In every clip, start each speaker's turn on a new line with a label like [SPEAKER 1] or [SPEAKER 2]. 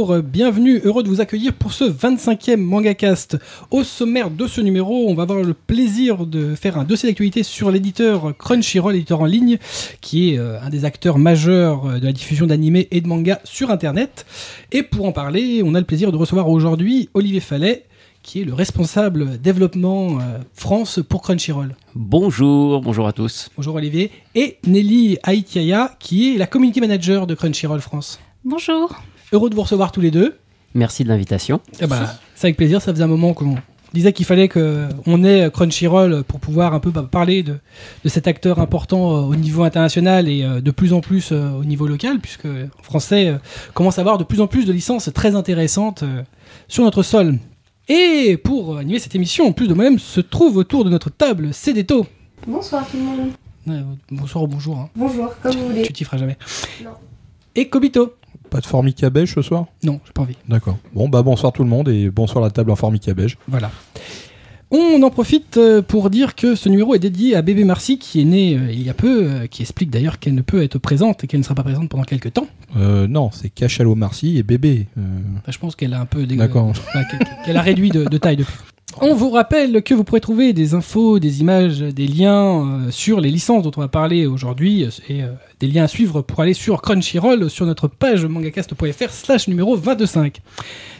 [SPEAKER 1] Bonjour, bienvenue, heureux de vous accueillir pour ce 25e MangaCast. Au sommaire de ce numéro, on va avoir le plaisir de faire un dossier d'actualité sur l'éditeur Crunchyroll, éditeur en ligne, qui est euh, un des acteurs majeurs euh, de la diffusion d'animés et de mangas sur Internet. Et pour en parler, on a le plaisir de recevoir aujourd'hui Olivier Fallet, qui est le responsable développement euh, France pour Crunchyroll.
[SPEAKER 2] Bonjour, bonjour à tous.
[SPEAKER 1] Bonjour Olivier. Et Nelly Aitiaya, qui est la community manager de Crunchyroll France.
[SPEAKER 3] Bonjour.
[SPEAKER 1] Heureux de vous recevoir tous les deux.
[SPEAKER 2] Merci de l'invitation.
[SPEAKER 1] Eh ben, c'est avec plaisir, ça faisait un moment qu'on disait qu'il fallait qu'on ait Crunchyroll pour pouvoir un peu bah, parler de, de cet acteur important euh, au niveau international et euh, de plus en plus euh, au niveau local, puisque en français euh, commence à avoir de plus en plus de licences très intéressantes euh, sur notre sol. Et pour animer cette émission, en plus de moi-même, se trouve autour de notre table Cédéto.
[SPEAKER 3] Bonsoir tout le monde.
[SPEAKER 1] Euh, bonsoir ou bonjour, hein.
[SPEAKER 3] Bonjour, comme vous voulez.
[SPEAKER 1] tu t'y feras jamais.
[SPEAKER 3] Non.
[SPEAKER 1] Et Kobito.
[SPEAKER 4] Pas de formica beige ce soir?
[SPEAKER 1] Non, j'ai pas envie.
[SPEAKER 4] D'accord. Bon, bah bonsoir tout le monde et bonsoir la table en formica beige.
[SPEAKER 1] Voilà. On en profite euh, pour dire que ce numéro est dédié à bébé Marcy qui est née euh, il y a peu, euh, qui explique d'ailleurs qu'elle ne peut être présente et qu'elle ne sera pas présente pendant quelques temps.
[SPEAKER 4] Euh, non, c'est Cachalot Marcy et bébé.
[SPEAKER 1] Enfin, je pense qu'elle a un peu
[SPEAKER 4] D'accord.
[SPEAKER 1] enfin, qu'elle- qu'elle a réduit de, de taille depuis. On vous rappelle que vous pourrez trouver des infos, des images, des liens euh, sur les licences dont on va parler aujourd'hui euh, et euh, des liens à suivre pour aller sur Crunchyroll sur notre page mangacast.fr slash numéro 25.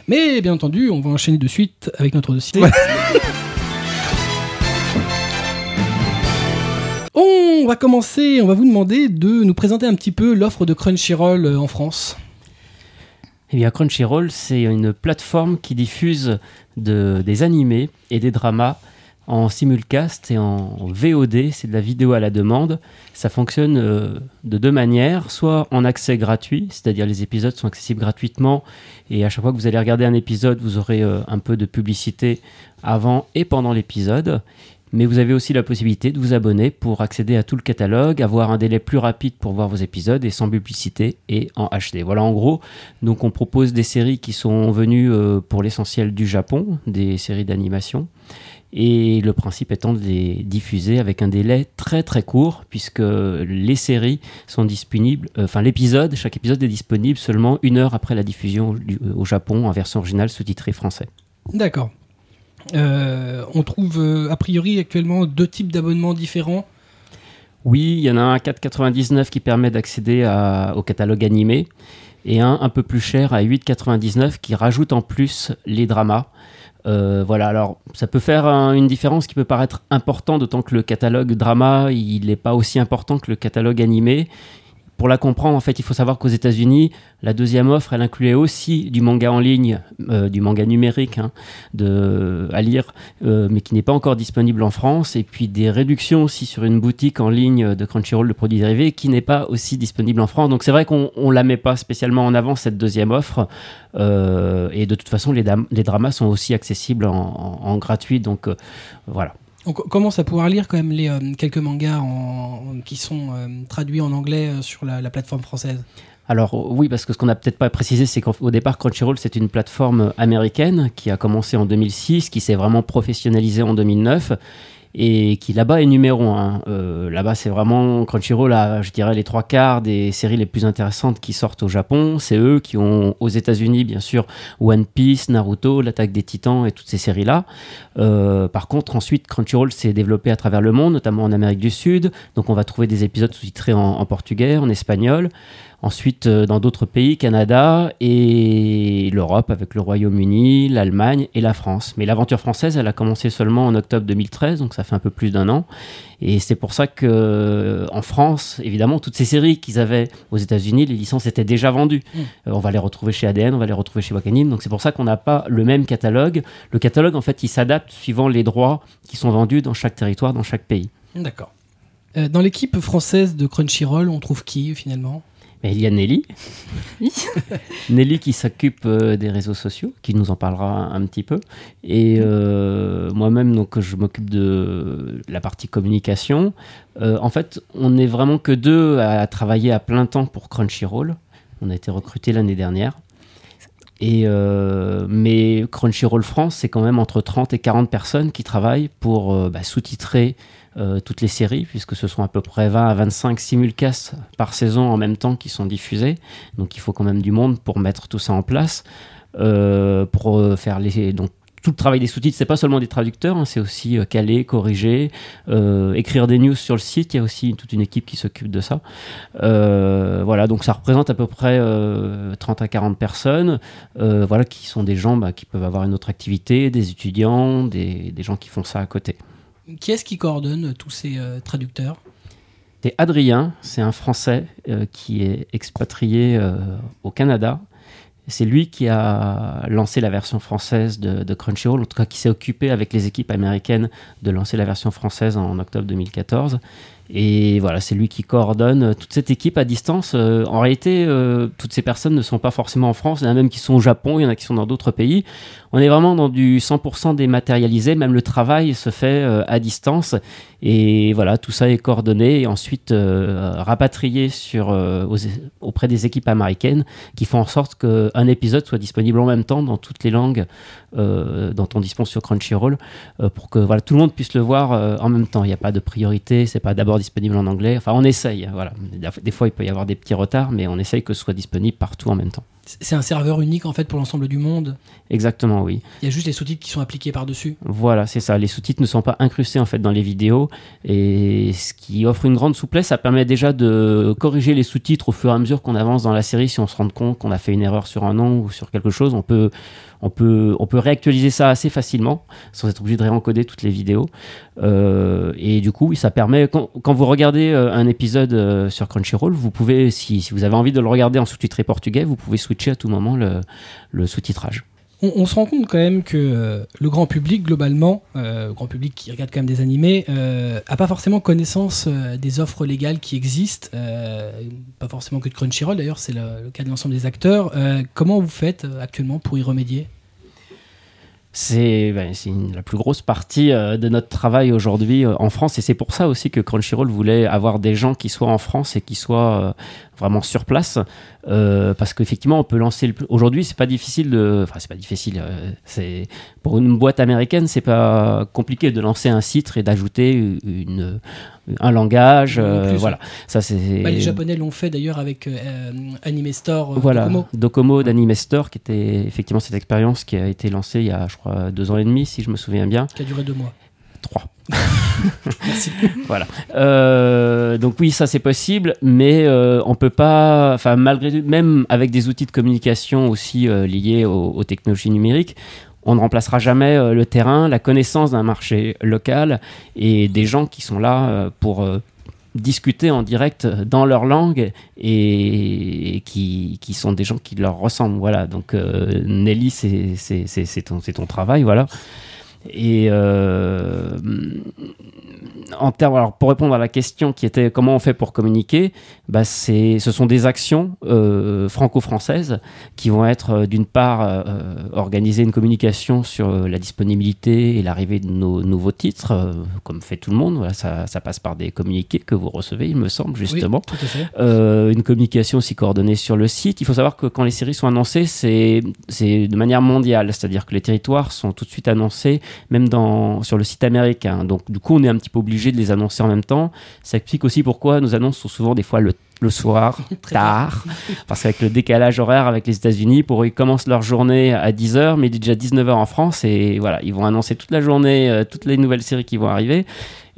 [SPEAKER 1] Mais bien entendu, on va enchaîner de suite avec notre dossier. On va commencer, on va vous demander de nous présenter un petit peu l'offre de Crunchyroll en France.
[SPEAKER 2] Eh Crunchyroll, c'est une plateforme qui diffuse de- des animés et des dramas en simulcast et en VOD, c'est de la vidéo à la demande. Ça fonctionne euh, de deux manières, soit en accès gratuit, c'est-à-dire les épisodes sont accessibles gratuitement et à chaque fois que vous allez regarder un épisode, vous aurez euh, un peu de publicité avant et pendant l'épisode. Mais vous avez aussi la possibilité de vous abonner pour accéder à tout le catalogue, avoir un délai plus rapide pour voir vos épisodes et sans publicité et en HD. Voilà en gros. Donc on propose des séries qui sont venues euh, pour l'essentiel du Japon, des séries d'animation. Et le principe étant de les diffuser avec un délai très très court, puisque les séries sont disponibles, euh, enfin l'épisode, chaque épisode est disponible seulement une heure après la diffusion du- au Japon en version originale sous-titrée français.
[SPEAKER 1] D'accord. Euh, on trouve euh, a priori actuellement deux types d'abonnements différents.
[SPEAKER 2] Oui, il y en a un à 4,99 qui permet d'accéder au catalogue animé et un un peu plus cher à 8,99 qui rajoute en plus les dramas. Euh, voilà, alors ça peut faire un- une différence qui peut paraître important, d'autant que le catalogue drama, il n'est pas aussi important que le catalogue animé. Pour la comprendre, en fait, il faut savoir qu'aux États-Unis, la deuxième offre, elle incluait aussi du manga en ligne, euh, du manga numérique hein, à lire, euh, mais qui n'est pas encore disponible en France, et puis des réductions aussi sur une boutique en ligne de Crunchyroll de produits dérivés qui n'est pas aussi disponible en France. Donc c'est vrai qu'on ne la met pas spécialement en avant, cette deuxième offre, euh, et de toute façon, les, dramas sont aussi accessibles en, en- gratuit, donc voilà.
[SPEAKER 1] On co- commence à pouvoir lire quand même les euh, quelques mangas qui sont euh, traduits en anglais euh, sur la, la plateforme française.
[SPEAKER 2] Alors oui, parce que ce qu'on n'a peut-être pas précisé, c'est qu'au départ, Crunchyroll, c'est une plateforme américaine qui a commencé en 2006, qui s'est vraiment professionnalisée en 2009 et qui là-bas est numéro un. Euh, là-bas, c'est vraiment Crunchyroll a, je dirais, les trois quarts des séries les plus intéressantes qui sortent au Japon. C'est eux qui ont aux États-Unis, bien sûr, One Piece, Naruto, l'Attaque des Titans et toutes ces séries-là. Euh, par contre, ensuite, Crunchyroll s'est développé à travers le monde, notamment en Amérique du Sud. Donc, on va trouver des épisodes sous-titrés en portugais, en espagnol. Ensuite, euh, dans d'autres pays, Canada et l'Europe avec le Royaume-Uni, l'Allemagne et la France. Mais l'aventure française, elle a commencé seulement en octobre 2013, donc ça fait un peu plus d'un an. Et c'est pour ça que euh, en France, évidemment, toutes ces séries qu'ils avaient aux États-Unis, les licences étaient déjà vendues.
[SPEAKER 1] Mm.
[SPEAKER 2] Euh, on va les retrouver chez ADN, on va les retrouver chez Wakanim. Donc c'est pour ça qu'on n'a pas le même catalogue. Le catalogue, en fait, il s'adapte suivant les droits qui sont vendus dans chaque territoire, dans chaque pays.
[SPEAKER 1] D'accord. Euh, dans l'équipe française de Crunchyroll, on trouve qui finalement?
[SPEAKER 2] Mais il y a Nelly.
[SPEAKER 3] Oui.
[SPEAKER 2] Nelly qui s'occupe euh, des réseaux sociaux, qui nous en parlera un petit peu. Et euh, moi-même, donc, je m'occupe de la partie communication. Euh, en fait, on n'est vraiment que deux à travailler à plein temps pour Crunchyroll. On a été recrutés l'année dernière. Et euh, mais Crunchyroll France, c'est quand même entre 30 et 40 personnes qui travaillent pour bah, sous-titrer euh, toutes les séries, puisque ce sont à peu près 20 à 25 simulcasts par saison en même temps qui sont diffusés. Donc il faut quand même du monde pour mettre tout ça en place. Euh, pour euh, faire les donc tout le travail des sous-titres, c'est pas seulement des traducteurs, hein, c'est aussi caler, corriger, écrire des news sur le site. Il y a aussi toute une équipe qui s'occupe de ça. Voilà, donc ça représente à peu près euh, 30 à 40 personnes, voilà, qui sont des gens bah, qui peuvent avoir une autre activité, des étudiants, des, des gens qui font ça à côté.
[SPEAKER 1] Qui est-ce qui coordonne tous ces euh, traducteurs?
[SPEAKER 2] C'est Adrien, c'est un Français euh, qui est expatrié euh, au Canada. C'est lui qui a lancé la version française de, Crunchyroll, en tout cas qui s'est occupé avec les équipes américaines de lancer la version française en octobre 2014. Et voilà, c'est lui qui coordonne toute cette équipe à distance. En réalité, toutes ces personnes ne sont pas forcément en France. Il y en a même qui sont au Japon, il y en a qui sont dans d'autres pays. On est vraiment dans du 100% dématérialisé. Même le travail se fait euh, à distance. Et voilà, tout ça est coordonné et ensuite euh, rapatrié euh, auprès des équipes américaines qui font en sorte qu'un épisode soit disponible en même temps dans toutes les langues dont on dispose sur Crunchyroll pour que tout le monde puisse le voir en même temps. Il n'y a pas de priorité, c'est pas d'abord disponible en anglais. Enfin, on essaye. hein. Des fois, il peut y avoir des petits retards, mais on essaye que ce soit disponible partout en même temps.
[SPEAKER 1] C'est un serveur unique en fait pour l'ensemble du monde.
[SPEAKER 2] Exactement, oui.
[SPEAKER 1] Il y a juste les sous-titres qui sont appliqués par-dessus.
[SPEAKER 2] Voilà, c'est ça. Les sous-titres ne sont pas incrustés en fait dans les vidéos et ce qui offre une grande souplesse, ça permet déjà de corriger les sous-titres au fur et à mesure qu'on avance dans la série. Si on se rend compte qu'on a fait une erreur sur un nom ou sur quelque chose, on peut, on peut, on peut réactualiser ça assez facilement sans être obligé de réencoder toutes les vidéos. Euh, et du coup, ça permet quand, vous regardez euh, un épisode euh, sur Crunchyroll, vous pouvez, si, vous avez envie de le regarder en sous-titré portugais, vous pouvez switcher à tout moment le sous-titrage.
[SPEAKER 1] On, se rend compte quand même que euh, le grand public, globalement, euh, le grand public qui regarde quand même des animés, euh, a pas forcément connaissance euh, des offres légales qui existent, euh, pas forcément que de Crunchyroll d'ailleurs, c'est le, cas de l'ensemble des acteurs. Euh, comment vous faites euh, actuellement pour y remédier?
[SPEAKER 2] C'est ben, la plus grosse partie euh, de notre travail aujourd'hui euh, en France et c'est pour ça aussi que Crunchyroll voulait avoir des gens qui soient en France et qui soient euh, vraiment sur place euh, parce qu'effectivement on peut lancer le... aujourd'hui c'est pas difficile de enfin c'est pas difficile euh, c'est pour une boîte américaine c'est pas compliqué de lancer un site et d'ajouter une un langage euh, voilà ça c'est
[SPEAKER 1] Bah, Les Japonais l'ont fait d'ailleurs avec euh, euh, Anime Store. euh,
[SPEAKER 2] voilà,
[SPEAKER 1] Docomo.
[SPEAKER 2] Docomo, d'Anime Store, qui était effectivement cette expérience qui a été lancée il y a, je crois, deux ans et demi, si je me souviens bien.
[SPEAKER 1] qui a duré deux mois.
[SPEAKER 2] Trois.
[SPEAKER 1] Merci.
[SPEAKER 2] Voilà. Euh, donc oui, ça c'est possible, mais euh, on peut pas, enfin malgré même avec des outils de communication aussi euh, liés aux, technologies numériques, on ne remplacera jamais euh, le terrain, la connaissance d'un marché local et des gens qui sont là pour discuter en direct dans leur langue et, qui, qui sont des gens qui leur ressemblent. Voilà. Donc Nelly, c'est ton, ton travail, voilà. Et euh, en termes, alors pour répondre à la question qui était comment on fait pour communiquer, bah c'est, ce sont des actions euh, franco-françaises qui vont être euh, d'une part euh, organiser une communication sur la disponibilité et l'arrivée de nos nouveaux titres, euh, comme fait tout le monde. Voilà, ça, ça passe par des communiqués que vous recevez, il me semble justement.
[SPEAKER 1] Oui, tout à fait.
[SPEAKER 2] Une communication aussi coordonnée sur le site. Il faut savoir que quand les séries sont annoncées, c'est c'est de manière mondiale, c'est-à-dire que les territoires sont tout de suite annoncés, même dans, sur le site américain. Donc du coup, on est un petit peu obligé de les annoncer en même temps. Ça explique aussi pourquoi nos annonces sont souvent des fois le, le soir,
[SPEAKER 1] Très
[SPEAKER 2] tard, parce qu'avec le décalage horaire avec les États-Unis, pour eux, ils commencent leur journée à 10h, mais il est déjà 19h en France, et voilà, ils vont annoncer toute la journée, euh, toutes les nouvelles séries qui vont arriver.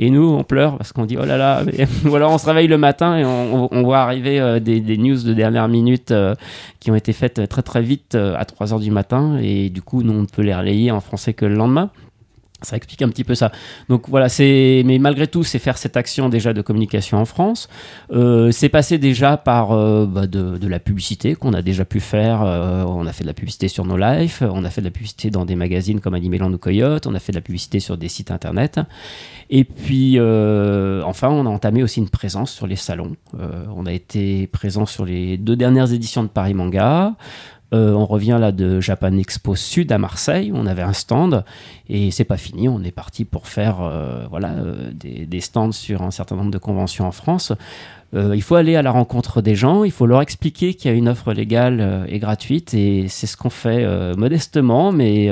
[SPEAKER 2] Et nous, on pleure parce qu'on dit oh là là, ou alors on se réveille le matin et on, voit arriver euh, des, news de dernière minute euh, qui ont été faites très très vite euh, à 3 heures du matin, et du coup, nous, on ne peut les relayer en français que le lendemain. Ça explique un petit peu ça. Donc voilà, c'est mais malgré tout, c'est faire cette action déjà de communication en France. Euh, c'est passé déjà par euh, bah, de, de la publicité qu'on a déjà pu faire. Euh, on a fait de la publicité sur nos lives, on a fait de la publicité dans des magazines comme Animeland ou Coyote, on a fait de la publicité sur des sites internet. Et puis euh, enfin, on a entamé aussi une présence sur les salons. Euh, on a été présent sur les deux dernières éditions de Paris Manga. Euh, on revient là de Japan Expo Sud à Marseille. On avait un stand et c'est pas fini. On est parti pour faire euh, voilà euh, des, des stands sur un certain nombre de conventions en France. Euh, il faut aller à la rencontre des gens, il faut leur expliquer qu'il y a une offre légale euh, et gratuite, et c'est ce qu'on fait euh, modestement, mais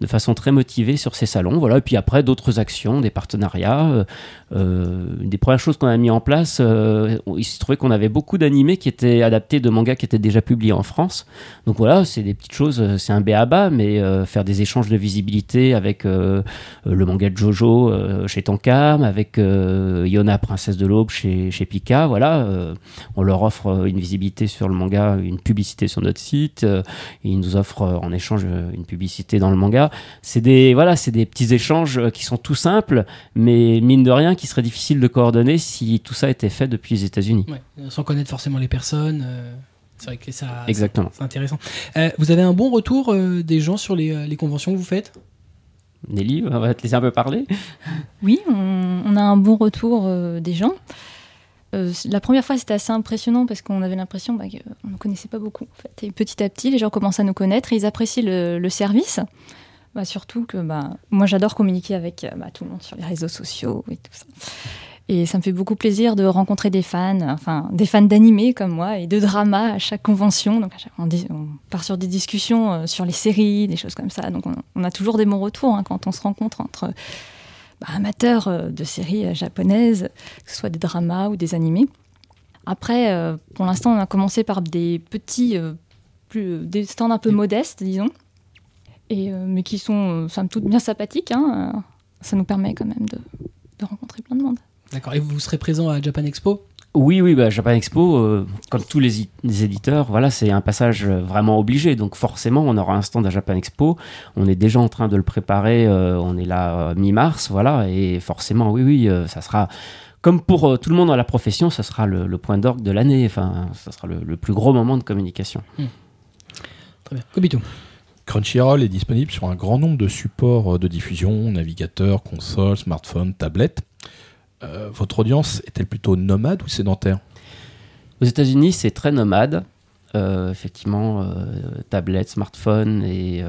[SPEAKER 2] de façon très motivée sur ces salons. Voilà. Et puis après, d'autres actions, des partenariats. des premières choses qu'on a mis en place, il se trouvait qu'on avait beaucoup d'animés qui étaient adaptés de mangas qui étaient déjà publiés en France. Donc voilà, c'est des petites choses, c'est un béaba, mais faire des échanges de visibilité avec le manga de Jojo chez Tonkam, avec Yona, Princesse de l'Aube chez, chez voilà, euh, on leur offre euh, une visibilité sur le manga, une publicité sur notre site, euh, et ils nous offrent en échange une publicité dans le manga. C'est des, voilà, c'est des petits échanges qui sont tout simples, mais mine de rien, qui serait difficile de coordonner si tout ça était fait depuis les États-Unis.
[SPEAKER 1] Ouais, sans connaître forcément les personnes. euh, c'est vrai que ça,
[SPEAKER 2] Exactement.
[SPEAKER 1] c'est intéressant. Euh, vous avez un bon retour euh, des gens sur les, euh, les conventions que vous faites?
[SPEAKER 2] Nelly, on va te laisser un peu parler.
[SPEAKER 5] Oui, on, on a un bon retour euh, des gens. Euh, la première fois, c'était assez impressionnant parce qu'on avait l'impression bah, qu'on ne connaissait pas beaucoup. En fait. Et petit à petit, les gens commencent à nous connaître et ils apprécient le, service. Bah, surtout que bah, moi, j'adore communiquer avec euh, tout le monde sur les réseaux sociaux et tout ça. Et ça me fait beaucoup plaisir de rencontrer des fans, enfin des fans d'animé comme moi et de drama à chaque convention. Donc on, part sur des discussions euh, sur les séries, des choses comme ça. Donc on, on a toujours des bons retours hein, quand on se rencontre entre bah, amateurs euh, de séries euh, japonaises, que ce soit des dramas ou des animés. Après, euh, pour l'instant, on a commencé par des petits, des stands un peu modestes, disons, et, mais qui sont, somme toute, bien sympathiques. hein. Ça nous permet quand même de, de rencontrer plein de monde.
[SPEAKER 1] D'accord. Et vous serez présent à Japan Expo?
[SPEAKER 2] Oui, oui, bah, Japan Expo, euh, comme tous les, éditeurs, voilà, c'est un passage euh, vraiment obligé. Donc forcément, on aura un stand à Japan Expo. On est déjà en train de le préparer. euh, on est là euh, mi-mars, voilà, et forcément, oui, oui, euh, ça sera. Comme pour euh, tout le monde dans la profession, ça sera le, le point d'orgue de l'année. Enfin, ça sera le, le plus gros moment de communication.
[SPEAKER 1] Très bien. Kobito.
[SPEAKER 4] Crunchyroll est disponible sur un grand nombre de supports de diffusion, navigateurs, consoles, smartphones, tablettes. Euh, votre audience est-elle plutôt nomade ou sédentaire?
[SPEAKER 2] Aux États-Unis, c'est très nomade. Euh, effectivement, euh, tablettes, smartphones et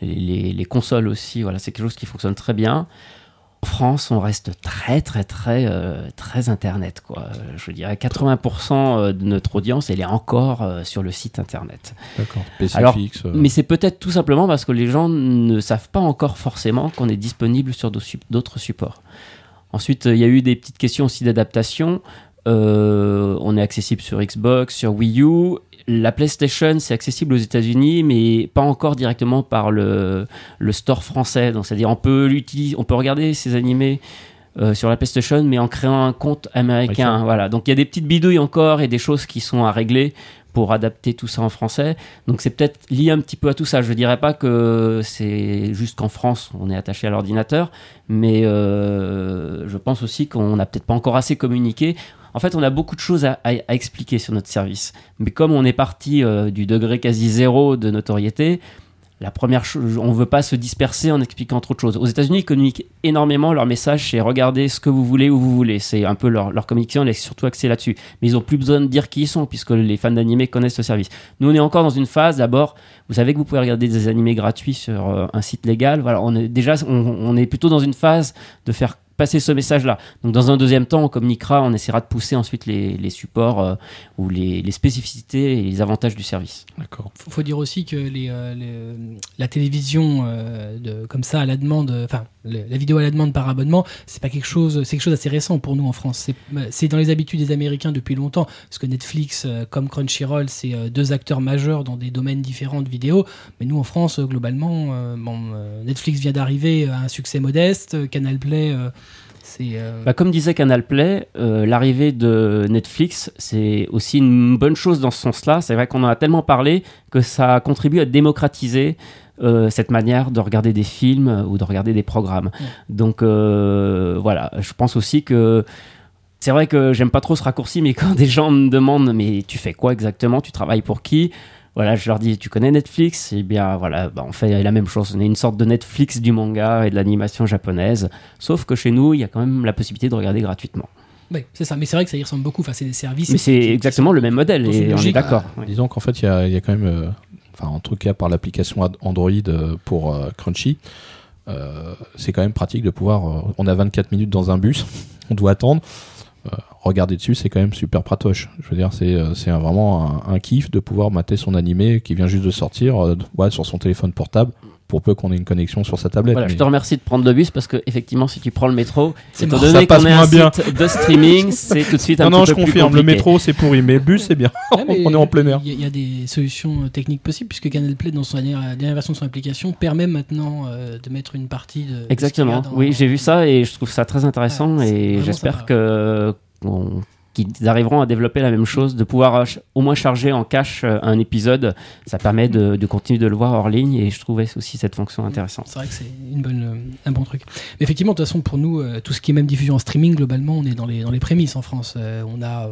[SPEAKER 2] les, les- les consoles aussi. Voilà, c'est quelque chose qui fonctionne très bien. En France, on reste très, très, très, très internet. Quoi. Je dirais 80% de notre audience, elle est encore sur le site internet.
[SPEAKER 4] D'accord.
[SPEAKER 2] Mais c'est peut-être tout simplement parce que les gens ne savent pas encore forcément qu'on est disponible sur d'autres supports. Ensuite, euh, il y a eu des petites questions aussi d'adaptation. Euh, on est accessible sur Xbox, sur Wii U. La PlayStation, c'est accessible aux États-Unis, mais pas encore directement par le, le store français. Donc, c'est-à-dire, on peut l'utiliser, on peut regarder ces animés euh, sur la PlayStation, mais en créant un compte américain.
[SPEAKER 4] Américain.
[SPEAKER 2] Voilà. Donc, il y a des petites bidouilles encore et des choses qui sont à régler pour adapter tout ça en français. Donc c'est peut-être lié un petit peu à tout ça. Je ne dirais pas que c'est juste qu'en France on est attaché à l'ordinateur, mais euh, je pense aussi qu'on n'a peut-être pas encore assez communiqué. En fait, on a beaucoup de choses à, expliquer sur notre service. Mais comme on est parti euh, du degré quasi zéro de notoriété, la première chose, on ne veut pas se disperser en expliquant trop de choses. Aux États-Unis, ils communiquent énormément. Leur message, c'est regardez ce que vous voulez où vous voulez. C'est un peu leur, leur communication, elle est surtout axée là-dessus. Mais ils n'ont plus besoin de dire qui ils sont, puisque les fans d'animé connaissent le service. Nous, on est encore dans une phase, d'abord, vous savez que vous pouvez regarder des animés gratuits sur euh, un site légal. Voilà, on est déjà, on est plutôt dans une phase de faire passer ce message-là. Donc, dans un deuxième temps, on communiquera, on essaiera de pousser ensuite les, les supports euh, ou les, les spécificités et les avantages du service.
[SPEAKER 4] D'accord.
[SPEAKER 1] Faut, faut dire aussi que les, euh, les- la télévision euh, de, comme ça à la demande, euh, enfin la vidéo à la demande par abonnement, c'est pas quelque chose, c'est quelque chose d'assez récent pour nous en France. C'est- euh, dans les habitudes des Américains depuis longtemps, parce que Netflix euh, comme Crunchyroll, c'est euh, deux acteurs majeurs dans des domaines différents de vidéo. Mais nous en France, euh, globalement, euh, bon, euh, Netflix vient d'arriver à un succès modeste, euh, Canal Play, euh,
[SPEAKER 2] Bah, comme disait Canal Play, euh, l'arrivée de Netflix, c'est aussi une bonne chose dans ce sens-là. C'est vrai qu'on en a tellement parlé que ça contribue à démocratiser euh, cette manière de regarder des films ou de regarder des programmes. Donc voilà, je pense aussi que c'est vrai que j'aime pas trop ce raccourci, mais quand des gens me demandent mais tu fais quoi exactement, tu travailles pour qui? Voilà, je leur dis, tu connais Netflix? Eh bien, voilà, bah, on fait la même chose. On est une sorte de Netflix du manga et de l'animation japonaise. Sauf que chez nous, il y a quand même la possibilité de regarder gratuitement.
[SPEAKER 1] ouais, c'est ça. Mais c'est vrai que ça y ressemble beaucoup. Enfin, c'est des services.
[SPEAKER 2] Mais c'est exactement le même modèle et on est d'accord. ouais.
[SPEAKER 4] Disons qu'en fait, il y a, il y a quand même, euh, enfin, en tout cas par l'application Android euh, pour euh, Crunchy, euh, c'est quand même pratique de pouvoir. on a 24 minutes dans un bus, on doit attendre. Euh, regarder dessus, c'est quand même super pratoche. Je veux dire, c'est euh, vraiment un, un kiff de pouvoir mater son animé qui vient juste de sortir euh, ouais, sur son téléphone portable, pour peu qu'on ait une connexion sur sa tablette.
[SPEAKER 2] Voilà, je te remercie de prendre le bus parce que effectivement, si tu prends le métro,
[SPEAKER 1] C'est
[SPEAKER 2] étant donné qu'on est un
[SPEAKER 4] bien.
[SPEAKER 2] site de streaming, c'est tout de suite un
[SPEAKER 4] non, non,
[SPEAKER 2] petit
[SPEAKER 4] je
[SPEAKER 2] peu plus
[SPEAKER 4] confirme, le métro c'est pourri, mais le bus c'est bien.
[SPEAKER 1] Ouais,
[SPEAKER 4] On est en plein air.
[SPEAKER 1] Il y, a- il y a des solutions euh, techniques possibles puisque Canal Play, dans son dernière, la dernière version de son application, permet maintenant euh, de mettre une partie de. de ce
[SPEAKER 2] Exactement.
[SPEAKER 1] qu'il y a dans-
[SPEAKER 2] Oui, j'ai vu ça et je trouve ça très intéressant
[SPEAKER 1] Ouais, c'est
[SPEAKER 2] et j'espère que qu'on- qu'ils arriveront à développer la même chose, de pouvoir euh, au moins charger en cache euh, un épisode. Ça permet de, de continuer de le voir hors ligne et je trouvais aussi cette fonction intéressante.
[SPEAKER 1] C'est vrai que c'est une bonne, euh, un bon truc. Mais effectivement, de toute façon, pour nous, tout ce qui est même diffusion en streaming, globalement, on est dans les, dans les prémices en France. On a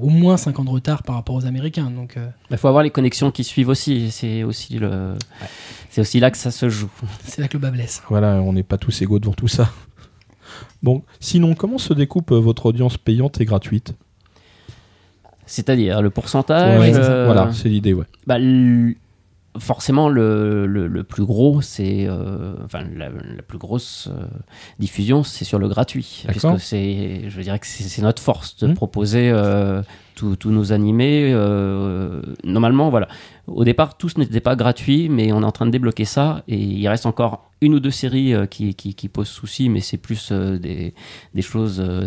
[SPEAKER 1] au moins 5 ans de retard par rapport aux Américains. Donc,
[SPEAKER 2] Il faut avoir les connexions qui suivent aussi. C'est aussi le, c'est aussi là que ça se joue.
[SPEAKER 1] c'est là que le bas blesse.
[SPEAKER 4] Voilà, on n'est pas tous égaux devant tout ça. Bon, sinon, comment se découpe votre audience payante et gratuite?
[SPEAKER 2] C'est-à-dire le pourcentage.
[SPEAKER 4] Ouais,
[SPEAKER 2] euh,
[SPEAKER 4] Voilà, c'est l'idée, ouais.
[SPEAKER 2] bah, forcément, le, le, le plus gros, c'est. euh, enfin, la, la plus grosse euh, diffusion, c'est sur le gratuit. Puisque c'est. Je dirais que c'est notre force de
[SPEAKER 4] Mhm.
[SPEAKER 2] proposer tous nos animés. normalement, voilà. Au départ, tous n'étaient pas gratuits, mais on est en train de débloquer ça. Et il reste encore une ou deux séries euh, qui, qui, qui posent souci, mais c'est plus euh, des, des choses, euh,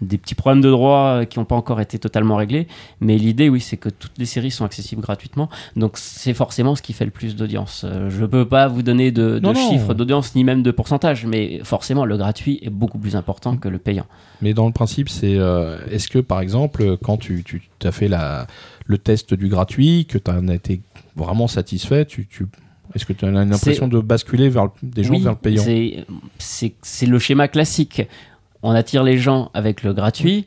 [SPEAKER 2] des petits problèmes de droit qui n'ont pas encore été totalement réglés. Mais l'idée, oui, c'est que toutes les séries sont accessibles gratuitement. Donc c'est forcément ce qui fait le plus d'audience. Je ne peux pas vous donner de, chiffres d'audience ni même de pourcentage, mais forcément le gratuit est beaucoup plus important que le payant.
[SPEAKER 4] Mais dans le principe, c'est euh, est-ce que par exemple, quand tu, tu as fait la, le test du gratuit, que tu en as été vraiment satisfait, tu, tu, est-ce que tu as l'impression de basculer vers le- des gens
[SPEAKER 2] Oui,
[SPEAKER 4] vers le payant
[SPEAKER 2] c'est- le schéma classique. On attire les gens avec le gratuit.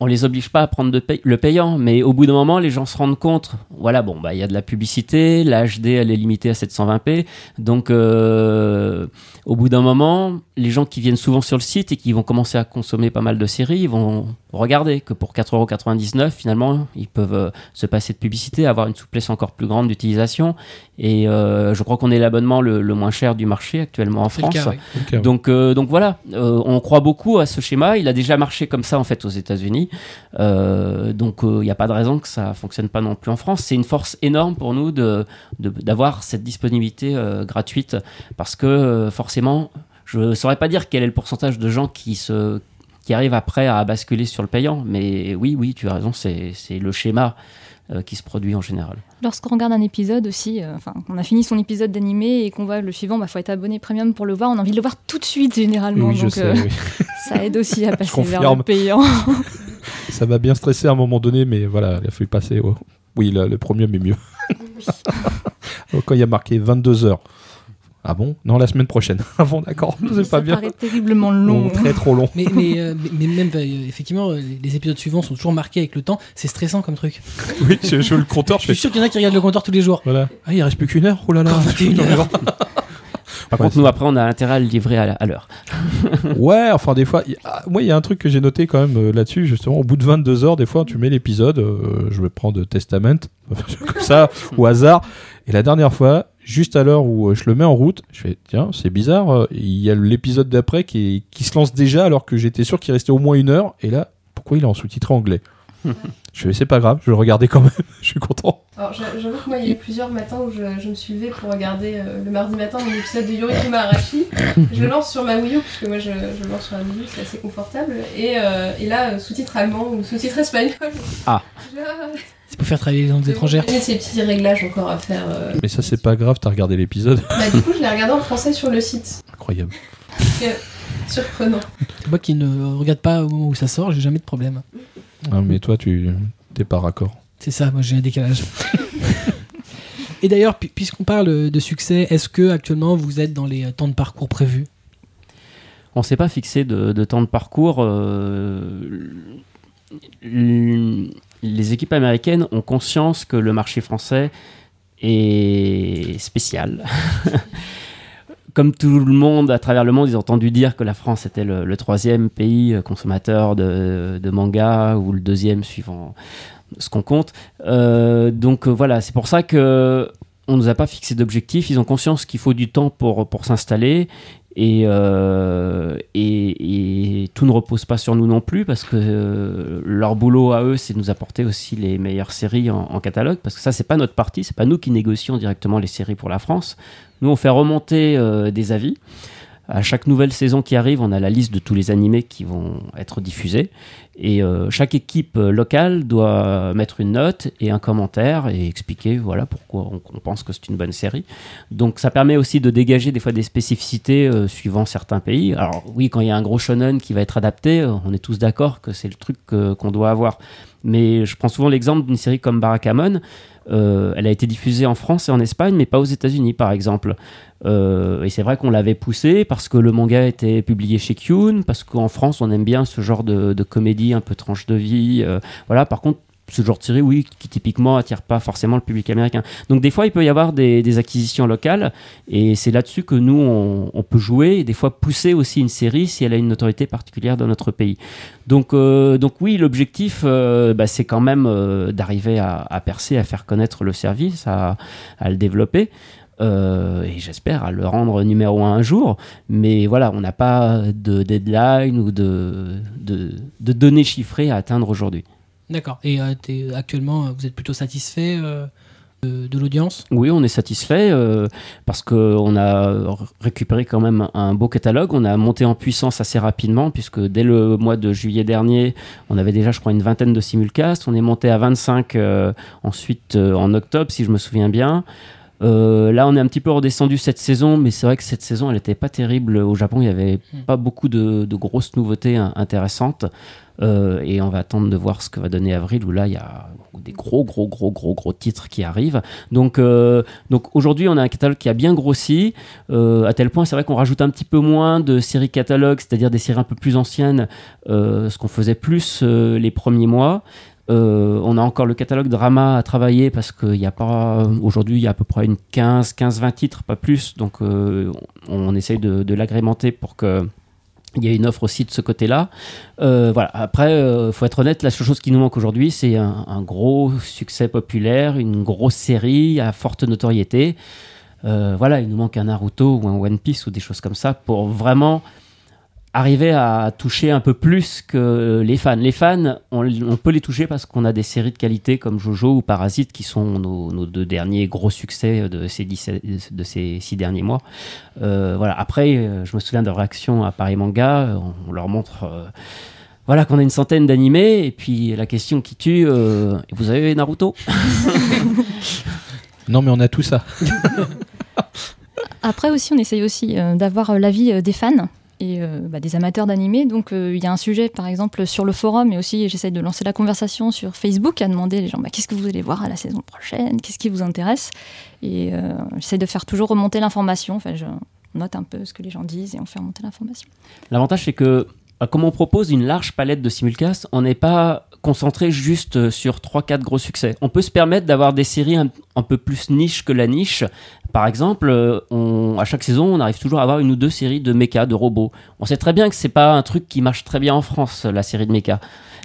[SPEAKER 2] On les oblige pas à prendre de le payant, mais au bout d'un moment, les gens se rendent compte. Voilà, bon, bah il y a de la publicité, la HD elle est limitée à 720p, donc euh, au bout d'un moment, les gens qui viennent souvent sur le site et qui vont commencer à consommer pas mal de séries, ils vont regarder que pour 4,99€, finalement, ils peuvent euh, se passer de publicité, avoir une souplesse encore plus grande d'utilisation. Et euh, je crois qu'on est l'abonnement le, le moins cher du marché actuellement en France.
[SPEAKER 1] cas, oui.
[SPEAKER 2] Donc, euh, donc voilà, on croit beaucoup à ce schéma. Il a déjà marché comme ça en fait aux États-Unis. Donc il n'y a pas de raison que ça fonctionne pas non plus en France. C'est une force énorme pour nous de d'avoir cette disponibilité gratuite parce que forcément, je ne saurais pas dire quel est le pourcentage de gens qui se qui arrivent après à basculer sur le payant. Mais oui, oui, tu as raison, c'est c'est le schéma euh, qui se produit en général.
[SPEAKER 5] Lorsqu'on regarde un épisode aussi, euh, enfin, on a fini son épisode d'animé et qu'on voit le suivant, bah faut être abonné premium pour le voir. On a envie de le voir tout de suite généralement,
[SPEAKER 4] oui, je
[SPEAKER 5] donc
[SPEAKER 4] sais,
[SPEAKER 5] euh,
[SPEAKER 4] oui.
[SPEAKER 5] ça aide aussi à passer vers le payant.
[SPEAKER 4] Ça m'a bien stressé à un moment donné, mais voilà, il a fallu passer. Oui, le, le premier, mais mieux. Quand il y a marqué 22 heures. Ah bon? Non, la semaine prochaine. Ah bon, d'accord, c'est
[SPEAKER 5] ça
[SPEAKER 4] pas bien.
[SPEAKER 5] paraît terriblement long.
[SPEAKER 4] Long, très trop long.
[SPEAKER 1] Mais, mais, euh, mais- même, euh, effectivement, euh, les épisodes suivants sont toujours marqués avec le temps. C'est stressant comme truc.
[SPEAKER 4] Oui, je, je veux le compteur,
[SPEAKER 1] Je
[SPEAKER 4] je
[SPEAKER 1] suis
[SPEAKER 4] fais.
[SPEAKER 1] sûr qu'il y en a qui regardent le compteur tous les jours.
[SPEAKER 4] Voilà. Ah, il reste plus qu'une heure. Oh là là.
[SPEAKER 1] Encore 21 heures.
[SPEAKER 2] Par
[SPEAKER 4] Ouais,
[SPEAKER 2] contre, nous après, on a intérêt à le livrer à, l'heure.
[SPEAKER 4] Ouais, enfin des fois, ah, moi il y a un truc que j'ai noté quand même euh, là-dessus, justement, au bout de 22 heures, des fois tu mets l'épisode, euh, je vais prendre Testament, comme ça, au hasard, et la dernière fois, juste à l'heure où euh, je le mets en route, je fais, tiens, c'est bizarre, euh, il y a l'épisode d'après qui, qui se lance déjà alors que j'étais sûr qu'il restait au moins une heure, et là, pourquoi il est en sous-titré anglais Je fais, c'est pas grave, je vais le regarder quand même, je suis content.
[SPEAKER 3] Alors j'a- j'avoue que moi, il y a eu plusieurs matins où je, je me suis levée pour regarder euh, le mardi matin mon épisode de Yorikuma Arashi. je le lance sur ma Wii U, puisque moi je, je le lance sur la Wii U, c'est assez confortable. Et, euh, et là, sous-titre allemand ou sous-titre espagnol.
[SPEAKER 2] Ah.
[SPEAKER 3] Je-
[SPEAKER 1] C'est pour faire travailler les langues étrangères.
[SPEAKER 3] Il y a ces petits réglages encore à faire. euh.
[SPEAKER 4] Mais ça, c'est pas grave, t'as regardé l'épisode,
[SPEAKER 3] Bah, du coup, je l'ai regardé en français sur le site.
[SPEAKER 4] incroyable.
[SPEAKER 3] Surprenant.
[SPEAKER 1] Moi qui ne regarde pas au moment où ça sort, j'ai jamais de problème.
[SPEAKER 4] Ah, mais toi, tu t'es pas raccord.
[SPEAKER 1] C'est ça, moi j'ai un décalage. Et d'ailleurs, pu- puisqu'on parle de succès, est-ce que actuellement vous êtes dans les euh, temps de parcours prévus?
[SPEAKER 2] On ne s'est pas fixé de, de temps de parcours. euh, l- les équipes américaines ont conscience que le marché français est spécial. Comme tout le monde à travers le monde, ils ont entendu dire que la France était le, troisième pays euh, consommateur de, de manga ou le deuxième suivant ce qu'on compte. Euh, donc euh, voilà, c'est pour ça que on nous a pas fixé d'objectif. Ils ont conscience qu'il faut du temps pour s'installer Et, euh, et, tout ne repose pas sur nous non plus parce que euh, leur boulot à eux, c'est de nous apporter aussi les meilleures séries en, en catalogue parce que ça, c'est pas notre partie, c'est pas nous qui négocions directement les séries pour la France. Nous, on fait remonter euh, des avis. À chaque nouvelle saison qui arrive, on a la liste de tous les animés qui vont être diffusés. Et euh, chaque équipe euh, locale doit mettre une note et un commentaire et expliquer voilà pourquoi on, pense que c'est une bonne série. Donc ça permet aussi de dégager des fois des spécificités euh, suivant certains pays. Alors oui, quand il y a un gros shonen qui va être adapté, on est tous d'accord que c'est le truc qu'on doit avoir. Mais je prends souvent l'exemple d'une série comme Barakamon. Euh, elle a été diffusée en France et en Espagne, mais pas aux États-Unis, par exemple. Euh, et c'est vrai qu'on l'avait poussé parce que le manga était publié chez Kyun, parce qu'en France, on aime bien ce genre de, de comédie un peu tranche de vie. euh, voilà, par contre, ce genre de série, oui, qui typiquement attire pas forcément le public américain. Donc des fois, il peut y avoir des, des acquisitions locales, et c'est là-dessus que nous, on, on peut jouer, et des fois pousser aussi une série si elle a une notoriété particulière dans notre pays. Donc, euh, donc oui, l'objectif, euh, bah, c'est quand même euh, d'arriver à, à percer, à faire connaître le service, à, à le développer. Euh, et j'espère à le rendre numéro un un jour. Mais voilà, on n'a pas de deadline ou de, de, de données chiffrées à atteindre aujourd'hui.
[SPEAKER 1] D'accord. Et euh, actuellement, vous êtes plutôt satisfait euh, de, l'audience?
[SPEAKER 2] Oui, on est satisfait euh, parce qu'on a récupéré quand même un beau catalogue. On a monté en puissance assez rapidement puisque dès le mois de juillet dernier, on avait déjà, je crois, une vingtaine de simulcasts. On est monté à 25 euh, ensuite en octobre, si je me souviens bien. Euh, là, on est un petit peu redescendu cette saison, mais c'est vrai que cette saison, elle n'était pas terrible. Au Japon, il n'y avait
[SPEAKER 1] Hmm.
[SPEAKER 2] pas beaucoup de, de grosses nouveautés hein, intéressantes. Euh, et on va attendre de voir ce que va donner avril, où là, il y a des gros, gros, gros, gros, gros titres qui arrivent. Donc, euh, donc aujourd'hui, on a un catalogue qui a bien grossi, euh, à tel point, c'est vrai qu'on rajoute un petit peu moins de séries catalogues, c'est-à-dire des séries un peu plus anciennes, ce qu'on faisait plus les premiers mois. Euh, on a encore le catalogue drama à travailler parce qu'il a pas aujourd'hui il y a à peu près une 15 15 20 titres pas plus donc euh, on, on essaye de, l'agrémenter pour que il y ait une offre aussi de ce côté-là. Euh, voilà. Après, euh, faut être honnête, la seule chose qui nous manque aujourd'hui, c'est un, gros succès populaire, une grosse série à forte notoriété. Voilà, il nous manque un Naruto ou un One Piece ou des choses comme ça pour vraiment arriver à toucher un peu plus que les fans. Les fans, on, on peut les toucher parce qu'on a des séries de qualité comme Jojo ou Parasite qui sont nos, nos deux derniers gros succès de ces, dix, de ces six derniers mois. Euh, voilà. Après, euh, je me souviens de réactions à Paris Manga, on, on leur montre... euh, voilà qu'on a une centaine d'animés et puis la question qui tue, euh, vous avez Naruto?
[SPEAKER 4] Non, mais on a tout ça.
[SPEAKER 5] Après aussi, on essaye aussi euh, d'avoir euh, l'avis euh, des fans et euh, bah, des amateurs d'animé. Donc euh, il y a un sujet, par exemple, sur le forum, mais aussi j'essaye de lancer la conversation sur Facebook, à demander les gens bah, qu'est-ce que vous allez voir à la saison prochaine, qu'est-ce qui vous intéresse? Et euh, j'essaie de faire toujours remonter l'information. Enfin, je note un peu ce que les gens disent et on fait remonter l'information.
[SPEAKER 2] L'avantage, c'est que, euh, comme on propose une large palette de simulcasts, on n'est pas concentré juste euh, sur 3-4 gros succès. On peut se permettre d'avoir des séries un, un peu plus niche que la niche. Par exemple, euh, on, à chaque saison, on arrive toujours à avoir une ou deux séries de méca, de robots. On sait très bien que c'est pas un truc qui marche très bien en France, la série de méca.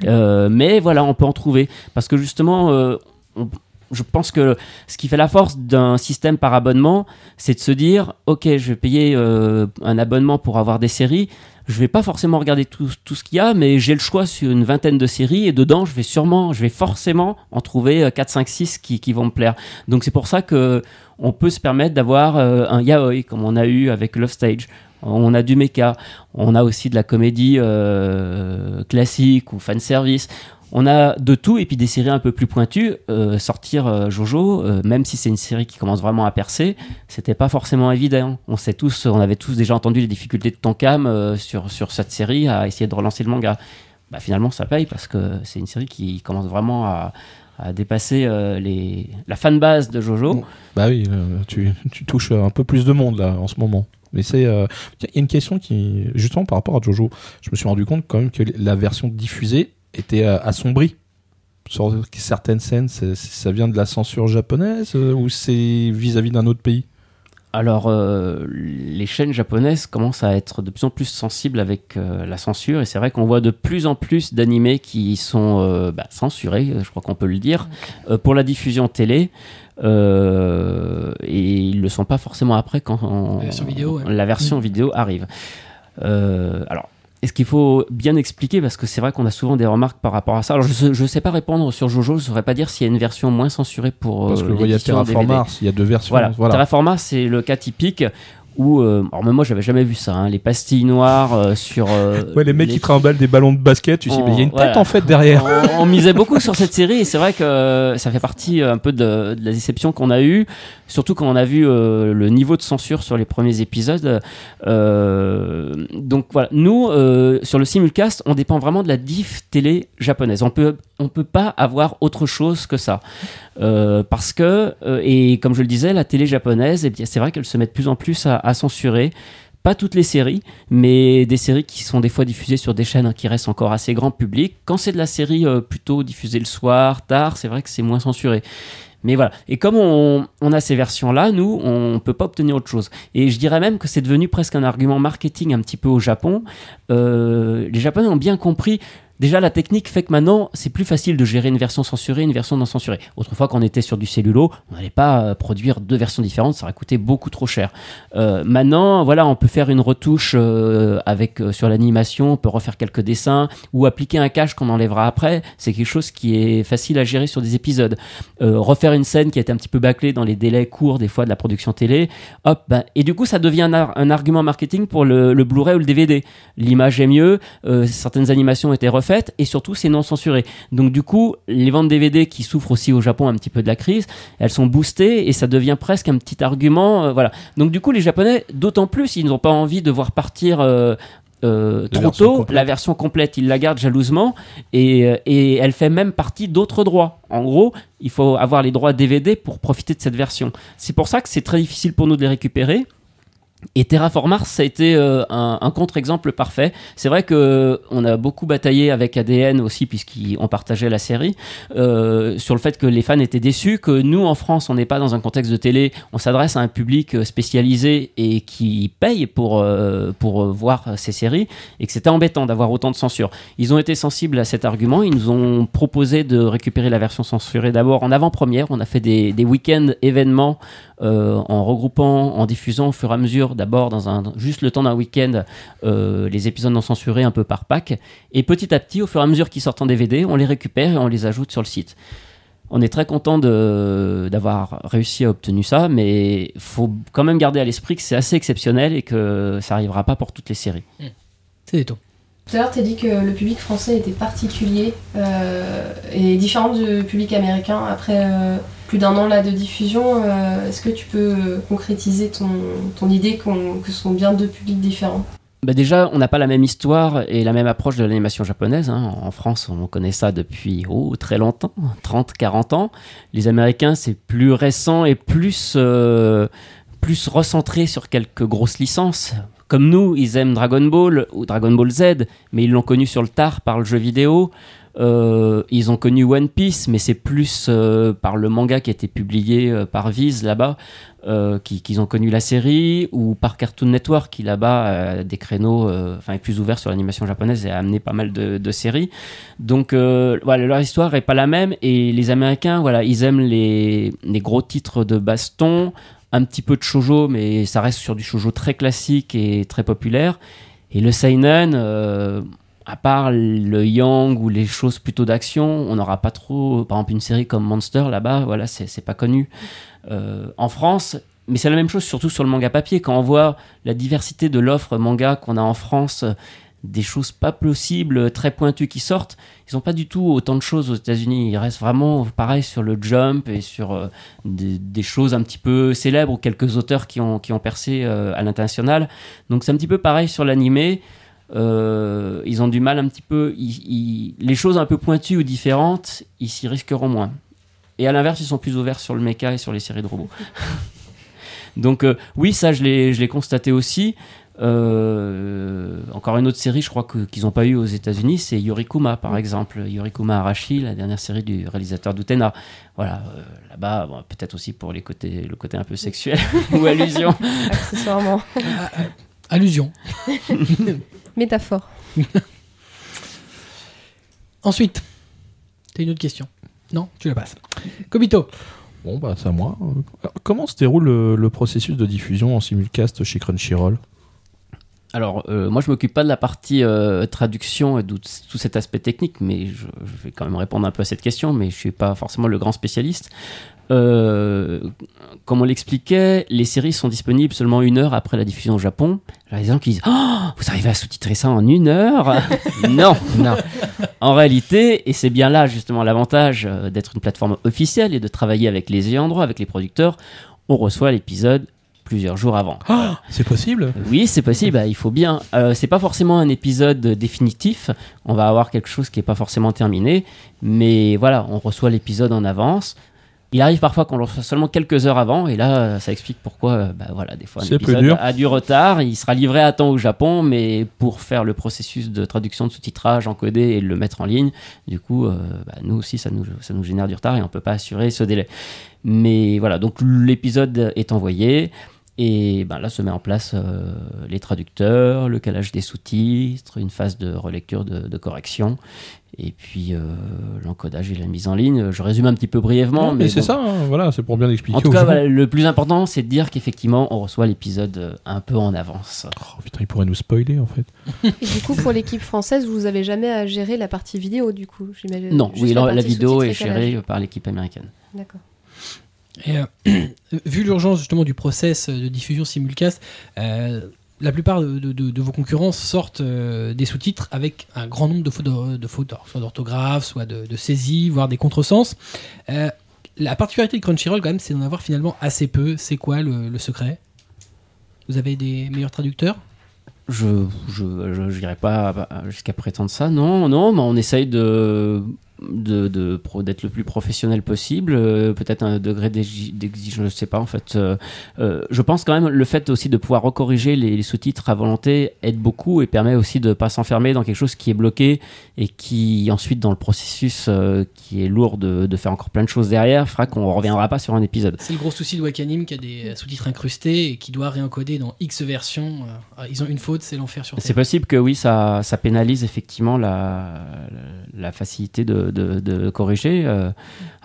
[SPEAKER 2] Euh, mais voilà, on peut en trouver. Parce que justement, euh, on- je pense que ce qui fait la force d'un système par abonnement, c'est de se dire, ok, je vais payer euh, un abonnement pour avoir des séries. Je vais pas forcément regarder tout, tout ce qu'il y a, mais j'ai le choix sur une vingtaine de séries et dedans, je vais sûrement, je vais forcément en trouver euh, 4, 5, 6 qui, qui vont me plaire. Donc c'est pour ça que on peut se permettre d'avoir euh, un yaoi comme on a eu avec Love Stage. On a du mecha, on a aussi de la comédie euh, classique ou fan service. On a de tout et puis des séries un peu plus pointues. Euh, sortir euh, Jojo, euh, même si c'est une série qui commence vraiment à percer, c'était pas forcément évident. On sait tous, on avait tous déjà entendu les difficultés de Tonkam sur sur cette série à essayer de relancer le manga. Bah, finalement, ça paye parce que c'est une série qui commence vraiment à, à dépasser les la fanbase de Jojo.
[SPEAKER 4] Bah oui, tu, tu touches un peu plus de monde là en ce moment. Mais c'est, il y a une question qui, justement par rapport à Jojo, je me suis rendu compte quand même que la version diffusée était euh, assombrie. Sur certaines scènes, ça vient de la censure japonaise euh, ou c'est vis-à-vis d'un autre pays?
[SPEAKER 2] Alors, euh, les chaînes japonaises commencent à être de plus en plus sensibles avec euh, la censure, et c'est vrai qu'on voit de plus en plus d'animés qui sont euh, bah, censurés, je crois qu'on peut le dire, euh, pour la diffusion télé. Euh, et ils le sont pas forcément après quand on-
[SPEAKER 1] La version vidéo, ouais.
[SPEAKER 2] la version vidéo arrive. Euh, alors, est-ce qu'il faut bien expliquer parce que c'est vrai qu'on a souvent des remarques par rapport à ça. Alors, je ne sais pas répondre sur Jojo, je ne saurais pas dire s'il y a une version moins censurée pour
[SPEAKER 4] Parce
[SPEAKER 2] euh,
[SPEAKER 4] que il y a Terraform. Mars, il y a deux versions.
[SPEAKER 2] Voilà, c'est le cas typique où, euh, alors même moi j'avais jamais vu ça, hein, les pastilles noires euh, sur. euh,
[SPEAKER 4] Ouais, les mecs qui trimballent des ballons de basket, tu sais,
[SPEAKER 2] Oh,
[SPEAKER 4] mais il y a une tête
[SPEAKER 2] voilà.
[SPEAKER 4] en fait derrière.
[SPEAKER 2] on, on misait beaucoup sur cette série et c'est vrai que ça fait partie euh, un peu de, de la déception qu'on a eue, surtout quand on a vu euh, le niveau de censure sur les premiers épisodes. Euh, donc voilà, nous euh, sur le simulcast, on dépend vraiment de la diff télé japonaise. On peut on peut pas avoir autre chose que ça Euh, parce que euh, et comme je le disais, la télé japonaise, eh c'est vrai qu'elle se met de plus en plus à, censurer. Pas toutes les séries, mais des séries qui sont des fois diffusées sur des chaînes qui restent encore assez grand public. Quand c'est de la série euh, plutôt diffusée le soir, tard, c'est vrai que c'est moins censuré. Mais voilà. Et comme on, a ces versions-là, nous, on peut pas obtenir autre chose. Et je dirais même que c'est devenu presque un argument marketing un petit peu au Japon. Les Japonais ont bien compris. Déjà, la technique fait que maintenant, c'est plus facile de gérer une version censurée une version non censurée. Autrefois, quand on était sur du cellulo, on n'allait pas euh, produire deux versions différentes, ça aurait coûté beaucoup trop cher. Euh, maintenant, on peut faire une retouche euh, sur l'animation, on peut refaire quelques dessins ou appliquer un cache qu'on enlèvera après. C'est quelque chose qui est facile à gérer sur des épisodes. Refaire une scène qui a été un petit peu bâclée dans les délais courts des fois de la production télé. Hop, ben, et du coup, ça devient un, ar- un argument marketing pour le, Blu-ray ou le DVD. L'image est mieux, certaines animations ont été et surtout c'est non censuré. Donc du coup, les ventes DVD qui souffrent aussi au Japon un petit peu de la crise, elles sont boostées et ça devient presque un petit argument. euh, voilà. Donc du coup, les Japonais, d'autant plus, ils n'ont pas envie de voir partir. euh, euh, trop tôt,
[SPEAKER 4] complète.
[SPEAKER 2] la version complète, ils la gardent jalousement et, et elle fait même partie d'autres droits. En gros, il faut avoir les droits DVD pour profiter de cette version. C'est pour ça que c'est très difficile pour nous de les récupérer. Et Terraform Mars, ça a été euh, un, un contre-exemple parfait. C'est vrai que euh, on a beaucoup bataillé avec ADN aussi, puisqu'on partageait la série, euh, sur le fait que les fans étaient déçus, que nous, en France, on n'est pas dans un contexte de télé, on s'adresse à un public euh, spécialisé et qui paye pour, euh, pour euh, voir ces séries, et que c'était embêtant d'avoir autant de censure. Ils ont été sensibles à cet argument, ils nous ont proposé de récupérer la version censurée d'abord en avant-première, on a fait des, des week-ends événements euh, en regroupant, en diffusant au fur et à mesure, d'abord dans un juste le temps d'un week-end, euh, les épisodes non censurés un peu par pack, et petit à petit, au fur et à mesure qu'ils sortent en DVD, on les récupère et on les ajoute sur le site. On est très content d'avoir réussi à obtenir ça, mais faut quand même garder à l'esprit que c'est assez exceptionnel et que ça arrivera pas pour toutes les séries.
[SPEAKER 1] C'est des taux.
[SPEAKER 3] Tout à l'heure, tu as dit que le public français était particulier euh, et différent du public américain. Après euh, plus d'un an là de diffusion, euh, est-ce que tu peux concrétiser ton, idée que ce sont bien deux publics différents?
[SPEAKER 2] Bah déjà, on n'a pas la même histoire et la même approche de l'animation japonaise. hein. En France, on connaît ça depuis oh, très longtemps, 30, 40 ans. Les Américains, c'est plus récent et plus, euh, plus recentré sur quelques grosses licences. Comme nous, ils aiment Dragon Ball ou Dragon Ball Z, mais ils l'ont connu sur le tard par le jeu vidéo. Euh, ils ont connu One Piece, mais c'est plus euh, par le manga qui a été publié euh, par Viz là-bas qui- qu'ils ont connu la série, ou par Cartoon Network qui là-bas a des créneaux, enfin est plus ouvert sur l'animation japonaise et a amené pas mal de, séries. Donc voilà, leur histoire est pas la même et les Américains, voilà, ils aiment les, les gros titres de baston, un petit peu de shojo, mais ça reste sur du shojo très classique et très populaire. Et le seinen, à part le yang ou les choses plutôt d'action, on n'aura pas trop, par exemple une série comme Monster là-bas, voilà, c'est pas connu. Euh, en France, mais c'est la même chose surtout sur le manga papier. Quand on voit la diversité de l'offre manga qu'on a en France, des choses pas possibles, très pointues qui sortent, ils n'ont pas du tout autant de choses aux États-Unis. Ils restent vraiment pareil sur le jump et sur euh, des, des choses un petit peu célèbres ou quelques auteurs qui ont, qui ont percé euh, à l'international. Donc c'est un petit peu pareil sur l'animé. Euh, ils ont du mal un petit peu. ils- ils- les choses un peu pointues ou différentes, ils s'y risqueront moins. Et à l'inverse, ils sont plus ouverts sur le mecha et sur les séries de robots. Donc euh, oui, ça je l'ai je l'ai constaté aussi. Euh, encore une autre série, je crois que- qu'ils n'ont pas eu aux États-Unis, c'est Yorikuma, par exemple. Yorikuma Arashi, la dernière série du réalisateur d'Utena. Voilà, euh, là-bas, bon, peut-être aussi pour les côtés, le côté un peu sexuel ou allusion.
[SPEAKER 3] Accessoirement.
[SPEAKER 1] Allusion.
[SPEAKER 3] Métaphore.
[SPEAKER 1] Ensuite, t'as une autre question Non, tu la passes. Kobito.
[SPEAKER 4] Bon, bah, c'est à moi. Comment se déroule le, le processus de diffusion en simulcast chez Crunchyroll?
[SPEAKER 2] Alors, euh, moi, je m'occupe pas de la partie euh, traduction et de tout cet aspect technique, mais je, je vais quand même répondre un peu à cette question, mais je suis pas forcément le grand spécialiste. Euh, comme on l'expliquait, les séries sont disponibles seulement une heure après la diffusion au Japon. Il y a des gens qui disent oh, Vous arrivez à sous-titrer ça en une heure? Non, non. En réalité, et c'est bien là justement l'avantage euh, d'être une plateforme officielle et de travailler avec les ayants droit, avec les producteurs, on reçoit l'épisode plusieurs jours avant.
[SPEAKER 4] C'est possible
[SPEAKER 2] Oui, c'est possible. bah, il faut bien. Euh, c'est pas forcément un épisode définitif. On va avoir quelque chose qui est pas forcément terminé, mais voilà, on reçoit l'épisode en avance. Il arrive parfois qu'on le reçoit seulement quelques heures avant, et là, ça explique pourquoi, euh, bah, voilà, des fois, un épisode
[SPEAKER 4] dur.
[SPEAKER 2] a du retard. Il sera livré à temps au Japon, mais pour faire le processus de traduction, de sous-titrage, encoder et le mettre en ligne, du coup, euh, bah, nous aussi, ça nous, ça nous génère du retard et on peut pas assurer ce délai. Mais voilà, donc l'épisode est envoyé. Et ben là se met en place euh, les traducteurs, le calage des sous-titres, une phase de relecture de, de correction, et puis euh, l'encodage et la mise en ligne. Je résume un petit peu brièvement,
[SPEAKER 4] Non, mais,
[SPEAKER 2] mais
[SPEAKER 4] c'est
[SPEAKER 2] bon.
[SPEAKER 4] ça, hein, voilà, c'est pour bien expliquer
[SPEAKER 2] En tout cas, voilà, le plus important, c'est de dire qu'effectivement, on reçoit l'épisode euh, un peu en avance.
[SPEAKER 4] Oh, putain, il pourrait nous spoiler en fait.
[SPEAKER 3] Et du coup, pour l'équipe française, vous avez jamais à gérer la partie vidéo, du coup, j'imagine?
[SPEAKER 2] non, oui, la, vidéo est gérée par l'équipe américaine.
[SPEAKER 3] D'accord.
[SPEAKER 1] Et, euh, vu l'urgence justement du process de diffusion simulcast, euh, la plupart de, vos concurrents sortent euh, des sous-titres avec un grand nombre de fautes, soit d'orthographe, soit de, de saisie, voire des contresens. Euh, la particularité de Crunchyroll, quand même, c'est d'en avoir finalement assez peu. C'est quoi le, secret? Vous avez des meilleurs traducteurs?
[SPEAKER 2] Je je, j'irai pas jusqu'à prétendre ça. Non, non, mais on essaye de de, d'être le plus professionnel possible. euh, peut-être un degré d'exi- d'exigence, je ne sais pas en fait. Euh, euh, je pense quand même le fait aussi de pouvoir recorriger les, les sous-titres à volonté aide beaucoup et permet aussi de pas s'enfermer dans quelque chose qui est bloqué et qui ensuite dans le processus qui est lourd de, de faire encore plein de choses derrière fera qu'on reviendra pas sur un épisode.
[SPEAKER 1] C'est le gros souci de Wakanim qui a des sous-titres incrustés et qui doit réencoder dans X versions. Euh, Ils ont une faute, c'est l'enfer sur
[SPEAKER 2] C'est possible que oui, ça, ça pénalise effectivement la, la, la facilité de, de, de corriger. euh.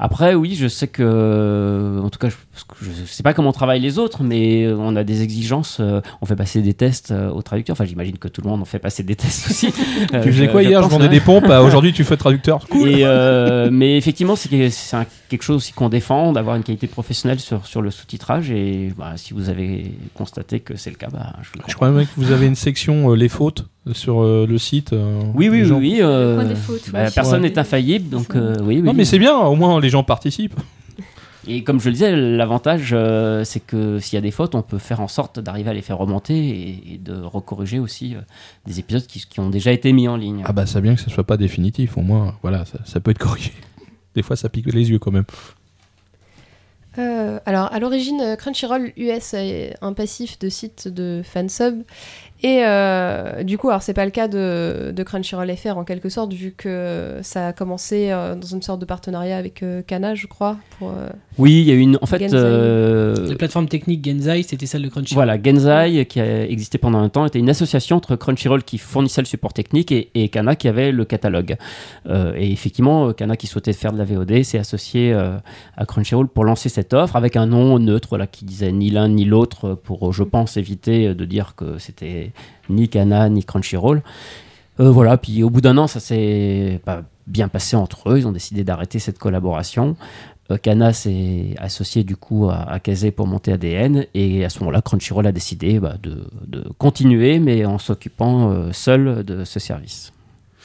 [SPEAKER 2] Après, oui, je sais que, en tout cas, je, je sais pas comment travaillent les autres, mais on a des exigences. euh, On fait passer des tests euh, aux traducteurs. Enfin, j'imagine que tout le monde en fait passer des tests aussi.
[SPEAKER 4] Tu faisais quoi hier Je vendais
[SPEAKER 2] hein.
[SPEAKER 4] des pompes, ah, aujourd'hui tu fais traducteur. Cool
[SPEAKER 2] Et, euh, mais effectivement, c'est quelque chose aussi qu'on défend, d'avoir une qualité professionnelle sur, sur le sous-titrage. Et bah, si vous avez constaté que c'est le cas, bah, je,
[SPEAKER 4] Je crois même que vous avez une section euh, les fautes sur euh, le site. euh,
[SPEAKER 2] Oui, oui, oui.
[SPEAKER 4] gens-
[SPEAKER 2] oui, euh,
[SPEAKER 5] fautes,
[SPEAKER 2] bah, personne n'est infaillible, donc euh, oui, oui.
[SPEAKER 4] Non mais c'est bien, au moins les gens participent.
[SPEAKER 2] Et comme je le disais, l'avantage, euh, c'est que s'il y a des fautes, on peut faire en sorte d'arriver à les faire remonter et, et de recorriger aussi euh, des épisodes qui, qui ont déjà été mis en ligne.
[SPEAKER 4] Ah bah c'est bien que ce soit pas définitif, au moins voilà, ça, ça peut être corrigé. Des fois ça pique les yeux quand même.
[SPEAKER 3] Euh, alors, à l'origine, Crunchyroll US est un passif de site de fansub. Et euh, du coup, alors c'est pas le cas de, de Crunchyroll FR en quelque sorte, vu que ça a commencé euh, dans une sorte de partenariat avec euh, Kana, je crois. Pour, euh,
[SPEAKER 2] Oui, il y a eu une. En fait, euh,
[SPEAKER 1] La plateforme technique Genzai, c'était celle de Crunchyroll.
[SPEAKER 2] Voilà, Genzai, qui a existé pendant un temps, était une association entre Crunchyroll qui fournissait le support technique et, et Kana qui avait le catalogue. Euh, et effectivement, Kana qui souhaitait faire de la VOD s'est associé euh, à Crunchyroll pour lancer cette offre avec un nom neutre là, qui disait ni l'un ni l'autre pour, je pense, éviter de dire que c'était ni Kana ni Crunchyroll. Euh, voilà, puis au bout d'un an, ça s'est pas bien passé entre eux. Ils ont décidé d'arrêter cette collaboration. Euh, Kana s'est associé du coup à, à Kazé pour monter ADN et à ce moment-là, Crunchyroll a décidé bah, de, continuer, mais en s'occupant euh, seul de ce service.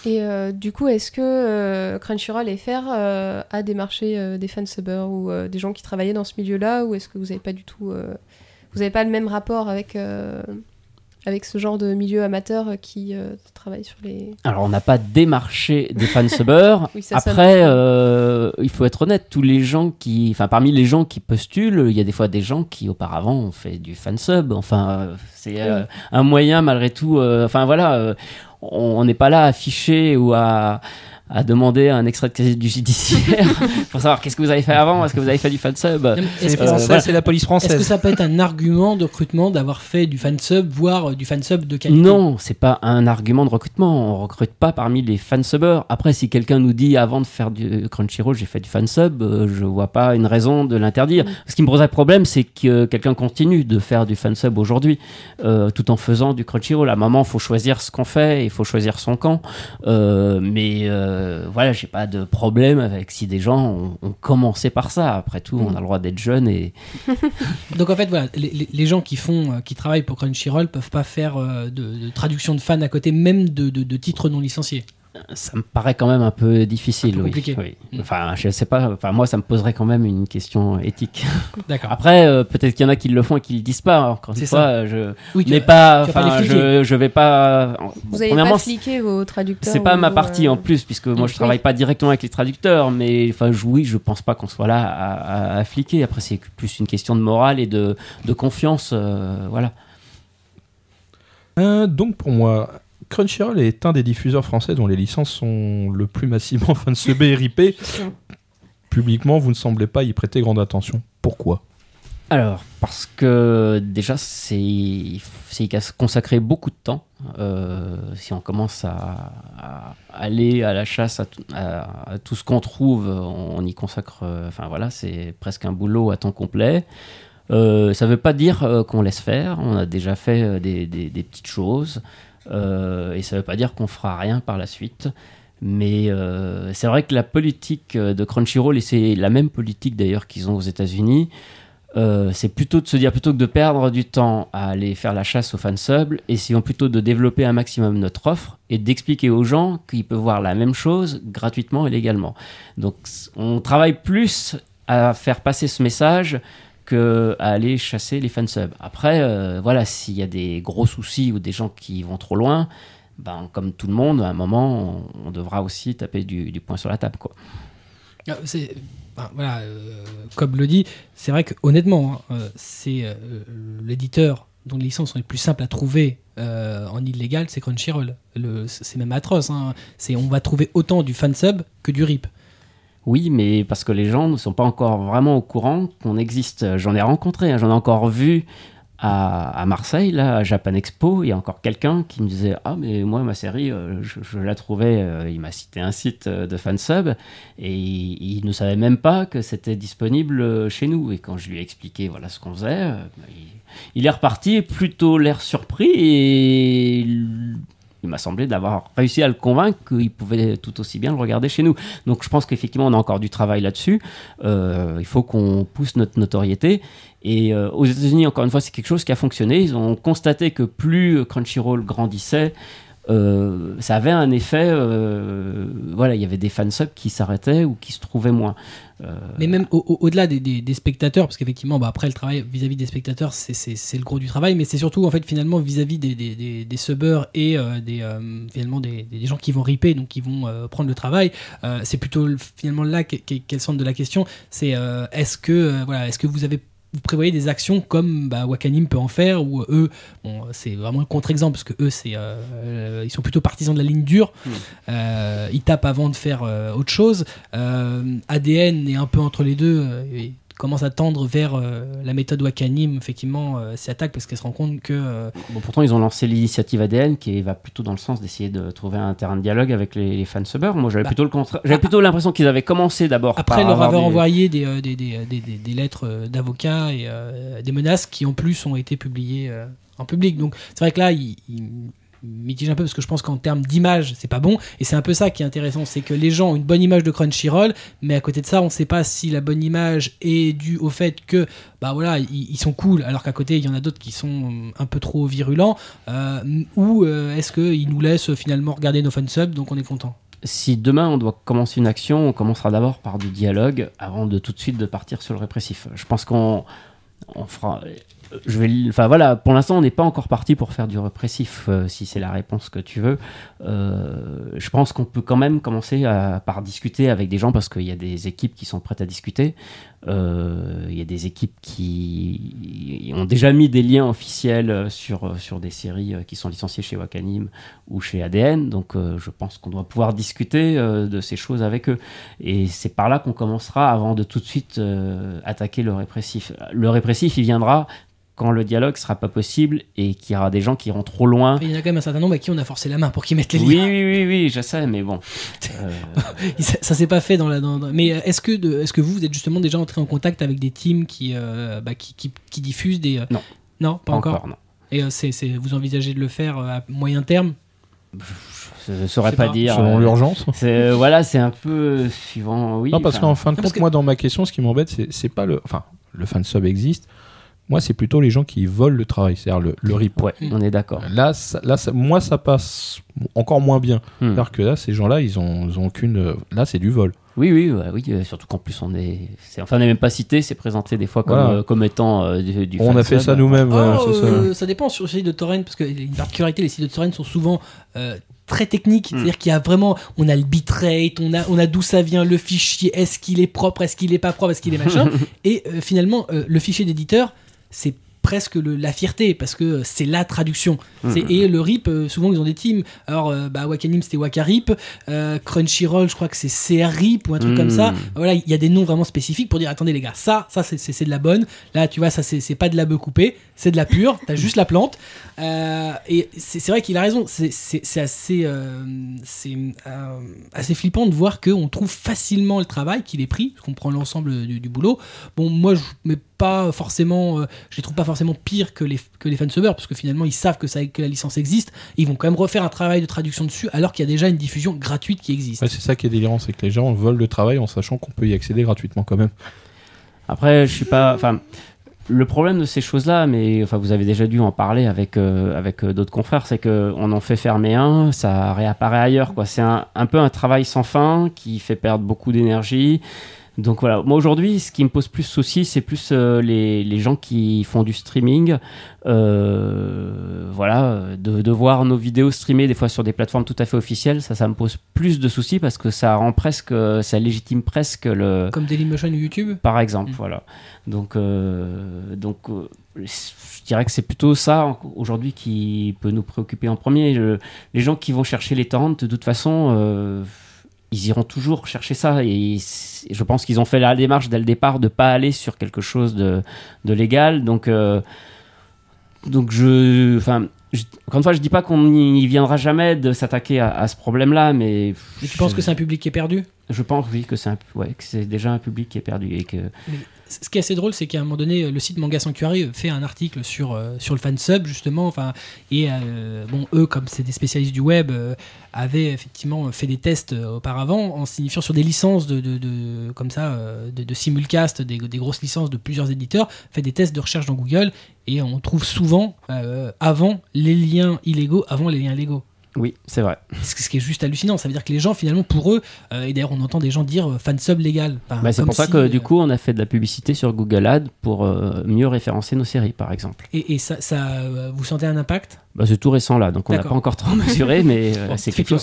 [SPEAKER 3] Et euh, du coup, est-ce que Crunchyroll FR a démarché des fansubbers ou des gens qui travaillaient dans ce milieu-là, ou est-ce que vous n'avez pas du tout, vous n'avez pas le même rapport avec avec ce genre de milieu amateur qui euh, travaille sur les.
[SPEAKER 2] Alors, on n'a pas démarché des fansubbers.
[SPEAKER 3] Oui,
[SPEAKER 2] Après, euh, il faut être honnête, tous les gens qui, enfin, parmi les gens qui postulent, il y a des fois des gens qui auparavant ont fait du fansub. Enfin, euh, c'est euh, un moyen malgré tout. enfin voilà, on on n'est pas là à afficher ou à à demander un extrait de casier du judiciaire pour savoir qu'est-ce que vous avez fait avant, est-ce que vous avez fait du fansub.
[SPEAKER 1] Est-ce que,
[SPEAKER 2] Euh, voilà.
[SPEAKER 4] c'est la police
[SPEAKER 1] est-ce que
[SPEAKER 4] française.
[SPEAKER 1] ça peut être un argument de recrutement d'avoir fait du fansub, voire euh, du fansub de qualité?
[SPEAKER 2] Non, c'est pas un argument de recrutement. On recrute pas parmi les fansubbers. Après, si quelqu'un nous dit avant de faire du Crunchyroll, j'ai fait du fansub, euh, je vois pas une raison de l'interdire. Ce qui me poserait problème, c'est que quelqu'un continue de faire du fansub aujourd'hui, euh, tout en faisant du Crunchyroll. À un moment, faut choisir ce qu'on fait, il faut choisir son camp. Euh, mais euh, voilà, j'ai pas de problème avec si des gens ont, ont commencé par ça. Après tout, on a le droit d'être jeune et
[SPEAKER 1] Donc en fait, voilà, les, gens qui font, euh, qui travaillent pour Crunchyroll peuvent pas faire euh, de, de traduction de fans à côté, même de, de- de titres non licenciés.
[SPEAKER 2] Ça me paraît quand même un peu difficile.
[SPEAKER 1] Un peu
[SPEAKER 2] oui,
[SPEAKER 1] compliqué.
[SPEAKER 2] oui.
[SPEAKER 1] Mm.
[SPEAKER 2] Enfin, je sais pas. Enfin, moi, ça me poserait quand même une question éthique.
[SPEAKER 1] D'accord.
[SPEAKER 2] Après, euh, peut-être qu'il y en a qui le font et qui le disent pas. Encore
[SPEAKER 1] C'est
[SPEAKER 2] une
[SPEAKER 1] ça.
[SPEAKER 2] fois, euh, je
[SPEAKER 1] Oui,
[SPEAKER 2] n'ai pas. Enfin, je, je vais pas. bon,
[SPEAKER 3] Vous avez
[SPEAKER 2] premièrement,
[SPEAKER 3] pas fliqué vos traducteurs
[SPEAKER 2] c'est pas ma
[SPEAKER 3] niveau,
[SPEAKER 2] partie
[SPEAKER 3] euh,
[SPEAKER 2] en plus, puisque moi je travaille pas directement avec les traducteurs, mais enfin, je- oui, je pense pas qu'on soit là à, à- à fliquer. Après, c'est plus une question de morale et de, de confiance. euh, voilà.
[SPEAKER 4] Euh, donc pour moi, Crunchyroll est un des diffuseurs français dont les licences sont le plus massivement fansubées et ripées. Publiquement, vous ne semblez pas y prêter grande attention. Pourquoi?
[SPEAKER 2] Alors, parce que déjà, c'est c'est qu'à se consacrer beaucoup de temps. Euh, si on commence à, à aller à la chasse à, tout- à- à tout ce qu'on trouve, on y consacre. euh, Enfin voilà, c'est presque un boulot à temps complet. Euh, ça ne veut pas dire euh, qu'on laisse faire. On a déjà fait euh, des, des- des petites choses. Euh, et ça ne veut pas dire qu'on fera rien par la suite. Mais euh, c'est vrai que la politique euh, de Crunchyroll, et c'est la même politique d'ailleurs qu'ils ont aux États-Unis, c'est plutôt de se dire, plutôt que de perdre du temps à aller faire la chasse aux fansub, essayons plutôt de développer un maximum notre offre et d'expliquer aux gens qu'ils peuvent voir la même chose gratuitement et légalement. Donc on travaille plus à faire passer ce message que à aller chasser les fansubs. Après, euh, voilà, s'il y a des gros soucis ou des gens qui vont trop loin, ben, comme tout le monde, à un moment, on, devra aussi taper du, poing sur la table. Quoi.
[SPEAKER 1] Ah, c'est- voilà, euh, comme le dit, c'est vrai que honnêtement, hein, euh, c'est l'éditeur dont les licences sont les plus simples à trouver en illégal, c'est Crunchyroll. C'est même atroce. hein. C'est on va trouver autant du fansub que du rip.
[SPEAKER 2] Oui, mais parce que les gens ne sont pas encore vraiment au courant qu'on existe. J'en ai rencontré, hein, j'en ai encore vu à, Marseille, là, à Japan Expo. Il y a encore quelqu'un qui me disait Ah, mais moi, ma série, euh, je, la trouvais. euh, il m'a cité un site euh, de fansub et il, ne savait même pas que c'était disponible chez nous. Et quand je lui ai expliqué voilà ce qu'on faisait, il, il est reparti plutôt l'air surpris et il m'a semblé d'avoir réussi à le convaincre qu'il pouvait tout aussi bien le regarder chez nous. Donc je pense qu'effectivement on a encore du travail là-dessus. Euh, il faut qu'on pousse notre notoriété. Et euh, aux États-Unis, encore une fois, c'est quelque chose qui a fonctionné. Ils ont constaté que plus Crunchyroll grandissait, euh, ça avait un effet. euh, voilà, il y avait des fansubs qui s'arrêtaient ou qui se trouvaient moins. Euh,
[SPEAKER 1] Mais même au- au- au-delà des, spectateurs, parce qu'effectivement, bah, après le travail vis-à-vis des spectateurs, c'est- le gros du travail, mais c'est surtout en fait finalement vis-à-vis des, des, des, et des finalement des, gens qui vont ripper, donc qui vont prendre le travail. C'est plutôt le- finalement là qu'est qu'est le centre de la question. C'est est-ce que voilà, est-ce que vous avez vous prévoyez des actions comme bah, Wakanim peut en faire ou eux bon c'est vraiment un contre-exemple parce que eux c'est euh, euh, ils sont plutôt partisans de la ligne dure
[SPEAKER 2] Hmm.
[SPEAKER 1] Euh, ils tapent avant de faire euh, autre chose Euh, ADN est un peu entre les deux euh, et commence à tendre vers euh, la méthode Wakanim effectivement euh, s'y attaque parce qu'elle se rend compte que euh,
[SPEAKER 2] Bon, pourtant, ils ont lancé l'initiative ADN qui va plutôt dans le sens d'essayer de trouver un terrain de dialogue avec les, les fansubbers. Moi, j'avais
[SPEAKER 1] Bah,
[SPEAKER 2] plutôt le contraire. J'avais plutôt l'impression qu'ils avaient commencé d'abord
[SPEAKER 1] après
[SPEAKER 2] par
[SPEAKER 1] leur
[SPEAKER 2] avoir des-
[SPEAKER 1] envoyé des, des, des, des, des- des lettres d'avocats et des menaces qui en plus ont été publiées en public donc c'est vrai que là il, il mitige un peu parce que je pense qu'en termes d'image c'est pas bon et c'est un peu ça qui est intéressant c'est que les gens ont une bonne image de Crunchyroll mais à côté de ça on sait pas si la bonne image est due au fait que bah voilà ils, sont cool alors qu'à côté il y en a d'autres qui sont euh, un peu trop virulents euh, ou euh, est-ce qu'ils nous laissent finalement regarder nos fansubs donc on est content?
[SPEAKER 2] Si demain on doit commencer une action, on commencera d'abord par du dialogue avant de tout de suite de partir sur le répressif. Je pense qu'on on fera. Enfin voilà, pour l'instant, on n'est pas encore parti pour faire du répressif, euh, si c'est la réponse que tu veux. Euh, je pense qu'on peut quand même commencer à, par discuter avec des gens parce qu'il y a des équipes qui sont prêtes à discuter. Euh, Il y a des équipes qui ont déjà mis des liens officiels sur, sur des séries qui sont licenciées chez Wakanim ou chez ADN. Donc je pense qu'on doit pouvoir discuter de ces choses avec eux. Et c'est par là qu'on commencera avant de tout de suite attaquer le répressif. Le répressif, il viendra quand le dialogue sera pas possible et qu'il y aura des gens qui iront trop loin.
[SPEAKER 1] Il y en a quand même un certain nombre à qui on a forcé la main pour qu'ils mettent les
[SPEAKER 2] Oui,
[SPEAKER 1] liens.
[SPEAKER 2] oui, oui, oui, je sais, mais bon. Euh,
[SPEAKER 1] ça, ça s'est pas fait dans la. dans- dans- Mais euh, est-ce que, de- est-ce que vous, vous êtes justement déjà entré en contact avec des teams qui, euh, bah, qui, qui, qui diffusent des. euh,
[SPEAKER 2] Non.
[SPEAKER 1] Non, pas,
[SPEAKER 2] pas
[SPEAKER 1] encore.
[SPEAKER 2] encore, non.
[SPEAKER 1] Et euh, c'est, c'est- vous envisagez de le faire euh, à moyen terme?
[SPEAKER 2] Je ne saurais pas,
[SPEAKER 1] pas.
[SPEAKER 2] dire.
[SPEAKER 4] Selon
[SPEAKER 2] euh,
[SPEAKER 4] l'urgence.
[SPEAKER 2] voilà, c'est un peu suivant. Oui,
[SPEAKER 4] non, parce qu'en fin de compte,
[SPEAKER 1] que-
[SPEAKER 4] moi, dans ma question, ce qui m'embête, c'est- c'est pas le. Enfin, le fan sub existe. Moi, c'est plutôt les gens qui volent le travail, c'est-à-dire le, le rip.
[SPEAKER 2] Ouais, on est d'accord.
[SPEAKER 4] Là, ça- là ça- moi, ça passe encore moins bien.
[SPEAKER 2] Hmm.
[SPEAKER 4] C'est-à-dire que là, ces gens-là, ils ont, ils ont aucune. euh, Là, c'est du vol.
[SPEAKER 2] Oui, oui, ouais, oui, euh, surtout qu'en plus on est, c'est- enfin on n'est même pas cité, c'est présenté des fois comme,
[SPEAKER 4] Voilà.
[SPEAKER 2] euh, comme étant euh, du, du
[SPEAKER 4] On a
[SPEAKER 2] fansub.
[SPEAKER 4] fait ça nous-mêmes.
[SPEAKER 1] Oh,
[SPEAKER 4] c'est ça.
[SPEAKER 1] euh, ça dépend sur les sites de torrent parce que une particularité les sites de torrent sont souvent euh, très techniques
[SPEAKER 2] Mm.
[SPEAKER 1] c'est-à-dire qu'il y a vraiment on a le bitrate on a on a d'où ça vient le fichier est-ce qu'il est propre est-ce qu'il est pas propre est-ce qu'il est machin et euh, finalement euh, le fichier d'éditeur c'est presque le- la fierté parce que c'est la traduction.
[SPEAKER 2] Mhm.
[SPEAKER 1] et le RIP euh, souvent ils ont des teams. Alors euh, bah, Wakanim c'était Wakarip euh, Crunchyroll je crois que c'est CRRIP ou un truc comme ça. Voilà il y a des noms vraiment spécifiques pour dire attendez les gars ça ça c'est- de la bonne. Là tu vois ça c'est pas de la bœuf coupée c'est de la pure. T'as juste la plante. Euh, et c'est vrai qu'il a raison. C'est assez c'est assez flippant de voir qu'on trouve facilement le travail qu'il est pris qu'on prend l'ensemble du, du boulot. Bon moi je pas forcément euh, je les trouve pas forcément pire que les que les fansubbers parce que finalement ils savent que ça que la licence existe ils vont quand même refaire un travail de traduction dessus alors qu'il y a déjà une diffusion gratuite qui existe
[SPEAKER 4] Ouais, c'est ça qui est délirant, c'est que les gens volent le travail en sachant qu'on peut y accéder gratuitement quand même.
[SPEAKER 2] Après, je suis pas, enfin, le problème de ces choses-là, mais enfin, vous avez déjà dû en parler avec euh, avec euh, d'autres confrères, c'est que on en fait fermer un, ça réapparaît ailleurs, quoi. C'est un, un peu un travail sans fin qui fait perdre beaucoup d'énergie. Donc voilà, moi aujourd'hui, ce qui me pose plus souci, c'est plus euh, les, les gens qui font du streaming. Euh, voilà, de, de voir nos vidéos streamées des fois sur des plateformes tout à fait officielles, ça, ça me pose plus de soucis parce que ça rend presque, ça légitime presque le,
[SPEAKER 1] comme Dailymotion ou YouTube
[SPEAKER 2] par exemple,
[SPEAKER 1] Mm.
[SPEAKER 2] voilà. Donc, euh, donc je dirais que c'est plutôt ça aujourd'hui qui peut nous préoccuper en premier. Je- les gens qui vont chercher les torrents, de toute façon, ils iront toujours chercher ça. Et je pense qu'ils ont fait la démarche dès le départ de pas aller sur quelque chose de, de légal. Donc, euh, donc je, enfin. je- Encore une fois, je dis pas qu'on n'y viendra jamais de s'attaquer à, à ce problème-là, mais
[SPEAKER 1] tu penses que c'est un public qui est perdu?
[SPEAKER 2] Je pense oui que c'est un- ouais, que c'est déjà un public qui est perdu et que
[SPEAKER 1] Ce qui est assez drôle, c'est qu'à un moment donné, le site Manga Sanctuary fait un article sur, euh, sur le fansub, justement. Enfin, et euh, bon, eux, comme c'est des spécialistes du web, euh, avaient effectivement fait des tests auparavant en signifiant sur des licences de, de, simulcast, des, grosses licences de plusieurs éditeurs, fait des tests de recherche dans Google et on trouve souvent avant les liens illégaux, avant les liens légaux.
[SPEAKER 2] Oui, c'est vrai.
[SPEAKER 1] Ce qui est juste hallucinant, ça veut dire que les gens, finalement, pour eux, euh, et d'ailleurs, on entend des gens dire euh, fansub légal. Enfin,
[SPEAKER 2] Bah, c'est pour ça que
[SPEAKER 1] euh,
[SPEAKER 2] du coup on a fait de la publicité sur Google Ads pour euh, mieux référencer nos séries par exemple.
[SPEAKER 1] Et, et ça, ça vous sentez un impact?
[SPEAKER 2] Bah, c'est tout récent là, donc on n'a pas encore trop mesuré, mais euh,
[SPEAKER 1] Bon,
[SPEAKER 2] c'est quelque chose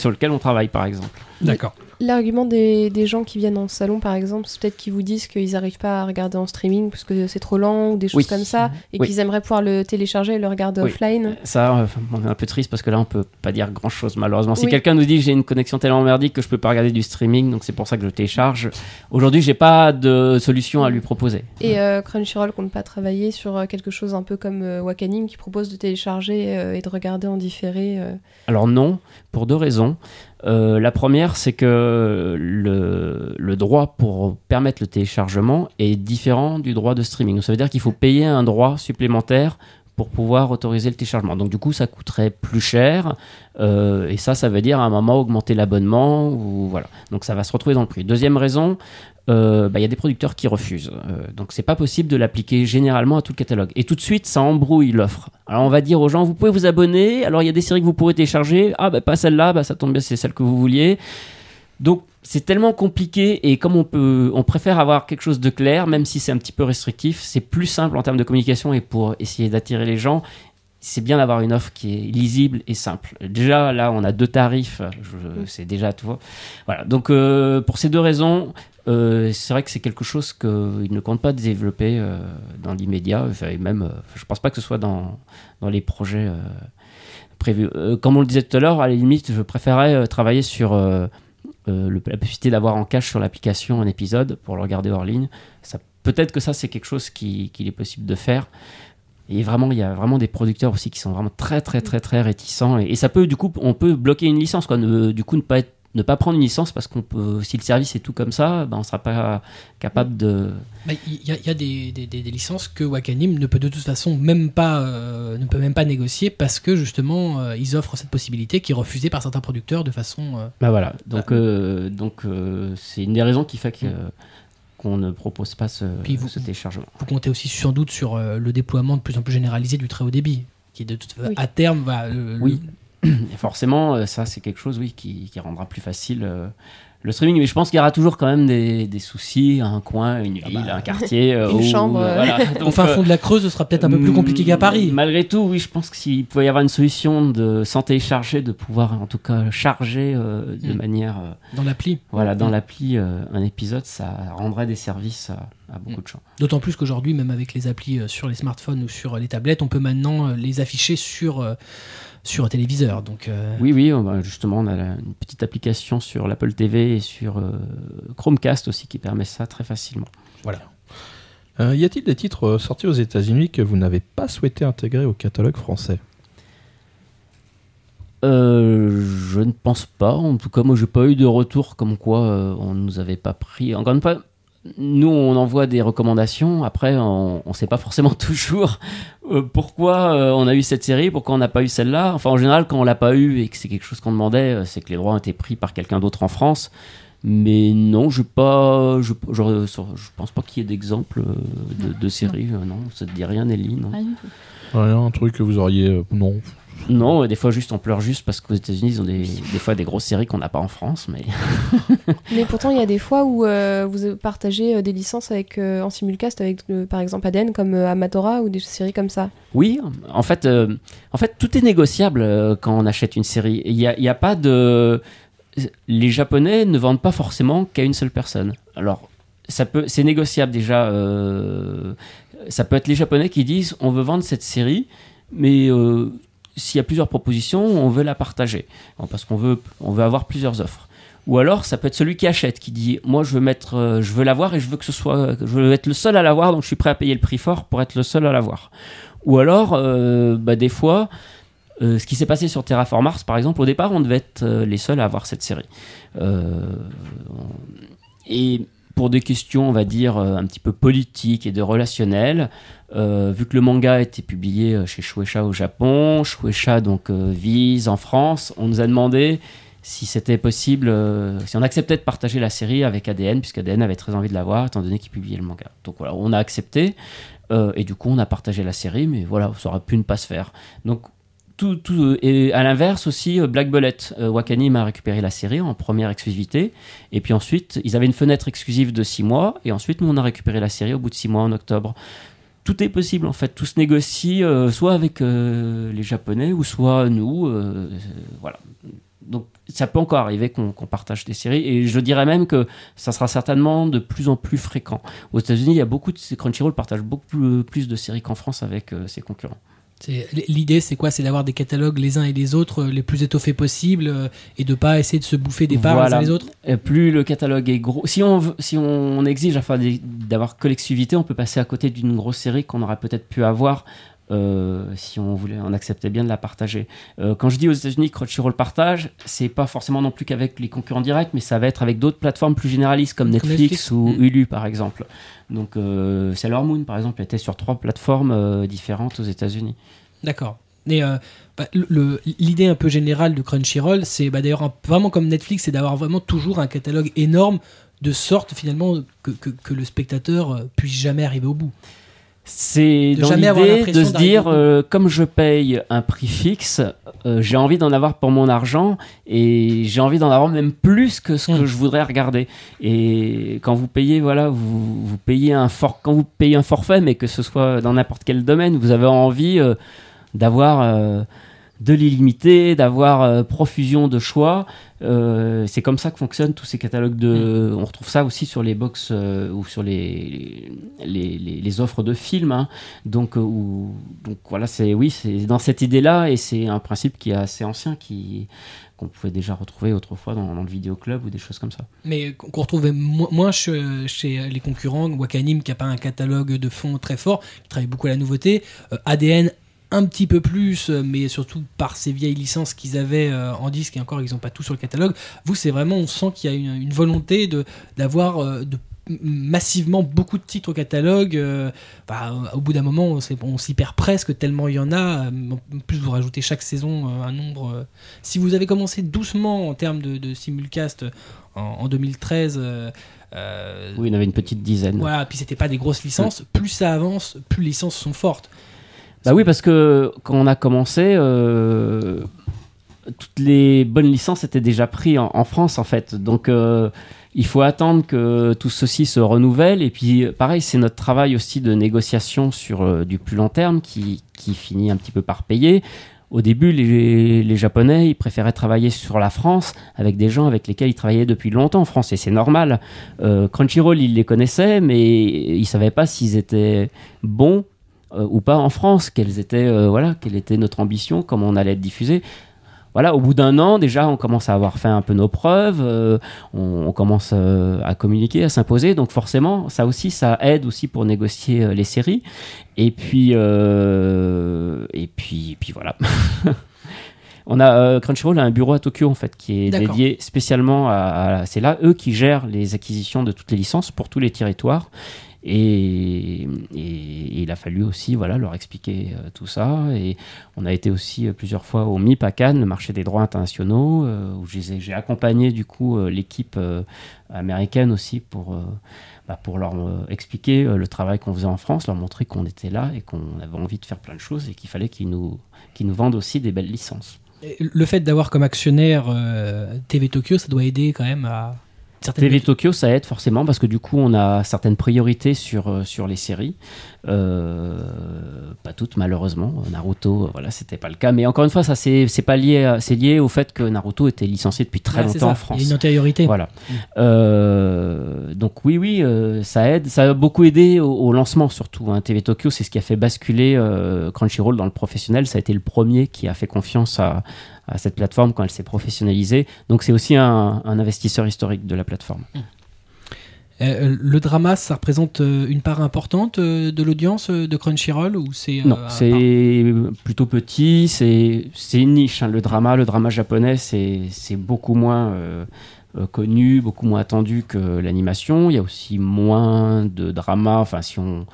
[SPEAKER 2] sur lequel on travaille par exemple.
[SPEAKER 1] D'accord.
[SPEAKER 3] L'argument des, des gens qui viennent en salon, par exemple, c'est peut-être qu'ils vous disent qu'ils n'arrivent pas à regarder en streaming parce que c'est trop lent ou des choses
[SPEAKER 2] Oui.
[SPEAKER 3] comme ça, et
[SPEAKER 2] Oui.
[SPEAKER 3] qu'ils aimeraient pouvoir le télécharger et le regarder
[SPEAKER 2] Oui.
[SPEAKER 3] offline.
[SPEAKER 2] Ça, euh, on est un peu triste parce que là on peut pas dire grand chose malheureusement. Si
[SPEAKER 3] Oui.
[SPEAKER 2] quelqu'un nous dit que j'ai une connexion tellement merdique que je peux pas regarder du streaming, donc c'est pour ça que je télécharge. Aujourd'hui, j'ai pas de solution à lui proposer.
[SPEAKER 3] Et euh, Crunchyroll compte pas travailler sur euh, quelque chose un peu comme euh, Wakanim qui propose de télécharger euh, et de regarder en différé. euh.
[SPEAKER 2] Alors non, pour deux raisons. Euh, la première, c'est que le, droit pour permettre le téléchargement est différent du droit de streaming. Donc, ça veut dire qu'il faut payer un droit supplémentaire pour pouvoir autoriser le téléchargement. Donc du coup, ça coûterait plus cher. et ça, ça veut dire à un moment augmenter l'abonnement. voilà. Donc ça va se retrouver dans le prix. Deuxième raison, euh, bah, il y a des producteurs qui refusent. Euh, donc c'est pas possible de l'appliquer généralement à tout le catalogue. Et tout de suite, ça embrouille l'offre. Alors on va dire aux gens, vous pouvez vous abonner. Alors il y a des séries que vous pourrez télécharger. Ah bah pas celle-là, bah ça tombe bien, c'est celle que vous vouliez. Donc c'est tellement compliqué et comme on peut, on préfère avoir quelque chose de clair, même si c'est un petit peu restrictif, c'est plus simple en termes de communication et pour essayer d'attirer les gens. C'est bien d'avoir une offre qui est lisible et simple. Déjà, là, on a deux tarifs, c'est déjà tout. Voilà. Donc, euh, pour ces deux raisons, euh, c'est vrai que c'est quelque chose qu'ils ne comptent pas développer euh, dans l'immédiat. Même, euh, je pense pas que ce soit dans, les projets euh, prévus. Comme on le disait tout à l'heure, à la limite, je préférais travailler sur la possibilité d'avoir en cache sur l'application un épisode pour le regarder hors ligne. Peut-être que ça, c'est quelque chose qui- qu'il est possible de faire. Et vraiment, il y a vraiment des producteurs aussi qui sont vraiment très, très, très, très réticents. Et, ça peut, du coup, on peut bloquer une licence, du coup, ne pas être ne pas prendre une licence parce qu'on peut si le service est tout comme ça ben on sera pas capable de
[SPEAKER 1] Bah, Il y a, il y a des, des- des- des licences que Wakanim ne peut de toute façon même pas, euh, ne peut même pas négocier parce que justement euh, ils offrent cette possibilité qui est refusée par certains producteurs de façon. euh,
[SPEAKER 2] ben voilà donc euh, donc euh, c'est une des raisons qui fait que qu'on ne propose pas ce,
[SPEAKER 1] Puis vous-
[SPEAKER 2] ce téléchargement
[SPEAKER 1] vous comptez aussi sans doute sur euh, le déploiement de plus en plus généralisé du très haut débit qui de toute
[SPEAKER 3] Oui.
[SPEAKER 1] à terme va. le-
[SPEAKER 2] Oui. Et forcément, euh, ça, c'est quelque chose, oui, qui, qui rendra plus facile euh, le streaming. Mais je pense qu'il y aura toujours quand même des, des soucis, un coin, une ville, un quartier. euh,
[SPEAKER 3] Une
[SPEAKER 2] où-
[SPEAKER 3] chambre, euh.
[SPEAKER 2] voilà.
[SPEAKER 1] Au
[SPEAKER 2] Donc,
[SPEAKER 1] fin fond de la Creuse, ce sera peut-être un peu plus compliqué qu'à Paris.
[SPEAKER 2] Malgré tout, oui, je pense que s'il pouvait y avoir une solution de sans télécharger, de pouvoir en tout cas charger euh, de
[SPEAKER 1] Mm.
[SPEAKER 2] manière, euh,
[SPEAKER 1] Dans l'appli.
[SPEAKER 2] voilà, dans
[SPEAKER 1] Mm.
[SPEAKER 2] l'appli, euh, un épisode, ça rendrait des services à, à beaucoup de gens.
[SPEAKER 1] D'autant plus qu'aujourd'hui, même avec les applis sur les smartphones ou sur les tablettes, on peut maintenant les afficher sur, euh, sur un téléviseur. Donc, euh,
[SPEAKER 2] Oui, oui, justement, on a la- une petite application sur l'Apple TV et sur euh, Chromecast aussi qui permet ça très facilement.
[SPEAKER 4] Euh, y a-t-il des titres sortis aux États-Unis que vous n'avez pas souhaité intégrer au catalogue français?
[SPEAKER 2] Euh, je ne pense pas. En tout cas, moi, j'ai pas eu de retour comme quoi euh, on nous avait pas pris. Encore une fois, nous, on envoie des recommandations. Après, on ne sait pas forcément toujours euh, pourquoi euh, on a eu cette série, pourquoi on n'a pas eu celle-là. Enfin, en général, quand on l'a pas eu et que c'est quelque chose qu'on demandait, euh, c'est que les droits ont été pris par quelqu'un d'autre en France. Mais non, je pas, je, je, je pense pas qu'il y ait d'exemple euh, de, euh, non, ça te dit rien, Nelly, non?
[SPEAKER 4] Un truc que vous auriez. euh, non.
[SPEAKER 2] Non, des fois juste on pleure juste parce qu'aux États-Unis ils ont des, des fois des grosses séries qu'on n'a pas en France, mais
[SPEAKER 3] Mais pourtant, il y a des fois où euh, vous partagez euh, des licences avec, euh, en simulcast avec, euh, par exemple, ADN, comme Amatora ou des séries comme ça.
[SPEAKER 2] oui, en fait, en fait tout est négociable quand on achète une série. Il n'y a, a pas de, les Japonais ne vendent pas forcément qu'à une seule personne. Alors ça peut, c'est négociable déjà. ça peut être les Japonais qui disent on veut vendre cette série, mais euh, s'il y a plusieurs propositions, on veut la partager parce qu'on veut, on veut avoir plusieurs offres. Ou alors, ça peut être celui qui achète, qui dit Moi, je veux, mettre, euh, je veux l'avoir et je veux que ce soit. Je veux être le seul à l'avoir, donc je suis prêt à payer le prix fort pour être le seul à l'avoir. Ou alors, euh, bah, des fois, euh, ce qui s'est passé sur Terraform Mars, par exemple, au départ, on devait être les seuls à avoir cette série. Et pour des questions, on va dire, euh, un petit peu politiques et de relationnel, euh, vu que le manga a été publié euh, chez Shueisha au Japon, Shueisha donc vise en France, on nous a demandé si c'était possible, si on acceptait de partager la série avec ADN, puisque ADN avait très envie de l'avoir, étant donné qu'il publiait le manga. Donc voilà, on a accepté, et du coup on a partagé la série, mais voilà, ça aurait pu ne pas se faire. Donc tout, et à l'inverse aussi, euh, Black Bullet, euh, Wakanim a récupéré la série en première exclusivité, et puis ensuite, ils avaient une fenêtre exclusive de 6 mois, et ensuite, nous, on a récupéré la série au bout de 6 mois en octobre. Tout est possible, en fait. Tout se négocie, euh, soit avec euh, les Japonais, ou soit nous. euh, voilà. Donc, ça peut encore arriver qu'on partage des séries, et je dirais même que ça sera certainement de plus en plus fréquent. Aux États-Unis, il y a beaucoup de. Crunchyroll partage beaucoup plus, de séries qu'en France avec euh, ses concurrents.
[SPEAKER 1] L'idée, c'est quoi? C'est d'avoir des catalogues les uns et les autres euh, les plus étoffés possibles euh, et de pas essayer de se bouffer des parts les uns les autres?
[SPEAKER 2] Et plus le catalogue est gros, si on, si on exige enfin, d'avoir collectivité, on peut passer à côté d'une grosse série qu'on aurait peut-être pu avoir euh, si on voulait, on acceptait bien de la partager. Euh, quand je dis aux États-Unis Crunchyroll partage, c'est pas forcément non plus qu'avec les concurrents directs, mais ça va être avec d'autres plateformes plus généralistes comme
[SPEAKER 1] Comme
[SPEAKER 2] Netflix,
[SPEAKER 1] Netflix.
[SPEAKER 2] ou
[SPEAKER 1] Mm.
[SPEAKER 2] Hulu par exemple. Donc euh, Sailor Moon par exemple était sur trois plateformes euh, différentes aux États-Unis.
[SPEAKER 1] D'accord. Et euh, bah, l'idée un peu générale de Crunchyroll, c'est bah, d'ailleurs vraiment comme Netflix, c'est d'avoir vraiment toujours un catalogue énorme de sorte finalement que, que- le spectateur puisse jamais arriver au bout.
[SPEAKER 2] C'est
[SPEAKER 1] De
[SPEAKER 2] dans l'idée se dire, euh, comme je paye un prix fixe, euh, j'ai envie d'en avoir pour mon argent et j'ai envie d'en avoir même plus que ce que
[SPEAKER 1] Mm.
[SPEAKER 2] je voudrais regarder. Et quand vous payez, voilà, vous, vous payez un for quand vous payez un forfait, mais que ce soit dans n'importe quel domaine, vous avez envie euh, d'avoir de l'illimité, d'avoir profusion de choix. Euh, c'est comme ça que fonctionnent tous ces catalogues de. On retrouve ça aussi sur les box euh, ou sur les, les, les- les offres de films. hein. Donc, euh, où- donc voilà, c'est oui, c'est dans cette idée-là et c'est un principe qui est assez ancien, qui qu'on pouvait déjà retrouver autrefois dans, dans le vidéoclub ou des choses comme ça.
[SPEAKER 1] Mais qu'on retrouvait mo- moins chez, chez les concurrents, Wakanim qui n'a pas un catalogue de fond très fort, qui travaille beaucoup à la nouveauté, ADN un petit peu plus, euh, mais surtout par ces vieilles licences qu'ils avaient euh, en disque et encore ils n'ont pas tout sur le catalogue. Vous, c'est vraiment, on sent qu'il y a une, une volonté de d'avoir euh, de massivement beaucoup de titres au catalogue. bah, au bout d'un moment, on, s'y perd presque tellement il y en a. En plus, vous rajoutez chaque saison un nombre. si vous avez commencé doucement en termes de, de simulcast en, en 2013. euh, euh,
[SPEAKER 2] Oui, il y en avait une petite dizaine.
[SPEAKER 1] Voilà, puis c'était pas des grosses licences. Plus ça avance, plus les licences sont fortes.
[SPEAKER 2] Bah oui, parce que quand on a commencé, euh, toutes les bonnes licences étaient déjà prises en, France, en fait. Donc, euh, il faut attendre que tout ceci se renouvelle. Et puis, pareil, c'est notre travail aussi de négociation sur euh, du plus long terme qui, qui finit un petit peu par payer. Au début, les, les Japonais, ils préféraient travailler sur la France avec des gens avec lesquels ils travaillaient depuis longtemps en France, et c'est normal. Crunchyroll, ils les connaissaient, mais ils savaient pas s'ils étaient bons euh, ou pas en France, quelles étaient, euh, voilà, quelle était notre ambition, comment on allait être diffusé. Voilà, au bout d'un an, déjà, on commence à avoir fait un peu nos preuves, euh, on, on commence euh, à communiquer, à s'imposer. Donc forcément, ça aussi, ça aide aussi pour négocier les séries. Et puis, et puis, et puis voilà. On a euh, Crunchyroll a un bureau à Tokyo en fait qui est dédié spécialement à, à- c'est là eux qui gèrent les acquisitions de toutes les licences pour tous les territoires et, il a fallu aussi voilà leur expliquer euh, tout ça et on a été aussi euh, plusieurs fois au MIP à Cannes, le marché des droits internationaux euh, où j'ai accompagné du coup l'équipe américaine aussi pour bah, pour leur expliquer le travail qu'on faisait en France, leur montrer qu'on était là et qu'on avait envie de faire plein de choses et qu'il fallait qu'ils nous qu'ils nous vendent aussi des belles licences.
[SPEAKER 1] Le fait d'avoir comme actionnaire TV Tokyo, ça doit aider quand même à
[SPEAKER 2] TV Tokyo, ça aide forcément parce que du coup, on a certaines priorités sur, euh, sur les séries. Euh, pas toutes, malheureusement. Naruto, euh, voilà, c'était pas le cas. Mais encore une fois, ça, c'est pas lié, c'est lié au fait que Naruto était licencié depuis très
[SPEAKER 1] Ah,
[SPEAKER 2] longtemps en France.
[SPEAKER 1] Il y a une antériorité.
[SPEAKER 2] Voilà. Euh, donc oui, oui, euh, ça aide. Ça a beaucoup aidé au, au lancement surtout. hein. TV Tokyo, c'est ce qui a fait basculer Crunchyroll dans le professionnel. Ça a été le premier qui a fait confiance à cette plateforme quand elle s'est professionnalisée. Donc c'est aussi un, un investisseur historique de la plateforme.
[SPEAKER 1] Euh, le drama, ça représente euh, une part importante euh, de l'audience euh, de Crunchyroll ou c'est euh,
[SPEAKER 2] Non, c'est plutôt petit, c'est c'est une niche. hein. Le drama, le drama japonais, c'est c'est beaucoup moins euh, euh, connu, beaucoup moins attendu que l'animation. Il y a aussi moins de drama. Enfin, si on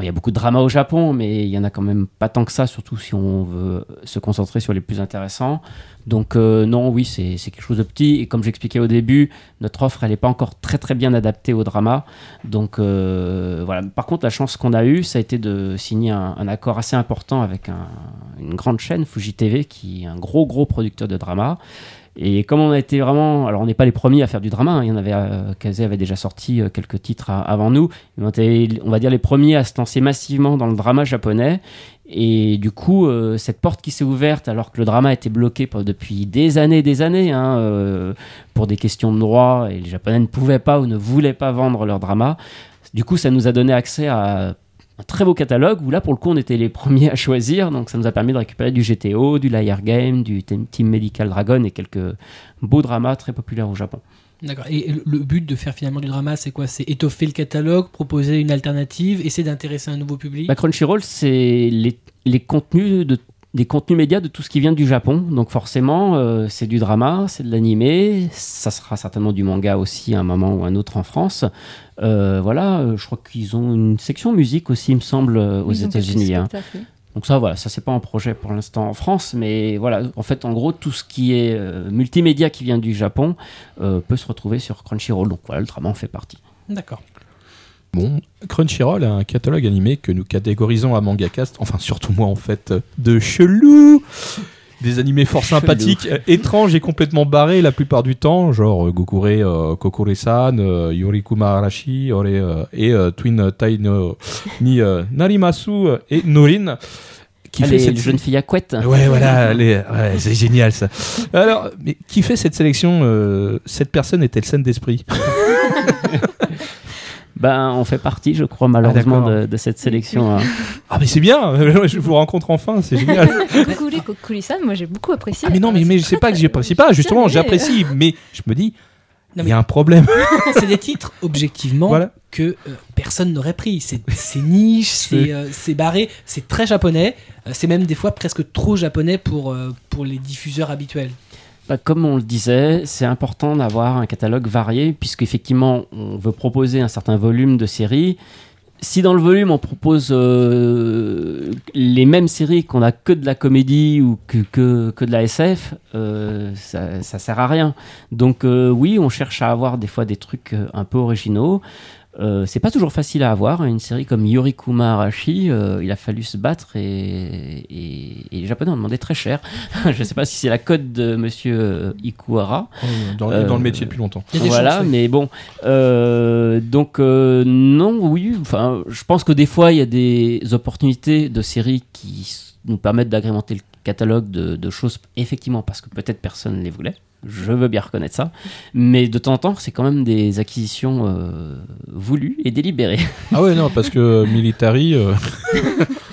[SPEAKER 2] il y a beaucoup de drama au Japon, mais il y en a quand même pas tant que ça, surtout si on veut se concentrer sur les plus intéressants. Donc euh, non, oui, c'est quelque chose de petit. Et comme j'expliquais au début, notre offre, elle n'est pas encore très très bien adaptée au drama. Donc euh, voilà. Par contre, la chance qu'on a eue, ça a été de signer un, accord assez important avec un- une grande chaîne, Fuji TV, qui est un gros gros producteur de drama. Et comme on a été vraiment, alors on n'est pas les premiers à faire du drama, hein, il y en avait, euh, Kazé avait déjà sorti euh, quelques titres a- avant nous, on était, on va dire les premiers à se lancer massivement dans le drama japonais. Et du coup, euh, cette porte qui s'est ouverte alors que le drama était bloqué depuis des années des années hein, euh, pour des questions de droit et les Japonais ne pouvaient pas ou ne voulaient pas vendre leur drama. Du coup, ça nous a donné accès à un très beau catalogue où là, pour le coup, on était les premiers à choisir. Donc, ça nous a permis de récupérer du GTO, du Liar Game, du Team Medical Dragon et quelques beaux dramas très populaires au Japon.
[SPEAKER 1] D'accord. Et le- le but de faire finalement du drama, c'est quoi? C'est étoffer le catalogue, proposer une alternative, essayer d'intéresser un nouveau public?
[SPEAKER 2] Bah, Crunchyroll, c'est les, les contenus de des contenus médias de tout ce qui vient du Japon. Donc forcément, euh, c'est du drama, c'est de l'animé, ça sera certainement du manga aussi à un moment ou un autre en France. Euh, voilà, euh, je crois qu'ils ont une section musique aussi, il me semble, aux États-Unis. hein. Donc ça, voilà, ça c'est pas un projet pour l'instant en France, mais voilà, en fait, en gros, tout ce qui est euh, multimédia qui vient du Japon euh, peut se retrouver sur Crunchyroll. Donc voilà, le drama en fait partie.
[SPEAKER 1] D'accord.
[SPEAKER 4] Bon, Crunchyroll a un catalogue animé que nous catégorisons à MangaCast, enfin surtout moi en fait, de chelou des animés fort sympathiques, euh, étranges et complètement barrés la plupart du temps, genre euh, Gokure, euh, Kokore-san, euh, Yorikuma Arashi ore, et Twin Tai no ni Narimasu et Norin. Qui
[SPEAKER 2] Ah,
[SPEAKER 4] fait
[SPEAKER 2] les
[SPEAKER 4] cette
[SPEAKER 2] jeunes filles à couette.
[SPEAKER 4] Ouais, voilà, les- ouais, c'est génial ça. Alors, mais qui fait cette sélection Cette personne est-elle saine d'esprit?
[SPEAKER 2] Ben, on fait partie, je crois, malheureusement,
[SPEAKER 4] d'accord.
[SPEAKER 2] de, de cette sélection. hein.
[SPEAKER 4] Ah, mais c'est bien Je vous rencontre enfin, c'est génial
[SPEAKER 5] Coucou Kokuri-san, moi j'ai beaucoup apprécié.
[SPEAKER 4] Ah, mais non, mais, mais je sais pas que j'apprécie pas, justement, j'apprécie, mais je me dis, il y a un problème.
[SPEAKER 1] c'est des titres, objectivement,
[SPEAKER 4] Voilà.
[SPEAKER 1] que euh, personne n'aurait pris. C'est niche, c'est euh, c'est barré, c'est très japonais. euh, c'est même des fois presque trop japonais pour, euh, pour les diffuseurs habituels.
[SPEAKER 2] Bah, comme on le disait, c'est important d'avoir un catalogue varié, puisqu'effectivement, on veut proposer un certain volume de séries. Si dans le volume, on propose euh, les mêmes séries, qu'on a que de la comédie ou que, que, que de la SF, euh, ça, ça sert à rien. Donc euh, oui, on cherche à avoir des fois des trucs un peu originaux. Euh, c'est pas toujours facile à avoir. Une série comme Yorikuma Arashi, euh, il a fallu se battre et, et- et les Japonais ont demandé très cher. Je sais pas si c'est la cote de Monsieur euh, Ikuhara.
[SPEAKER 4] Dans,
[SPEAKER 2] Euh,
[SPEAKER 4] dans le métier depuis longtemps.
[SPEAKER 2] Voilà,
[SPEAKER 1] chances,
[SPEAKER 2] mais bon. Euh, donc euh, non, oui. Enfin, je pense que des fois il y a des opportunités de séries qui nous permettent d'agrémenter le catalogue de, de choses effectivement parce que peut-être personne ne les voulait. Je veux bien reconnaître ça, mais de temps en temps, c'est quand même des acquisitions euh, voulues et délibérées.
[SPEAKER 4] Ah ouais, non, parce que Military. euh,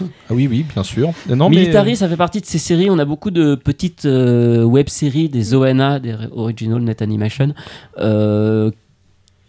[SPEAKER 4] ah oui, oui, bien sûr. Non, mais-
[SPEAKER 2] Military, ça fait partie de ces séries. On a beaucoup de petites euh, web-séries, des ONA, des Original Net Animation, euh,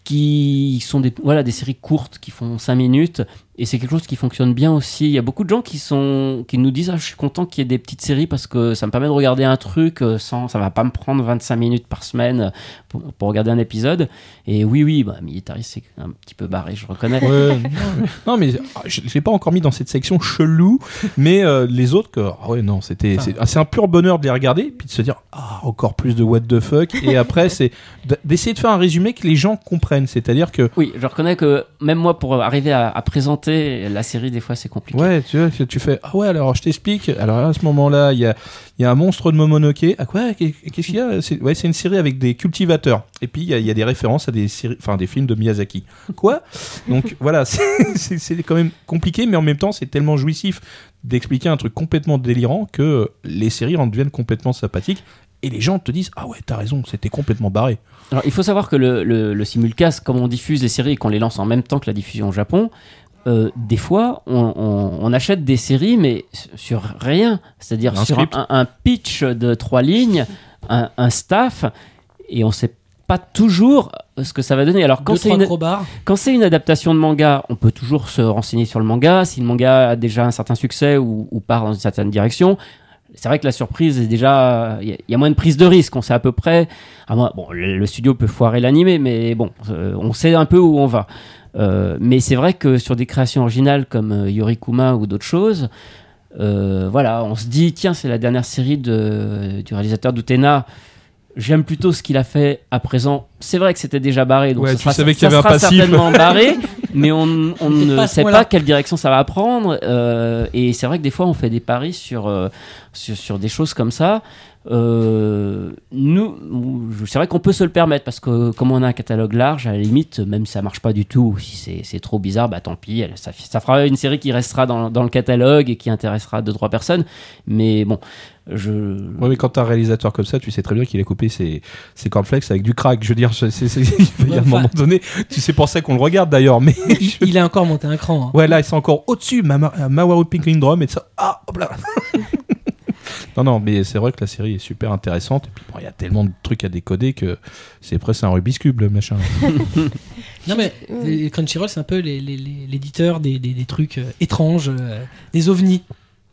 [SPEAKER 2] qui sont des, voilà, des séries courtes qui font 5 minutes. Et c'est quelque chose qui fonctionne bien aussi. Il y a beaucoup de gens qui, sont, qui nous disent ah, Je suis content qu'il y ait des petites séries parce que ça me permet de regarder un truc euh, sans. Ça va pas me prendre 25 minutes par semaine pour, pour regarder un épisode. Et oui, oui, bah, Military, c'est un petit peu barré, je reconnais.
[SPEAKER 4] Ouais, non, mais, ah, je je l'ai pas encore mis dans cette section chelou, mais euh, les autres, que, ah ouais, non, c'était, c'est, ah, c'est un pur bonheur de les regarder, puis de se dire, ah, encore plus de what the fuck, et après, c'est d'essayer de faire un résumé que les gens comprennent, c'est-à-dire que,
[SPEAKER 2] Oui, je reconnais que même moi, pour arriver à, à présenter la série, des fois, c'est compliqué.
[SPEAKER 4] ouais, tu vois, tu fais, ah ouais, alors je t'explique, alors à ce moment-là, il y a, il y a un monstre de Momonoke, ah quoi, qu'est- qu'est-ce qu'il y a? C'est, Ouais, c'est une série avec des cultivateurs, et puis il y a, il y a des références à des séries, enfin, des films de Miyazaki. Quoi? Donc voilà, c'est, c'est, c'est quand même compliqué, mais en même temps, c'est tellement jouissif d'expliquer un truc complètement délirant que les séries en deviennent complètement sympathiques. Et les gens te disent Ah ouais, t'as raison, c'était complètement barré.
[SPEAKER 2] Alors, il faut savoir que le, le, le simulcast, comme on diffuse les séries et qu'on les lance en même temps que la diffusion au Japon, euh, des fois, on, on- on achète des séries, mais sur rien. C'est-à-dire
[SPEAKER 4] Un
[SPEAKER 2] sur un, un pitch de trois lignes, un, un staff, et on sait pas toujours ce que ça va donner. Alors, quand c'est une,
[SPEAKER 1] gros bars.
[SPEAKER 2] quand c'est une adaptation de manga, on peut toujours se renseigner sur le manga. Si le manga a déjà un certain succès ou, ou part dans une certaine direction, c'est vrai que la surprise est déjà. Il y, a- il y a moins de prise de risque. On sait à peu près. moins- bon, le, le studio peut foirer l'animé, mais bon, euh, on sait un peu où on va. Euh, mais c'est vrai que sur des créations originales comme euh, Yorikuma ou d'autres choses, euh, voilà, on se dit tiens, c'est la dernière série du réalisateur d'Utena. J'aime plutôt ce qu'il a fait à présent. C'est vrai que c'était déjà barré, donc
[SPEAKER 4] Ouais,
[SPEAKER 2] ça
[SPEAKER 4] tu
[SPEAKER 2] sera,
[SPEAKER 4] savais qu'il y
[SPEAKER 2] ça
[SPEAKER 4] avait un
[SPEAKER 2] sera
[SPEAKER 4] passif.
[SPEAKER 2] certainement barré, mais on, ne
[SPEAKER 1] pas
[SPEAKER 2] sait pas quelle direction ça va prendre. euh, et c'est vrai que des fois, on fait des paris sur, euh, sur, sur des choses comme ça. Euh, nous, c'est vrai qu'on peut se le permettre parce que comme on a un catalogue large, à la limite, même si ça marche pas du tout, si c'est- c'est trop bizarre, bah tant pis, elle- ça, ça fera une série qui restera dans, dans le catalogue et qui intéressera deux trois personnes. Mais bon, je
[SPEAKER 4] Ouais, mais quand t'as un réalisateur comme ça, tu sais très bien qu'il a coupé ses, ses cornflakes avec du crack. Je veux dire, c'est, c'est- c'est- il y a un moment donné, tu sais pour ça qu'on le regarde d'ailleurs, mais.
[SPEAKER 1] Il, il a encore monté un cran. hein.
[SPEAKER 4] Ouais, là, c'est encore au-dessus, Mawaru Pink Drum et ça. Ah, hop là Non, non, mais c'est vrai que la série est super intéressante. Et puis, bon, il y a tellement de trucs à décoder que c'est presque un Rubik's Cube, le machin.
[SPEAKER 1] Non mais les Crunchyroll c'est un peu les- les- les- l'éditeur des, des- des trucs euh, étranges, euh, des ovnis.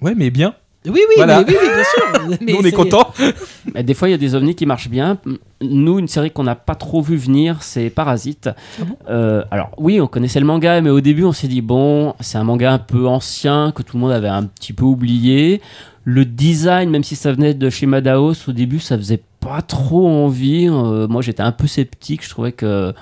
[SPEAKER 4] Ouais, mais bien.
[SPEAKER 1] Oui oui,
[SPEAKER 4] Voilà.
[SPEAKER 1] mais, oui, oui, bien sûr. Mais
[SPEAKER 4] Nous, on est
[SPEAKER 1] c'est-
[SPEAKER 4] contents.
[SPEAKER 2] Mais des fois, il y a des ovnis qui marchent bien. Nous, une série qu'on n'a pas trop vu venir, c'est Parasite.
[SPEAKER 1] Ah bon?
[SPEAKER 2] Euh, alors, oui, on connaissait le manga, mais au début, on s'est dit, bon, c'est un manga un peu ancien, que tout le monde avait un petit peu oublié. Le design, même si ça venait de chez Madaos, au début, ça faisait pas trop envie. Euh, moi, j'étais un peu sceptique. Je trouvais que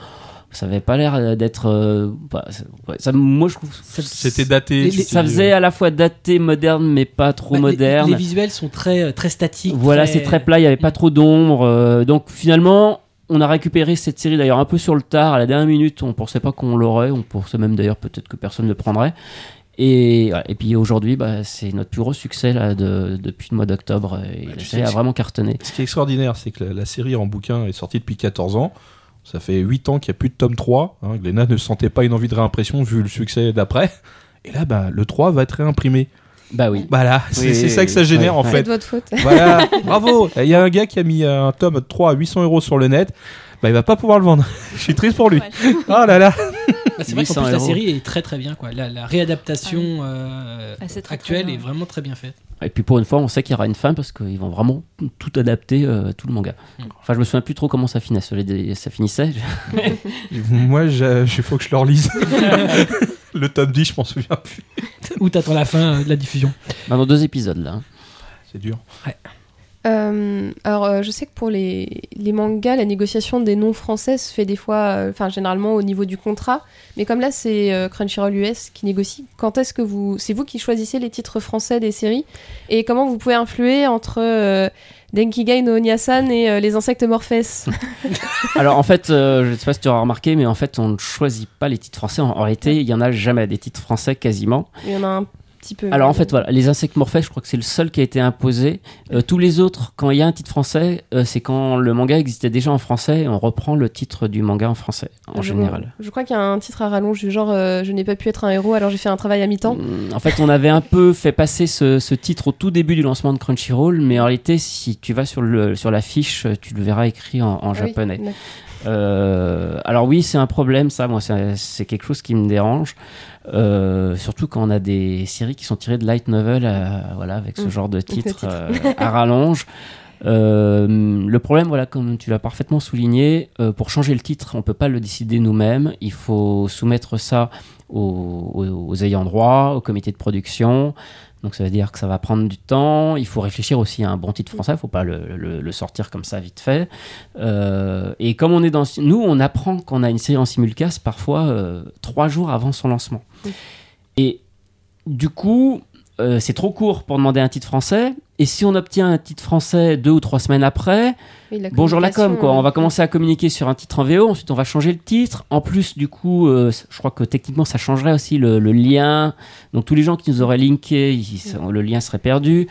[SPEAKER 2] ça avait pas l'air d'être. euh, bah, ça- ouais, ça, moi, je trouve.
[SPEAKER 4] C'était daté.
[SPEAKER 1] Les-
[SPEAKER 2] Ça faisait à la fois daté, moderne, mais pas trop
[SPEAKER 1] Bah,
[SPEAKER 2] moderne.
[SPEAKER 1] Les, visuels sont très, très statiques.
[SPEAKER 2] Voilà, c'est très plat, il n'y avait pas trop d'ombre. euh, donc finalement, on a récupéré cette série d'ailleurs un peu sur le tard, à la dernière minute. On pensait pas qu'on l'aurait, on pensait même d'ailleurs peut-être que personne ne le prendrait. Et, puis aujourd'hui, bah, c'est notre plus gros succès là, de- depuis le mois d'octobre. Et
[SPEAKER 4] Bah,
[SPEAKER 2] la série a vraiment cartonné.
[SPEAKER 4] Ce qui est extraordinaire, c'est que la, la série en bouquin est sortie depuis 14 ans. Ça fait 8 ans qu'il n'y a plus de tome 3. Hein. Glénat ne sentait pas une envie de réimpression vu le succès d'après. Et là, bah, le 3 va être réimprimé.
[SPEAKER 2] Bah oui.
[SPEAKER 4] Voilà, c'est
[SPEAKER 2] Oui,
[SPEAKER 4] c'est ça que ça génère en fait.
[SPEAKER 3] C'est de votre faute.
[SPEAKER 4] Voilà, bravo. Il y a un gars qui a mis un tome 3 à 800 euros sur le net. Bah, il va pas pouvoir le vendre. Je suis triste pour lui. Oh là là.
[SPEAKER 1] Bah, c'est vrai qu'en
[SPEAKER 2] 800
[SPEAKER 1] plus la série est très très bien. Quoi. La, la réadaptation euh,
[SPEAKER 5] Ah, c'est très,
[SPEAKER 1] actuelle
[SPEAKER 5] très
[SPEAKER 1] est vraiment très bien faite.
[SPEAKER 2] Et puis pour une fois, on sait qu'il y aura une fin parce qu'ils vont vraiment tout adapter, euh, tout le manga.
[SPEAKER 1] Mm.
[SPEAKER 2] Enfin, je me souviens plus trop comment ça finissait. Ça finissait.
[SPEAKER 4] Moi, j'ai- il faut que je le relise. le tome 10, je m'en souviens plus.
[SPEAKER 1] Où t'attends la fin euh, de la diffusion?
[SPEAKER 2] Bah, dans deux épisodes là. hein.
[SPEAKER 4] C'est dur.
[SPEAKER 3] Euh, alors, euh, je sais que pour les, les mangas, la négociation des noms français se fait des fois, euh, enfin, généralement au niveau du contrat. Mais comme là, c'est Crunchyroll US qui négocie, quand est-ce que vous. C'est vous qui choisissez les titres français des séries? Et comment vous pouvez influer entre Denkigai no Onyasan et euh, les insectes Morphes
[SPEAKER 2] Alors en fait, euh, je ne sais pas si tu auras remarqué, mais en fait, on ne choisit pas les titres français. En, en réalité, il y en a jamais des titres français quasiment.
[SPEAKER 3] Il y en a un petit peu.
[SPEAKER 2] Alors en fait, voilà, les insectes morphés, je crois que c'est le seul qui a été imposé. Euh, tous les autres, quand il y a un titre français, euh, c'est quand le manga existait déjà en français et on reprend le titre du manga en français en
[SPEAKER 3] Je-
[SPEAKER 2] général.
[SPEAKER 3] Je crois qu'il y a un titre à rallonge du genre euh, Je n'ai pas pu être un héros alors j'ai fait un travail à mi-temps.
[SPEAKER 2] Mm, En fait, on avait un peu fait passer ce, ce titre au tout début du lancement de Crunchyroll, mais en réalité, si tu vas sur, le, sur la fiche, tu le verras écrit en, en
[SPEAKER 3] Ah
[SPEAKER 2] japonais. alors oui, c'est un problème, ça. Moi, c'est quelque chose qui me dérange. Euh, surtout quand on a des séries qui sont tirées de light novel, euh, voilà, avec ce
[SPEAKER 3] Mm.
[SPEAKER 2] genre de titre,
[SPEAKER 3] titre.
[SPEAKER 2] euh, à rallonge. Le problème, voilà, comme tu l'as parfaitement souligné, pour changer le titre, on peut pas le décider nous-mêmes. Il faut soumettre ça aux, aux- aux ayants droit, au comité de production. Donc ça veut dire que ça va prendre du temps. Il faut réfléchir aussi à un bon titre français. Il faut pas le, le- le sortir comme ça vite fait. Euh, et comme on est dans, nous, on apprend qu'on a une série en simulcast parfois euh, trois jours avant son lancement. Et du coup, euh, c'est trop court pour demander un titre français. Et si on obtient un titre français deux ou trois semaines après,
[SPEAKER 3] Oui, la
[SPEAKER 2] bonjour la com, quoi. On va
[SPEAKER 3] euh,
[SPEAKER 2] commencer à communiquer sur un titre en VO, ensuite on va changer le titre. En plus, du coup, euh, je crois que techniquement ça changerait aussi le, le lien. Donc tous les gens qui nous auraient linké, ils- le lien serait perdu.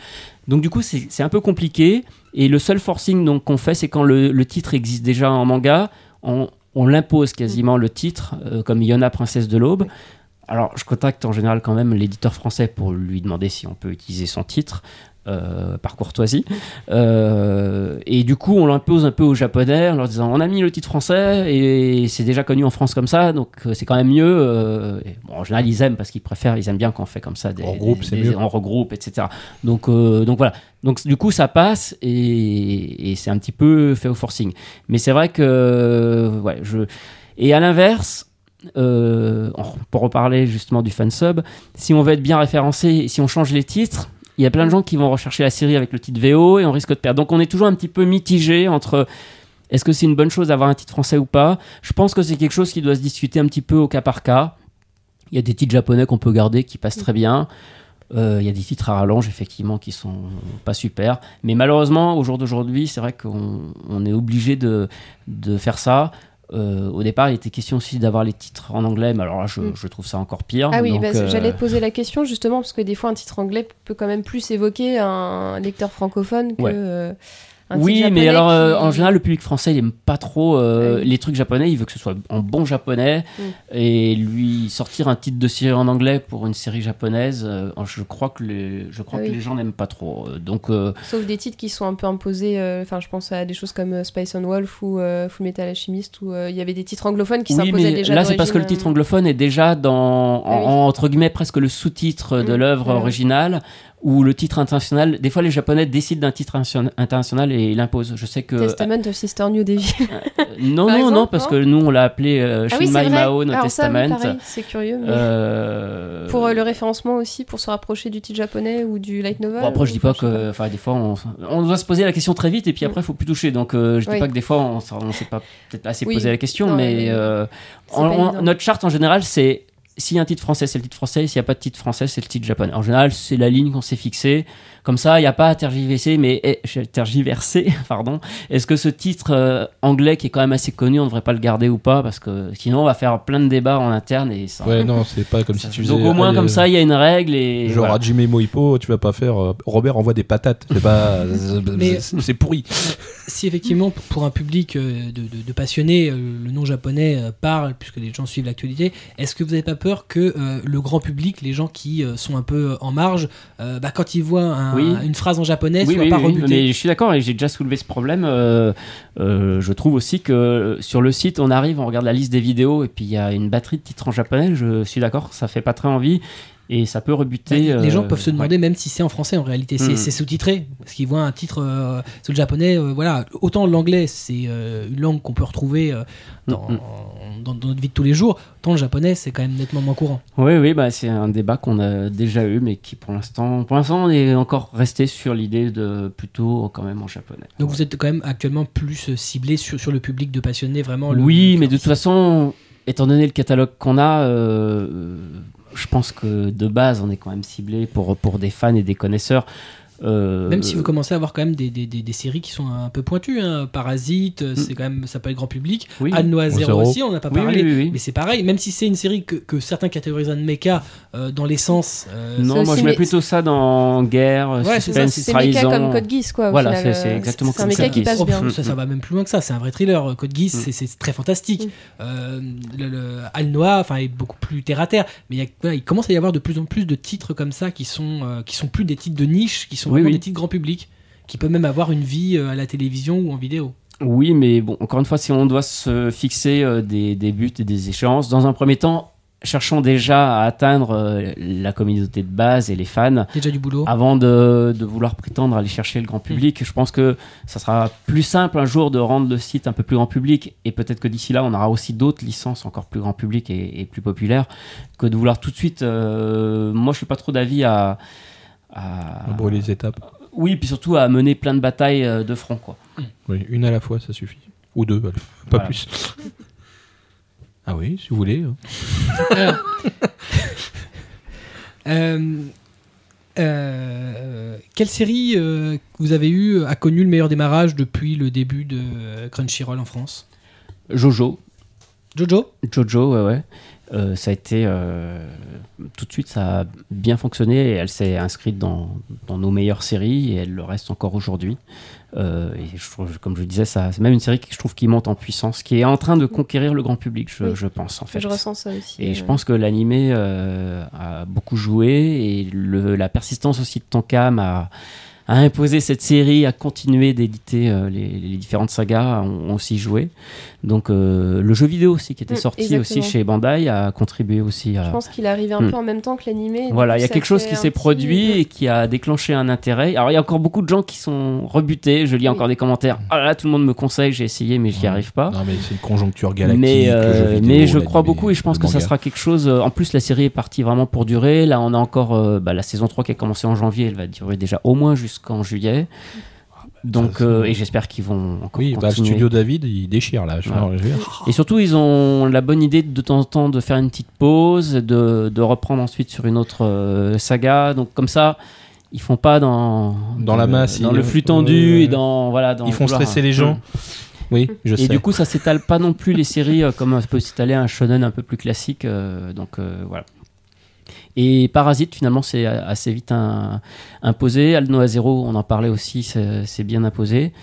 [SPEAKER 2] Donc du coup, c'est un peu compliqué. Et le seul forcing donc qu'on fait, c'est quand le, le titre existe déjà en manga, on, on l'impose quasiment le titre, euh, comme Yona, princesse de l'aube. Alors, je contacte en général quand même l'éditeur français pour lui demander si on peut utiliser son titre. euh, par courtoisie. Euh, et du coup, on l'impose un peu aux Japonais en leur disant on a mis le titre français et c'est déjà connu en France comme ça, donc euh, c'est quand même mieux. et bon, en général, ils aiment parce qu'ils préfèrent, ils aiment bien quand on fait comme ça. Des,
[SPEAKER 4] On regroupe,
[SPEAKER 2] des-
[SPEAKER 4] c'est
[SPEAKER 2] des-
[SPEAKER 4] mieux.
[SPEAKER 2] On regroupe, etc. Donc, euh, donc voilà. Donc du coup, ça passe et, et c'est un petit peu fait au forcing. Mais c'est vrai que, ouais, je. Et à l'inverse, euh, pour reparler justement du fansub, si on veut être bien référencé, si on change les titres, il y a plein de gens qui vont rechercher la série avec le titre VO et on risque de perdre. Donc on est toujours un petit peu mitigé entre est-ce que c'est une bonne chose d'avoir un titre français ou pas? Je pense que c'est quelque chose qui doit se discuter un petit peu au cas par cas. Il y a des titres japonais qu'on peut garder qui passent très bien. Euh, Il y a des titres à rallonge, effectivement, qui sont pas super. Mais malheureusement, au jour d'aujourd'hui, c'est vrai qu'on on est obligé de, de faire ça. Euh, au départ, il était question aussi d'avoir les titres en anglais, mais alors là, je,
[SPEAKER 3] Mm.
[SPEAKER 2] je trouve ça encore pire.
[SPEAKER 3] Ah oui, bah,
[SPEAKER 2] euh,
[SPEAKER 3] j'allais te poser la question justement parce que des fois un titre anglais peut quand même plus évoquer un lecteur francophone que
[SPEAKER 2] Ouais.
[SPEAKER 3] Un
[SPEAKER 2] Oui, mais alors euh,
[SPEAKER 3] qui-
[SPEAKER 2] en général, le public français, il aime pas trop euh,
[SPEAKER 3] Ah
[SPEAKER 2] les trucs japonais. Il veut que ce soit en bon japonais.
[SPEAKER 3] Mm.
[SPEAKER 2] Et lui sortir un titre de série en anglais pour une série japonaise, euh, je crois que les, je crois
[SPEAKER 3] Ah
[SPEAKER 2] que les gens n'aiment pas trop. Donc,
[SPEAKER 3] Sauf des titres qui sont un peu imposés, enfin je pense à des choses comme Spice on Wolf ou Full Metal Alchemist où il y avait des titres anglophones qui
[SPEAKER 2] oui,
[SPEAKER 3] s'imposaient déjà
[SPEAKER 2] là, c'est parce que le titre anglophone est déjà dans, en-
[SPEAKER 3] Ah oui.
[SPEAKER 2] entre guillemets, presque le sous-titre de
[SPEAKER 3] Mm.
[SPEAKER 2] l'œuvre originale. Où le titre international, des fois les Japonais décident d'un titre international et l'imposent. Je sais que.
[SPEAKER 3] Testament of Sister New Devi.
[SPEAKER 2] non,
[SPEAKER 3] par
[SPEAKER 2] non,
[SPEAKER 3] exemple,
[SPEAKER 2] non, parce
[SPEAKER 3] non
[SPEAKER 2] que nous on l'a appelé euh,
[SPEAKER 3] Ah oui.
[SPEAKER 2] Mao no
[SPEAKER 3] Alors oui,
[SPEAKER 2] Testament.
[SPEAKER 3] c'est curieux. mais-
[SPEAKER 2] Euh,
[SPEAKER 3] Pour euh, le référencement aussi, pour se rapprocher du titre japonais ou du light novel.
[SPEAKER 2] Bon, après, je dis
[SPEAKER 3] ou-
[SPEAKER 2] pas que. Enfin, des fois, on, on doit se poser la question très vite et puis après, il faut plus toucher. Donc, euh, je dis
[SPEAKER 3] Oui.
[SPEAKER 2] pas que des fois, on on s'est pas peut-être assez
[SPEAKER 3] Oui.
[SPEAKER 2] posé la question,
[SPEAKER 3] Non,
[SPEAKER 2] mais euh, notre charte en général, c'est. S'il y a un titre français, c'est le titre français. S'il n'y a pas de titre français, c'est le titre japonais. En général, c'est la ligne qu'on s'est fixée. Comme ça, il n'y a pas à tergiverser, mais eh, tergiverser, pardon. Est-ce que ce titre euh, anglais, qui est quand même assez connu, on ne devrait pas le garder ou pas? Parce que sinon, on va faire plein de débats en interne et ça.
[SPEAKER 4] Ouais, non, c'est pas comme
[SPEAKER 2] ça-
[SPEAKER 4] si tu faisais.
[SPEAKER 2] Donc, au moins,
[SPEAKER 4] allez,
[SPEAKER 2] comme ça, il y a une règle et.
[SPEAKER 4] Genre
[SPEAKER 2] voilà.
[SPEAKER 4] à Jimmy Moipo, tu vas pas faire. euh, Robert envoie des patates. C'est pas. C'est pourri.
[SPEAKER 1] si effectivement pour un public euh, de, de- de passionnés, le nom japonais parle, puisque les gens suivent l'actualité, est-ce que vous n'avez pas peur que euh, le grand public, les gens qui sont un peu en marge, euh, bah, quand ils voient un-
[SPEAKER 2] Oui.
[SPEAKER 1] une phrase en japonais,
[SPEAKER 2] Oui,
[SPEAKER 1] soient
[SPEAKER 2] oui,
[SPEAKER 1] pas
[SPEAKER 2] oui,
[SPEAKER 1] rebutés
[SPEAKER 2] mais je suis d'accord et j'ai déjà soulevé ce problème. euh, euh, je trouve aussi que sur le site, on arrive, on regarde la liste des vidéos et puis il y a une batterie de titres en japonais. Je suis d'accord, ça fait pas très envie et ça peut rebuter.
[SPEAKER 1] Bah, les gens
[SPEAKER 2] euh,
[SPEAKER 1] peuvent se demander même si c'est en français en réalité, c'est
[SPEAKER 2] Mm.
[SPEAKER 1] c'est sous-titré, parce qu'ils voient un titre euh, sous le japonais, euh, voilà, autant l'anglais c'est euh, une langue qu'on peut retrouver euh, dans,
[SPEAKER 2] Mm,
[SPEAKER 1] dans, dans notre vie de tous les jours, autant le japonais c'est quand même nettement moins courant.
[SPEAKER 2] Oui, oui, bah, c'est un débat qu'on a déjà eu, mais qui pour l'instant, pour l'instant, on est encore resté sur l'idée de plutôt quand même en japonais.
[SPEAKER 1] Donc vous êtes quand même actuellement plus ciblé sur, sur le public de passionnés, vraiment. le-
[SPEAKER 2] Oui, mais de toute façon, étant donné le catalogue qu'on a, euh, je pense que de base, on est quand même ciblé pour, des fans et des connaisseurs. Euh,
[SPEAKER 1] Même si vous commencez à avoir quand même des, des, des, des séries qui sont un peu pointues, hein. Parasite, euh, c'est quand même ça peut être grand public.
[SPEAKER 2] oui.
[SPEAKER 1] Anne Noah Zero aussi, on n'a pas
[SPEAKER 2] Oui,
[SPEAKER 1] parlé.
[SPEAKER 2] oui, oui, oui.
[SPEAKER 1] Mais c'est pareil, même si c'est une série que, que certains catégorisent de mecha euh, dans l'essence. euh,
[SPEAKER 2] Non,
[SPEAKER 3] c'est
[SPEAKER 2] moi
[SPEAKER 3] aussi
[SPEAKER 2] je mets plutôt ça dans guerre,
[SPEAKER 1] Ouais, c'est ça,
[SPEAKER 2] suspense,
[SPEAKER 3] C'est
[SPEAKER 2] trahison.
[SPEAKER 3] comme Code Geass, quoi. au
[SPEAKER 2] Voilà, c'est- c'est exactement
[SPEAKER 3] C'est un
[SPEAKER 2] comme
[SPEAKER 3] qui passe
[SPEAKER 1] Oh,
[SPEAKER 3] bien.
[SPEAKER 1] ça, ça va même plus loin que ça. C'est un vrai thriller. Code Geass,
[SPEAKER 2] Mm.
[SPEAKER 1] c'est- c'est très fantastique.
[SPEAKER 3] Mm.
[SPEAKER 1] Euh, le, le Al Noah, enfin, est beaucoup plus terre à terre. Mais il, y a- voilà, il commence à y avoir de plus en plus de titres comme ça qui sont euh, qui sont plus des titres de niche, qui sont
[SPEAKER 2] Oui,
[SPEAKER 1] vraiment
[SPEAKER 2] oui.
[SPEAKER 1] des titres grand public, qui peuvent même avoir une vie euh, à la télévision ou en vidéo.
[SPEAKER 2] Oui, mais bon, encore une fois, si on doit se fixer euh, des, des buts et des échéances, dans un premier temps, cherchons déjà à atteindre euh, la communauté de base et les fans.
[SPEAKER 1] Déjà du boulot.
[SPEAKER 2] Avant de, de vouloir prétendre aller chercher le grand public, je pense que ça sera plus simple un jour de rendre le site un peu plus grand public et peut-être que d'ici là on aura aussi d'autres licences encore plus grand public et, et plus populaires que de vouloir tout de suite. euh, moi je suis pas trop d'avis à, à-
[SPEAKER 4] On brûle les étapes.
[SPEAKER 2] oui puis surtout à mener plein de batailles euh, de front quoi.
[SPEAKER 4] Oui, une à la fois, ça suffit. Ou deux, pas
[SPEAKER 2] Voilà.
[SPEAKER 4] plus. Ah oui, si vous voulez. hein.
[SPEAKER 1] Alors, euh, euh, quelle série euh, que vous avez eu a connu le meilleur démarrage depuis le début de Crunchyroll en France?
[SPEAKER 2] Jojo,
[SPEAKER 1] Jojo?
[SPEAKER 2] Jojo, ouais, ouais. Euh, ça a été euh, tout de suite, ça a bien fonctionné et elle s'est inscrite dans, dans nos meilleures séries et elle le reste encore aujourd'hui. Euh, et je comme je le disais, ça, c'est même une série que je trouve qui monte en puissance, qui est en train de conquérir le grand public, je,
[SPEAKER 3] Oui.
[SPEAKER 2] je pense en fait.
[SPEAKER 3] Je ressens ça aussi.
[SPEAKER 2] Et je pense que l'animé a beaucoup joué et le, la persistance aussi de Tonkam a, a imposé cette série à continuer d'éditer euh, les, les différentes sagas ont, ont aussi joué. Donc euh, le jeu vidéo aussi qui était
[SPEAKER 3] Mm,
[SPEAKER 2] sorti
[SPEAKER 3] exactement.
[SPEAKER 2] aussi chez Bandai a contribué aussi à...
[SPEAKER 3] Je pense qu'il est arrivé un
[SPEAKER 2] Hmm.
[SPEAKER 3] peu en même temps que l'animé.
[SPEAKER 2] Voilà, il y a quelque chose qui s'est
[SPEAKER 3] petit-
[SPEAKER 2] produit et qui a déclenché un intérêt. Alors il y a encore beaucoup de gens qui sont rebutés. Je lis
[SPEAKER 3] Oui.
[SPEAKER 2] encore des commentaires. Ah là là, tout le monde me conseille, j'ai essayé mais j'y
[SPEAKER 4] Ouais.
[SPEAKER 2] arrive pas.
[SPEAKER 4] Non, mais c'est une conjoncture galactique.
[SPEAKER 2] Mais, euh,
[SPEAKER 4] jeu vidéo,
[SPEAKER 2] mais je crois beaucoup et je pense que ça sera quelque chose. En plus, la série est partie vraiment pour durer. Là, on a encore euh, bah, la saison 3 qui a commencé en janvier. Elle va durer déjà au moins jusqu'en juillet. Donc,
[SPEAKER 4] Ça,
[SPEAKER 2] euh, et j'espère qu'ils vont encore
[SPEAKER 4] Oui, bah, le
[SPEAKER 2] continuer.
[SPEAKER 4] studio David, il déchire là. je-
[SPEAKER 2] Voilà. Et surtout, ils ont la bonne idée de, de temps en temps de faire une petite pause, de, de reprendre ensuite sur une autre euh, saga. Donc comme ça, ils font pas dans
[SPEAKER 4] Dans la masse,
[SPEAKER 2] dans le flux tendu et dans voilà. Dans
[SPEAKER 4] Ils font
[SPEAKER 2] vouloir-
[SPEAKER 4] stresser les gens. Oui, je
[SPEAKER 2] Et
[SPEAKER 4] sais.
[SPEAKER 2] du coup, ça s'étale pas non plus les séries euh, comme ça peut s'étaler un shonen un peu plus classique. euh, donc voilà. Et Parasite, finalement, c'est assez vite un- imposé. Alno à zéro, on en parlait aussi, c'est bien imposé.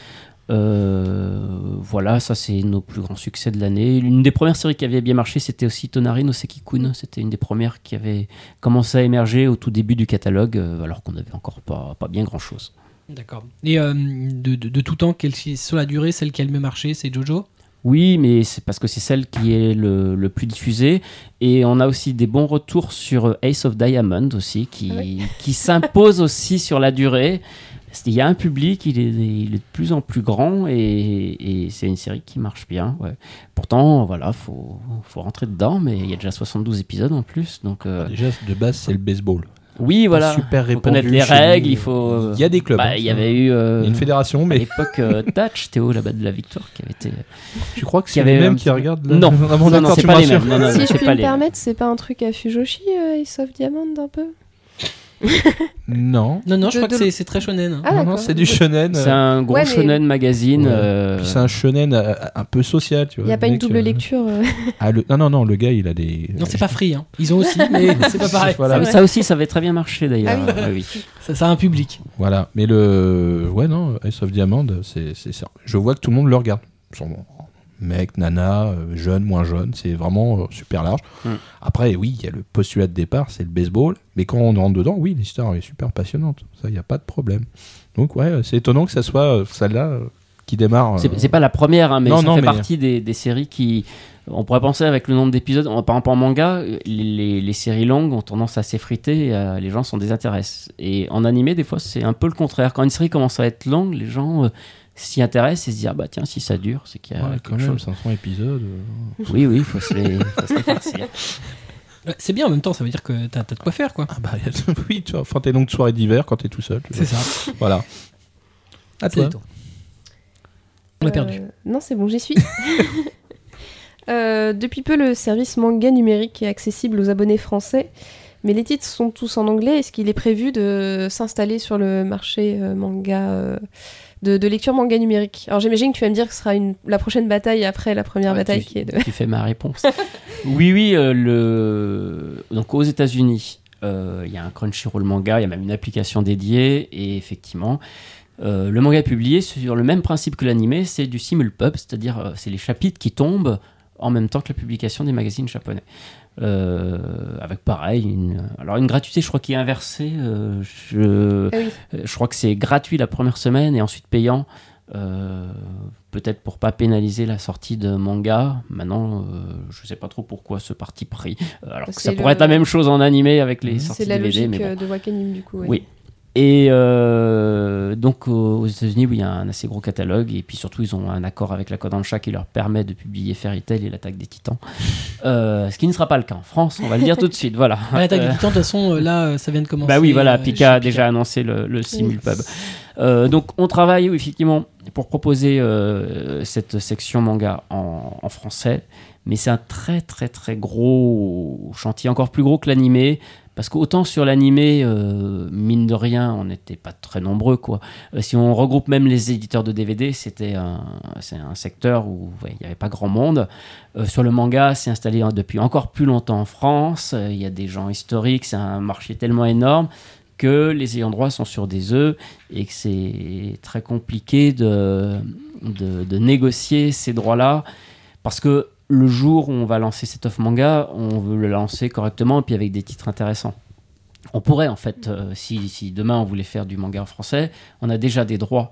[SPEAKER 2] Euh, voilà, ça c'est nos plus grands succès de l'année. Une des premières séries qui avait bien marché, c'était aussi Tonari no Seki-kun. C'était une des premières qui avait commencé à émerger au tout début du catalogue, euh, alors qu'on n'avait encore pas, pas bien grand-chose.
[SPEAKER 1] D'accord. Et euh, de, de, de tout temps, quelle, sur la durée, celle qui a le mieux marché, c'est Jojo?
[SPEAKER 2] Oui, mais c'est parce que c'est celle qui est le, le plus diffusée. Et on a aussi des bons retours sur euh, Ace of Diamond aussi, qui,
[SPEAKER 3] Ah oui.
[SPEAKER 2] qui s'impose aussi sur la durée. Il y a un public, il est, il est de plus en plus grand et, et c'est une série qui marche bien. ouais. Pourtant, voilà, faut, faut rentrer dedans, mais il y a déjà 72 épisodes en plus. Donc, euh,
[SPEAKER 4] Déjà, de base, c'est le baseball.
[SPEAKER 2] Oui, voilà.
[SPEAKER 4] Super
[SPEAKER 2] faut connaître les règles,
[SPEAKER 4] nous.
[SPEAKER 2] il faut.
[SPEAKER 4] Il y a des clubs.
[SPEAKER 2] Bah,
[SPEAKER 4] hein,
[SPEAKER 2] il y avait eu. euh,
[SPEAKER 4] Il y a une fédération,
[SPEAKER 2] à
[SPEAKER 4] mais
[SPEAKER 2] l'époque, euh, Touch, Théo là-bas de la Victoire, qui avait été.
[SPEAKER 4] tu crois que
[SPEAKER 2] Qui
[SPEAKER 4] c'est
[SPEAKER 2] avait
[SPEAKER 4] les mêmes qui regardent
[SPEAKER 2] Non,
[SPEAKER 4] Ah bon,
[SPEAKER 2] non, non, c'est pas les mêmes. Non, non,
[SPEAKER 3] si je puis
[SPEAKER 2] pas
[SPEAKER 3] me
[SPEAKER 2] les-
[SPEAKER 3] permettre, c'est pas un truc à Fujoshi, euh, Ace of Diamond un peu?
[SPEAKER 4] Non.
[SPEAKER 1] Non, non, je
[SPEAKER 3] De-
[SPEAKER 1] crois que
[SPEAKER 3] de-
[SPEAKER 1] c'est- c'est très shonen. hein.
[SPEAKER 3] Ah,
[SPEAKER 4] non, non,
[SPEAKER 3] d'accord.
[SPEAKER 4] c'est du shonen.
[SPEAKER 2] C'est un gros
[SPEAKER 3] Ouais, mais-
[SPEAKER 2] shonen magazine.
[SPEAKER 4] Ouais.
[SPEAKER 2] euh,
[SPEAKER 4] Puis C'est un shonen euh, un peu social, tu vois.
[SPEAKER 3] Il n'y a pas une double
[SPEAKER 4] euh,
[SPEAKER 3] lecture. euh.
[SPEAKER 4] Ah, le... Non, non, non, le gars, il a des.
[SPEAKER 1] Non, c'est pas free. Hein. Ils ont aussi, mais c'est pas pareil.
[SPEAKER 4] Voilà.
[SPEAKER 2] ça, ça aussi, ça avait très bien marché d'ailleurs.
[SPEAKER 3] Ah oui.
[SPEAKER 2] Oui.
[SPEAKER 1] Ça, ça a un public.
[SPEAKER 4] Voilà. Mais le. Ouais, non, Ace of Diamond, c'est ça. Je vois que tout le monde le regarde. Mec, nana, euh, jeune, moins jeune, c'est vraiment euh, super large.
[SPEAKER 2] Mm.
[SPEAKER 4] Après, oui, il y a le postulat de départ, c'est le baseball. Mais quand on rentre dedans, oui, l'histoire est super passionnante. Ça, il n'y a pas de problème. Donc, ouais, c'est étonnant que ça soit euh, celle-là euh, qui démarre. euh,
[SPEAKER 2] C'est pas la première, hein, mais
[SPEAKER 4] Non,
[SPEAKER 2] ça
[SPEAKER 4] non,
[SPEAKER 2] fait
[SPEAKER 4] mais-
[SPEAKER 2] partie des, des séries qui. On pourrait penser avec le nombre d'épisodes, par exemple en manga, les, séries longues ont tendance à s'effriter, les gens s'en désintéressent. Et en animé, des fois, c'est un peu le contraire. Quand une série commence à être longue, les gens euh, s'y intéressent et se ah bah tiens, si ça dure, c'est qu'il y a
[SPEAKER 4] Ouais,
[SPEAKER 2] quelque
[SPEAKER 4] quand même,
[SPEAKER 2] chose.
[SPEAKER 4] 500 épisodes. euh.
[SPEAKER 2] Oui, oui, il faut se les, faut se les farcir.
[SPEAKER 1] Ouais, C'est bien en même temps, ça veut dire que t'as t'as de quoi faire, quoi.
[SPEAKER 4] Ah bah, a- oui, tu vois, enfin, tes longues soirées d'hiver quand t'es tout seul.
[SPEAKER 1] C'est ça.
[SPEAKER 4] Voilà. À toi.
[SPEAKER 1] On l'a perdu.
[SPEAKER 3] Euh, non, c'est bon, j'y suis. Euh, depuis peu, le service manga numérique est accessible aux abonnés français, mais les titres sont tous en anglais. Est-ce qu'il est prévu de s'installer sur le marché euh, manga euh, de, de lecture manga numérique Alors j'imagine que tu vas me dire que ce sera une, la prochaine bataille après la première
[SPEAKER 2] Ouais,
[SPEAKER 3] bataille
[SPEAKER 2] tu,
[SPEAKER 3] qui est de...
[SPEAKER 2] tu fais ma réponse. oui, oui, euh, le... donc aux États-Unis, euh, il y a un Crunchyroll manga, il y a même une application dédiée, et effectivement, euh, le manga est publié sur le même principe que l'animé, c'est du simulpub, c'est-à-dire c'est les chapitres qui tombent en même temps que la publication des magazines japonais. Euh, avec pareil, une, alors une gratuité, je crois qui est inversée. euh, je,
[SPEAKER 3] Ah oui.
[SPEAKER 2] euh, Je crois que c'est gratuit la première semaine et ensuite payant. euh, Peut-être pour pas pénaliser la sortie de manga. Maintenant, je sais pas trop pourquoi ce parti pris. Alors que
[SPEAKER 3] C'est
[SPEAKER 2] ça
[SPEAKER 3] le-
[SPEAKER 2] pourrait être la même chose en animé avec les
[SPEAKER 3] C'est
[SPEAKER 2] sorties
[SPEAKER 3] la
[SPEAKER 2] DVD.
[SPEAKER 3] logique
[SPEAKER 2] mais bon.
[SPEAKER 3] de Wakanim du coup. ouais.
[SPEAKER 2] Oui. Et euh, donc aux États-Unis, oui, il y a un assez gros catalogue et puis surtout ils ont un accord avec la Kodansha qui leur permet de publier Fairy Tail et l'attaque des Titans. Euh, ce qui ne sera pas le cas en France, on va le dire tout de suite. Voilà.
[SPEAKER 1] L'attaque
[SPEAKER 2] Euh,
[SPEAKER 1] des titans, de toute façon, euh, là, euh, ça vient de commencer.
[SPEAKER 2] bah oui, voilà,
[SPEAKER 1] euh,
[SPEAKER 2] Pika a déjà annoncé le, le simulpub. Euh, donc on travaille effectivement pour proposer euh, cette section manga en, en français, mais c'est un très très très gros chantier, encore plus gros que l'animé. Parce qu'autant sur l'animé, euh, mine de rien, on n'était pas très nombreux. quoi. Euh, si on regroupe même les éditeurs de DVD, c'était un, un secteur où il n'y avait pas grand monde. Euh, sur le manga, c'est installé depuis encore plus longtemps en France. Il y a des gens historiques, c'est un marché tellement énorme que les ayants droit sont sur des œufs et que c'est très compliqué de, de, de négocier ces droits-là parce que le jour où on va lancer cette offre manga, on veut le lancer correctement et puis avec des titres intéressants. On pourrait en fait, euh, si, si demain on voulait faire du manga en français, on a déjà des droits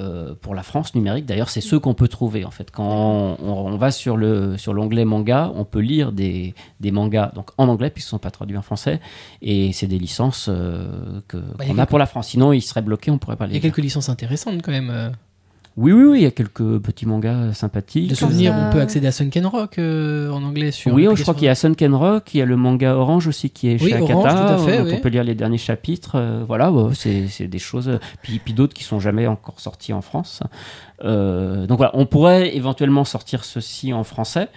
[SPEAKER 2] euh, pour la France numérique. D'ailleurs, c'est ceux qu'on peut trouver en fait. Quand on, on va sur le sur l'onglet manga, on peut lire des, des mangas donc en anglais puisqu'ils ne sont pas traduits en français et c'est des licences euh, que
[SPEAKER 1] Bah, il
[SPEAKER 2] qu'on a
[SPEAKER 1] quelques-
[SPEAKER 2] pour la France. Sinon, ils seraient bloqués, on pourrait pas
[SPEAKER 1] Il
[SPEAKER 2] les.
[SPEAKER 1] y a
[SPEAKER 2] lire.
[SPEAKER 1] quelques licences intéressantes quand même. Euh.
[SPEAKER 2] Oui, oui, oui, il y a quelques petits mangas sympathiques.
[SPEAKER 1] De souvenirs, on peut accéder à Sunken Rock euh, en anglais sur.
[SPEAKER 2] Oui, je
[SPEAKER 1] l'application.
[SPEAKER 2] crois qu'il y a Sunken Rock, il y a le manga Orange aussi qui est
[SPEAKER 1] Oui,
[SPEAKER 2] chez
[SPEAKER 1] Orange,
[SPEAKER 2] Akata,
[SPEAKER 1] tout à fait, oui.
[SPEAKER 2] on peut lire les derniers chapitres. euh, voilà, ouais, c'est des choses. euh, Puis, puis d'autres qui sont jamais encore sortis en France. Euh, donc voilà, on pourrait éventuellement sortir ceci en français,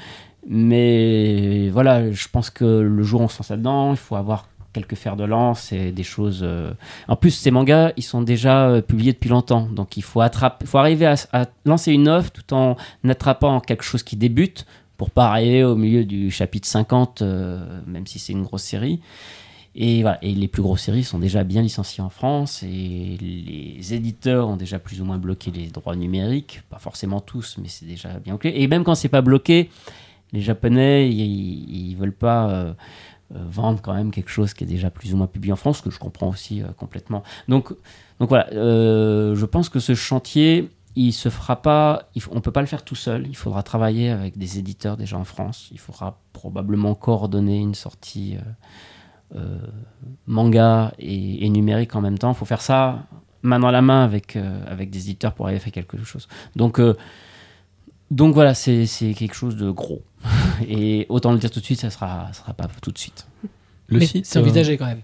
[SPEAKER 2] mais voilà, je pense que le jour où on se lance là-dedans, il faut avoir quelques fers de lance et des choses. euh, En plus, ces mangas, ils sont déjà euh, publiés depuis longtemps, donc il faut attraper, faut arriver à, lancer une offre tout en attrapant quelque chose qui débute pour pas arriver au milieu du chapitre 50, euh, même si c'est une grosse série. Et, les plus grosses séries sont déjà bien licenciées en France et les éditeurs ont déjà plus ou moins bloqué les droits numériques. Pas forcément tous, mais c'est déjà bien bloqué. Et même quand c'est pas bloqué, les Japonais, ils, ils veulent pas vendre quand même quelque chose qui est déjà plus ou moins publié en France, ce que je comprends aussi euh, complètement. Donc, donc voilà, euh, je pense que ce chantier il se fera pas, il on peut pas le faire tout seul. Il faudra travailler avec des éditeurs déjà en France. Il faudra probablement coordonner une sortie euh, euh, manga et, numérique en même temps. Il faut faire ça main dans la main avec, euh, avec des éditeurs pour arriver à faire quelque chose. Donc, euh, donc voilà, c'est c'est quelque chose de gros. et autant le dire tout de suite, ça sera, ça sera pas tout de suite.
[SPEAKER 4] Le
[SPEAKER 1] Mais
[SPEAKER 4] site,
[SPEAKER 1] c'est
[SPEAKER 4] euh,
[SPEAKER 1] envisagé quand même.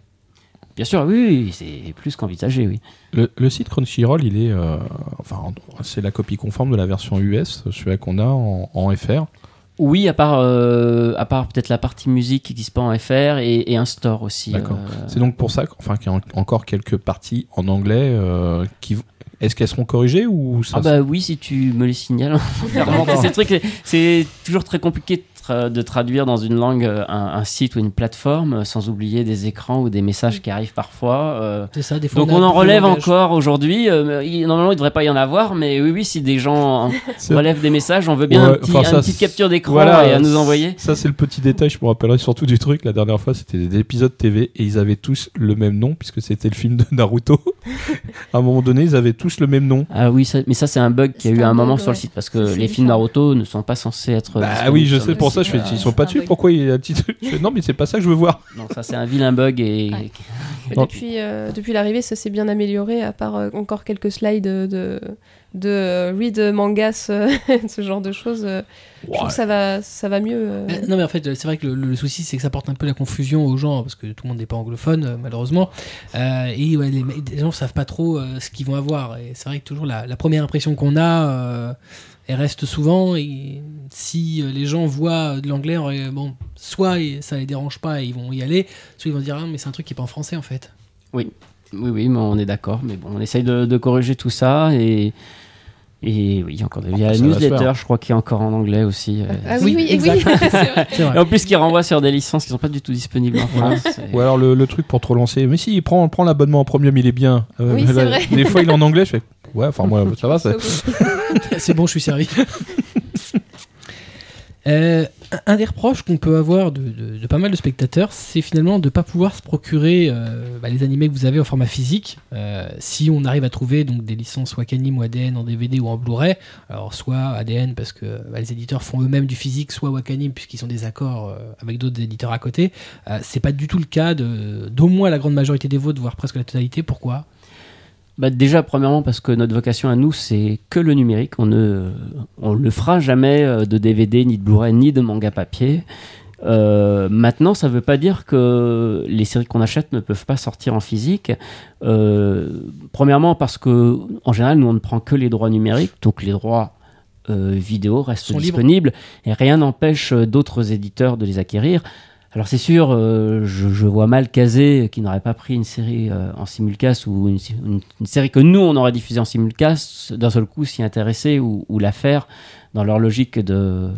[SPEAKER 2] Bien sûr, oui, oui, c'est plus qu'envisagé, oui.
[SPEAKER 4] Le, le site Crunchyroll, il est, euh, enfin, c'est la copie conforme de la version US, celui qu'on a en, en FR.
[SPEAKER 2] Oui, à part, euh, à part peut-être la partie musique qui n'existe pas en FR et, et un store aussi.
[SPEAKER 4] D'accord.
[SPEAKER 2] euh,
[SPEAKER 4] C'est donc pour ça, qu'- enfin, qu'il y a en- encore quelques parties en anglais euh, qui, est-ce qu'elles seront corrigées ou ça
[SPEAKER 2] Ah bah oui, si tu me les signales. C'est toujours très compliqué de, tra- de traduire dans une langue euh, un, un site ou une plateforme, euh, sans oublier des écrans ou des messages qui arrivent parfois. euh.
[SPEAKER 1] C'est ça, des fois.
[SPEAKER 2] Donc
[SPEAKER 1] a
[SPEAKER 2] on en relève
[SPEAKER 1] langage.
[SPEAKER 2] encore aujourd'hui. euh, normalement, il ne devrait pas y en avoir, mais oui, oui, si des gens relèvent des messages, on veut bien
[SPEAKER 4] Ouais,
[SPEAKER 2] un petit,
[SPEAKER 4] enfin,
[SPEAKER 2] une petite capture d'écran
[SPEAKER 4] voilà,
[SPEAKER 2] et à nous envoyer.
[SPEAKER 4] Ça, c'est le petit détail. Je me rappellerai surtout du truc. La dernière fois, c'était des épisodes TV et ils avaient tous le même nom puisque c'était le film de Naruto. à un moment donné, ils avaient tous le même nom.
[SPEAKER 2] Ah oui, ça- mais ça c'est un bug qui a eu à
[SPEAKER 3] un
[SPEAKER 2] moment sur le site parce que les films. Naruto ne sont pas censés être.
[SPEAKER 4] Bah
[SPEAKER 2] disponibles
[SPEAKER 4] oui, je sais pour ça. Je fais, ils sont pas dessus. Pourquoi il y a un petit Non, mais c'est pas ça que je veux voir.
[SPEAKER 2] Non, ça c'est un vilain bug et.
[SPEAKER 3] Depuis, euh, depuis l'arrivée, ça s'est bien amélioré, à part euh, encore quelques slides de, de euh, read mangas, ce genre de choses. euh, Je trouve que ça va, ça va mieux. euh.
[SPEAKER 1] Non mais en fait c'est vrai que le, le souci c'est que ça porte un peu la confusion aux gens parce que tout le monde n'est pas anglophone malheureusement Euh, et ouais, les, les gens savent pas trop euh, ce qu'ils vont avoir et c'est vrai que toujours la, la première impression qu'on a euh, elle reste souvent et si euh, les gens voient de l'anglais bon soit et- ça les dérange pas et ils vont y aller soit ils vont se dire ah mais c'est un truc qui est pas en français en fait
[SPEAKER 2] Oui, oui, mais on est d'accord. Mais bon, on essaye de, de corriger tout ça et. Et oui, encore des. Il y a la newsletter, je crois, qui est encore en anglais aussi. euh,
[SPEAKER 3] Ah
[SPEAKER 1] Oui,
[SPEAKER 3] oui, oui, oui,
[SPEAKER 2] Et en plus, qui renvoie sur des licences qui sont pas du tout disponibles en France. Et-
[SPEAKER 4] Ou alors le, le truc pour trop lancer. Mais si, prends, prends l'abonnement en premium, il est bien. Euh,
[SPEAKER 3] Oui, c'est
[SPEAKER 4] là,
[SPEAKER 3] vrai.
[SPEAKER 4] Des fois, il est en anglais. Je fais ouais. Enfin moi, ça va.
[SPEAKER 1] c'est bon, je suis servi. Euh, un- des reproches qu'on peut avoir de, pas mal de spectateurs, c'est finalement de ne pas pouvoir se procurer euh, bah, les animés que vous avez en format physique. Euh, si on arrive à trouver donc des licences Wakanim ou ADN en DVD ou en Blu-ray, alors soit ADN parce que bah, les éditeurs font eux-mêmes du physique, soit Wakanim puisqu'ils ont des accords avec d'autres éditeurs à côté. C'est pas du tout le cas d'au moins la grande majorité des vôtres, voire presque la totalité. Pourquoi?
[SPEAKER 2] Bah déjà, premièrement, parce que notre vocation à nous, c'est que le numérique. On ne on ne fera jamais euh, de DVD, ni de Blu-ray, ni de manga papier. Euh, maintenant, ça ne veut pas dire que les séries qu'on achète ne peuvent pas sortir en physique. Euh, premièrement, parce que en général, nous on ne prend que les droits numériques, donc les droits euh, vidéo restent
[SPEAKER 1] Sont libres.
[SPEAKER 2] disponibles et rien n'empêche d'autres éditeurs de les acquérir. Alors c'est sûr, euh, je, vois mal Kazé qui n'aurait pas pris une série euh, en simulcast ou une, une- une série que nous on aurait diffusée en simulcast d'un seul coup s'y intéresser ou, ou la faire dans leur logique de,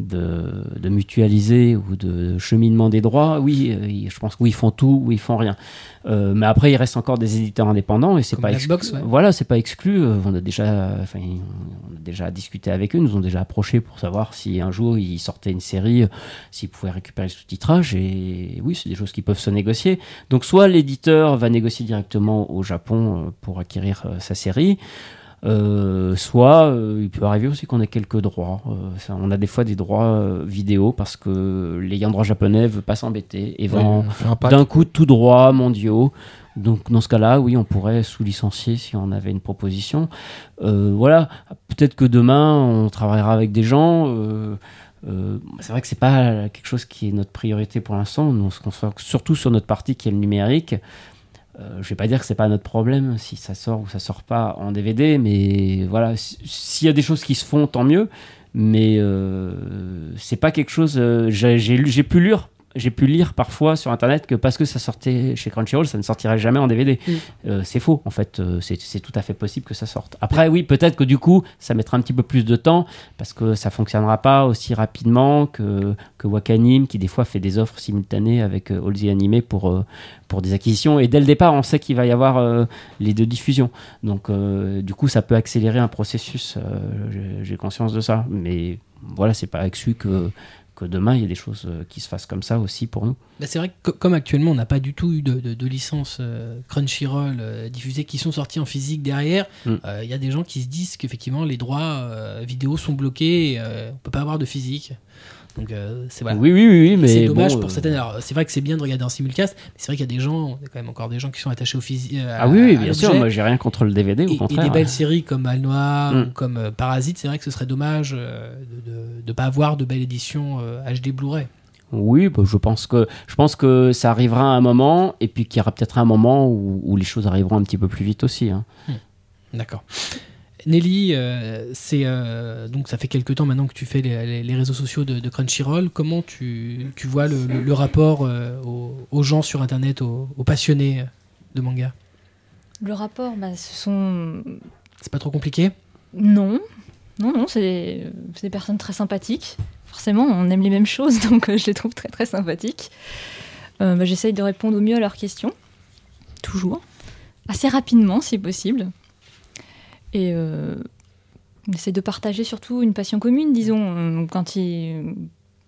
[SPEAKER 2] de, de mutualiser ou de cheminement des droits. Oui, euh, je pense que oui, ils font tout ou ils font rien. Euh, mais après il reste encore des éditeurs indépendants et c'est pas exclu-
[SPEAKER 1] Box, ouais.
[SPEAKER 2] Voilà, c'est pas exclu. Euh, On a déjà, enfin, on a déjà discuté avec eux, nous ont déjà approché pour savoir si un jour ils sortaient une série, s'ils pouvaient récupérer le sous-titrage. Et oui, c'est des choses qui peuvent se négocier. Donc soit l'éditeur va négocier directement au Japon pour acquérir sa série. Euh, soit euh, il peut arriver aussi qu'on ait quelques droits. Euh, ça, on a des fois des droits vidéo parce que l'ayant droit japonais veut pas s'embêter et vend d'un coup tout droit mondiaux. Donc dans ce cas-là, oui, on pourrait sous-licencier si on avait une proposition. Euh, voilà, peut-être que demain on travaillera avec des gens. euh, euh, c'est vrai que c'est pas quelque chose qui est notre priorité pour l'instant. On se concentre surtout sur notre partie qui est le numérique. Euh, je vais pas dire que c'est pas notre problème si ça sort ou ça sort pas en DVD, mais voilà, si- s'il y a des choses qui se font, tant mieux. Mais euh, c'est pas quelque chose. euh, j'ai pu lire. J'ai pu lire parfois sur internet que parce que ça sortait chez Crunchyroll, ça ne sortirait jamais en DVD.
[SPEAKER 1] Mm.
[SPEAKER 2] Euh, c'est faux, en fait. euh, c'est tout à fait possible que ça sorte. Après, oui, peut-être que du coup, ça mettra un petit peu plus de temps parce que ça fonctionnera pas aussi rapidement que, que Wakanim, qui des fois fait des offres simultanées avec euh, All the Anime pour, euh, pour des acquisitions. Et dès le départ, on sait qu'il va y avoir les deux diffusions. Donc, du coup, ça peut accélérer un processus. j'ai- J'ai conscience de ça. Mais voilà, c'est pas exclu que que demain, il y a des choses euh, qui se fassent comme ça aussi pour nous.
[SPEAKER 1] Bah, c'est vrai que co- comme actuellement on n'a pas du tout eu de, de, de licence euh, Crunchyroll euh, diffusée qui sont sorties en physique derrière, euh, il
[SPEAKER 2] Mm.
[SPEAKER 1] y a des gens qui se disent qu'effectivement les droits vidéo sont bloqués, et, on peut pas avoir de physique. Donc euh, c'est voilà.
[SPEAKER 2] Oui, oui, oui, oui, mais
[SPEAKER 1] c'est dommage
[SPEAKER 2] bon,
[SPEAKER 1] pour
[SPEAKER 2] euh,
[SPEAKER 1] certaines. Alors, c'est vrai que c'est bien de regarder en simulcast, mais c'est vrai qu'il y a des gens, il y a quand même encore des gens qui sont attachés au physique.
[SPEAKER 2] Ah oui, oui, bien sûr, moi j'ai rien contre le DVD,
[SPEAKER 1] et,
[SPEAKER 2] au
[SPEAKER 1] et
[SPEAKER 2] contraire.
[SPEAKER 1] des belles séries comme Al Noir
[SPEAKER 2] Mm.
[SPEAKER 1] ou comme euh, Parasite, c'est vrai que ce serait dommage euh, de ne pas avoir de belle édition euh, HD Blu-ray.
[SPEAKER 2] Oui, bah, je pense que je pense que ça arrivera à un moment, et puis qu'il y aura peut-être un moment où, où les choses arriveront un petit peu plus vite aussi. hein.
[SPEAKER 1] D'accord. Nelly, euh, c'est euh, donc ça fait quelques temps maintenant que tu fais les, réseaux sociaux de, de Crunchyroll. Comment tu, tu vois le, le- le rapport euh, aux, aux gens sur Internet, aux, aux passionnés de manga?
[SPEAKER 5] Le rapport, bah, ce sont.
[SPEAKER 1] C'est pas trop compliqué?
[SPEAKER 5] Non, non, non, c'est des, personnes très sympathiques. Forcément, on aime les mêmes choses, donc je les trouve très très sympathiques. Bah, J'essaye de répondre au mieux à leurs questions, toujours, assez rapidement si possible. Et euh, on essaie de partager surtout une passion commune, disons, euh, quand ils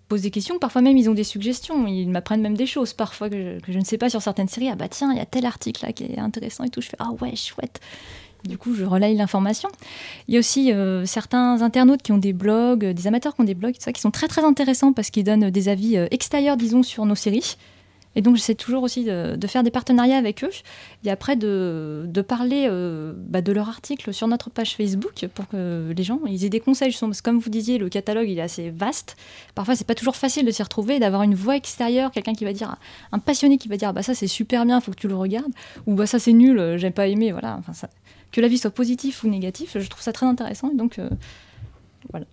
[SPEAKER 5] posent des questions. Parfois même, ils ont des suggestions. Ils m'apprennent même des choses, parfois que je, ne sais pas sur certaines séries. Ah bah tiens, il y a tel article là qui est intéressant et tout. Je fais ah ouais, chouette. Du coup, je relaye l'information. Il y a aussi euh, certains internautes qui ont des blogs, euh, des amateurs qui ont des blogs, ça, qui sont très très intéressants parce qu'ils donnent des avis extérieurs, disons, sur nos séries. Et donc, j'essaie toujours aussi de, faire des partenariats avec eux et après de, parler euh, bah, de leur article sur notre page Facebook pour que les gens ils aient des conseils. Parce que comme vous disiez, le catalogue il est assez vaste. Parfois, c'est pas toujours facile de s'y retrouver, d'avoir une voix extérieure, quelqu'un qui va dire, un passionné qui va dire, bah ça c'est super bien, faut que tu le regardes, ou bah ça c'est nul, euh, j'ai pas aimé, voilà. Enfin, ça- que l'avis soit positif ou négatif, je trouve ça très intéressant. Et donc, euh,
[SPEAKER 1] c-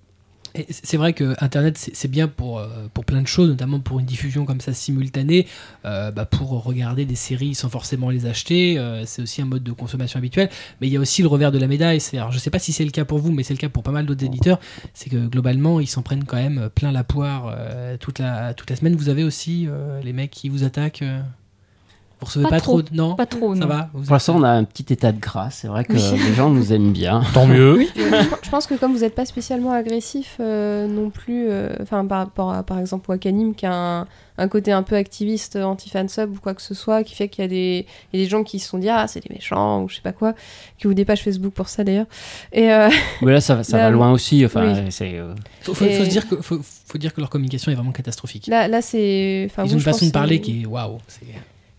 [SPEAKER 1] C'est vrai que Internet c'est bien pour, euh, pour plein de choses, notamment pour une diffusion comme ça simultanée, euh, bah, pour regarder des séries sans forcément les acheter. euh, c'est aussi un mode de consommation habituel. Mais il y a aussi le revers de la médaille. Alors, je sais pas si c'est le cas pour vous, mais c'est le cas pour pas mal d'autres éditeurs. C'est que globalement, ils s'en prennent quand même plein la poire euh, toute, la, toute la semaine. Vous avez aussi les mecs qui vous attaquent. Euh, vous recevez
[SPEAKER 5] Pas
[SPEAKER 1] pas,
[SPEAKER 5] trop.
[SPEAKER 1] de- Non
[SPEAKER 5] pas trop,
[SPEAKER 1] Ça
[SPEAKER 5] non.
[SPEAKER 1] va Vous
[SPEAKER 2] Pour l'instant, on a un petit état de grâce. C'est vrai que
[SPEAKER 5] Oui.
[SPEAKER 2] les gens nous aiment bien.
[SPEAKER 4] Tant mieux.
[SPEAKER 3] Je, je pense que comme vous n'êtes pas spécialement agressif euh, non plus, euh, enfin par rapport à par exemple Wakanim qui a un, un côté un peu activiste euh, anti-fansub ou quoi que ce soit, qui fait qu'il y a des, il y a des gens qui se sont dit ah c'est des méchants ou je sais pas quoi, qui vous des pages Facebook pour ça d'ailleurs. Et euh,
[SPEAKER 2] Mais là, ça, va- ça
[SPEAKER 3] Là,
[SPEAKER 2] va loin aussi. Enfin,
[SPEAKER 3] oui.
[SPEAKER 2] c'est. euh,
[SPEAKER 1] faut, faut-
[SPEAKER 3] Et-
[SPEAKER 1] faut se dire que, faut, faut dire que leur communication est vraiment catastrophique.
[SPEAKER 3] là, là c'est, enfin
[SPEAKER 1] Ils ont une façon de parler qui est waouh.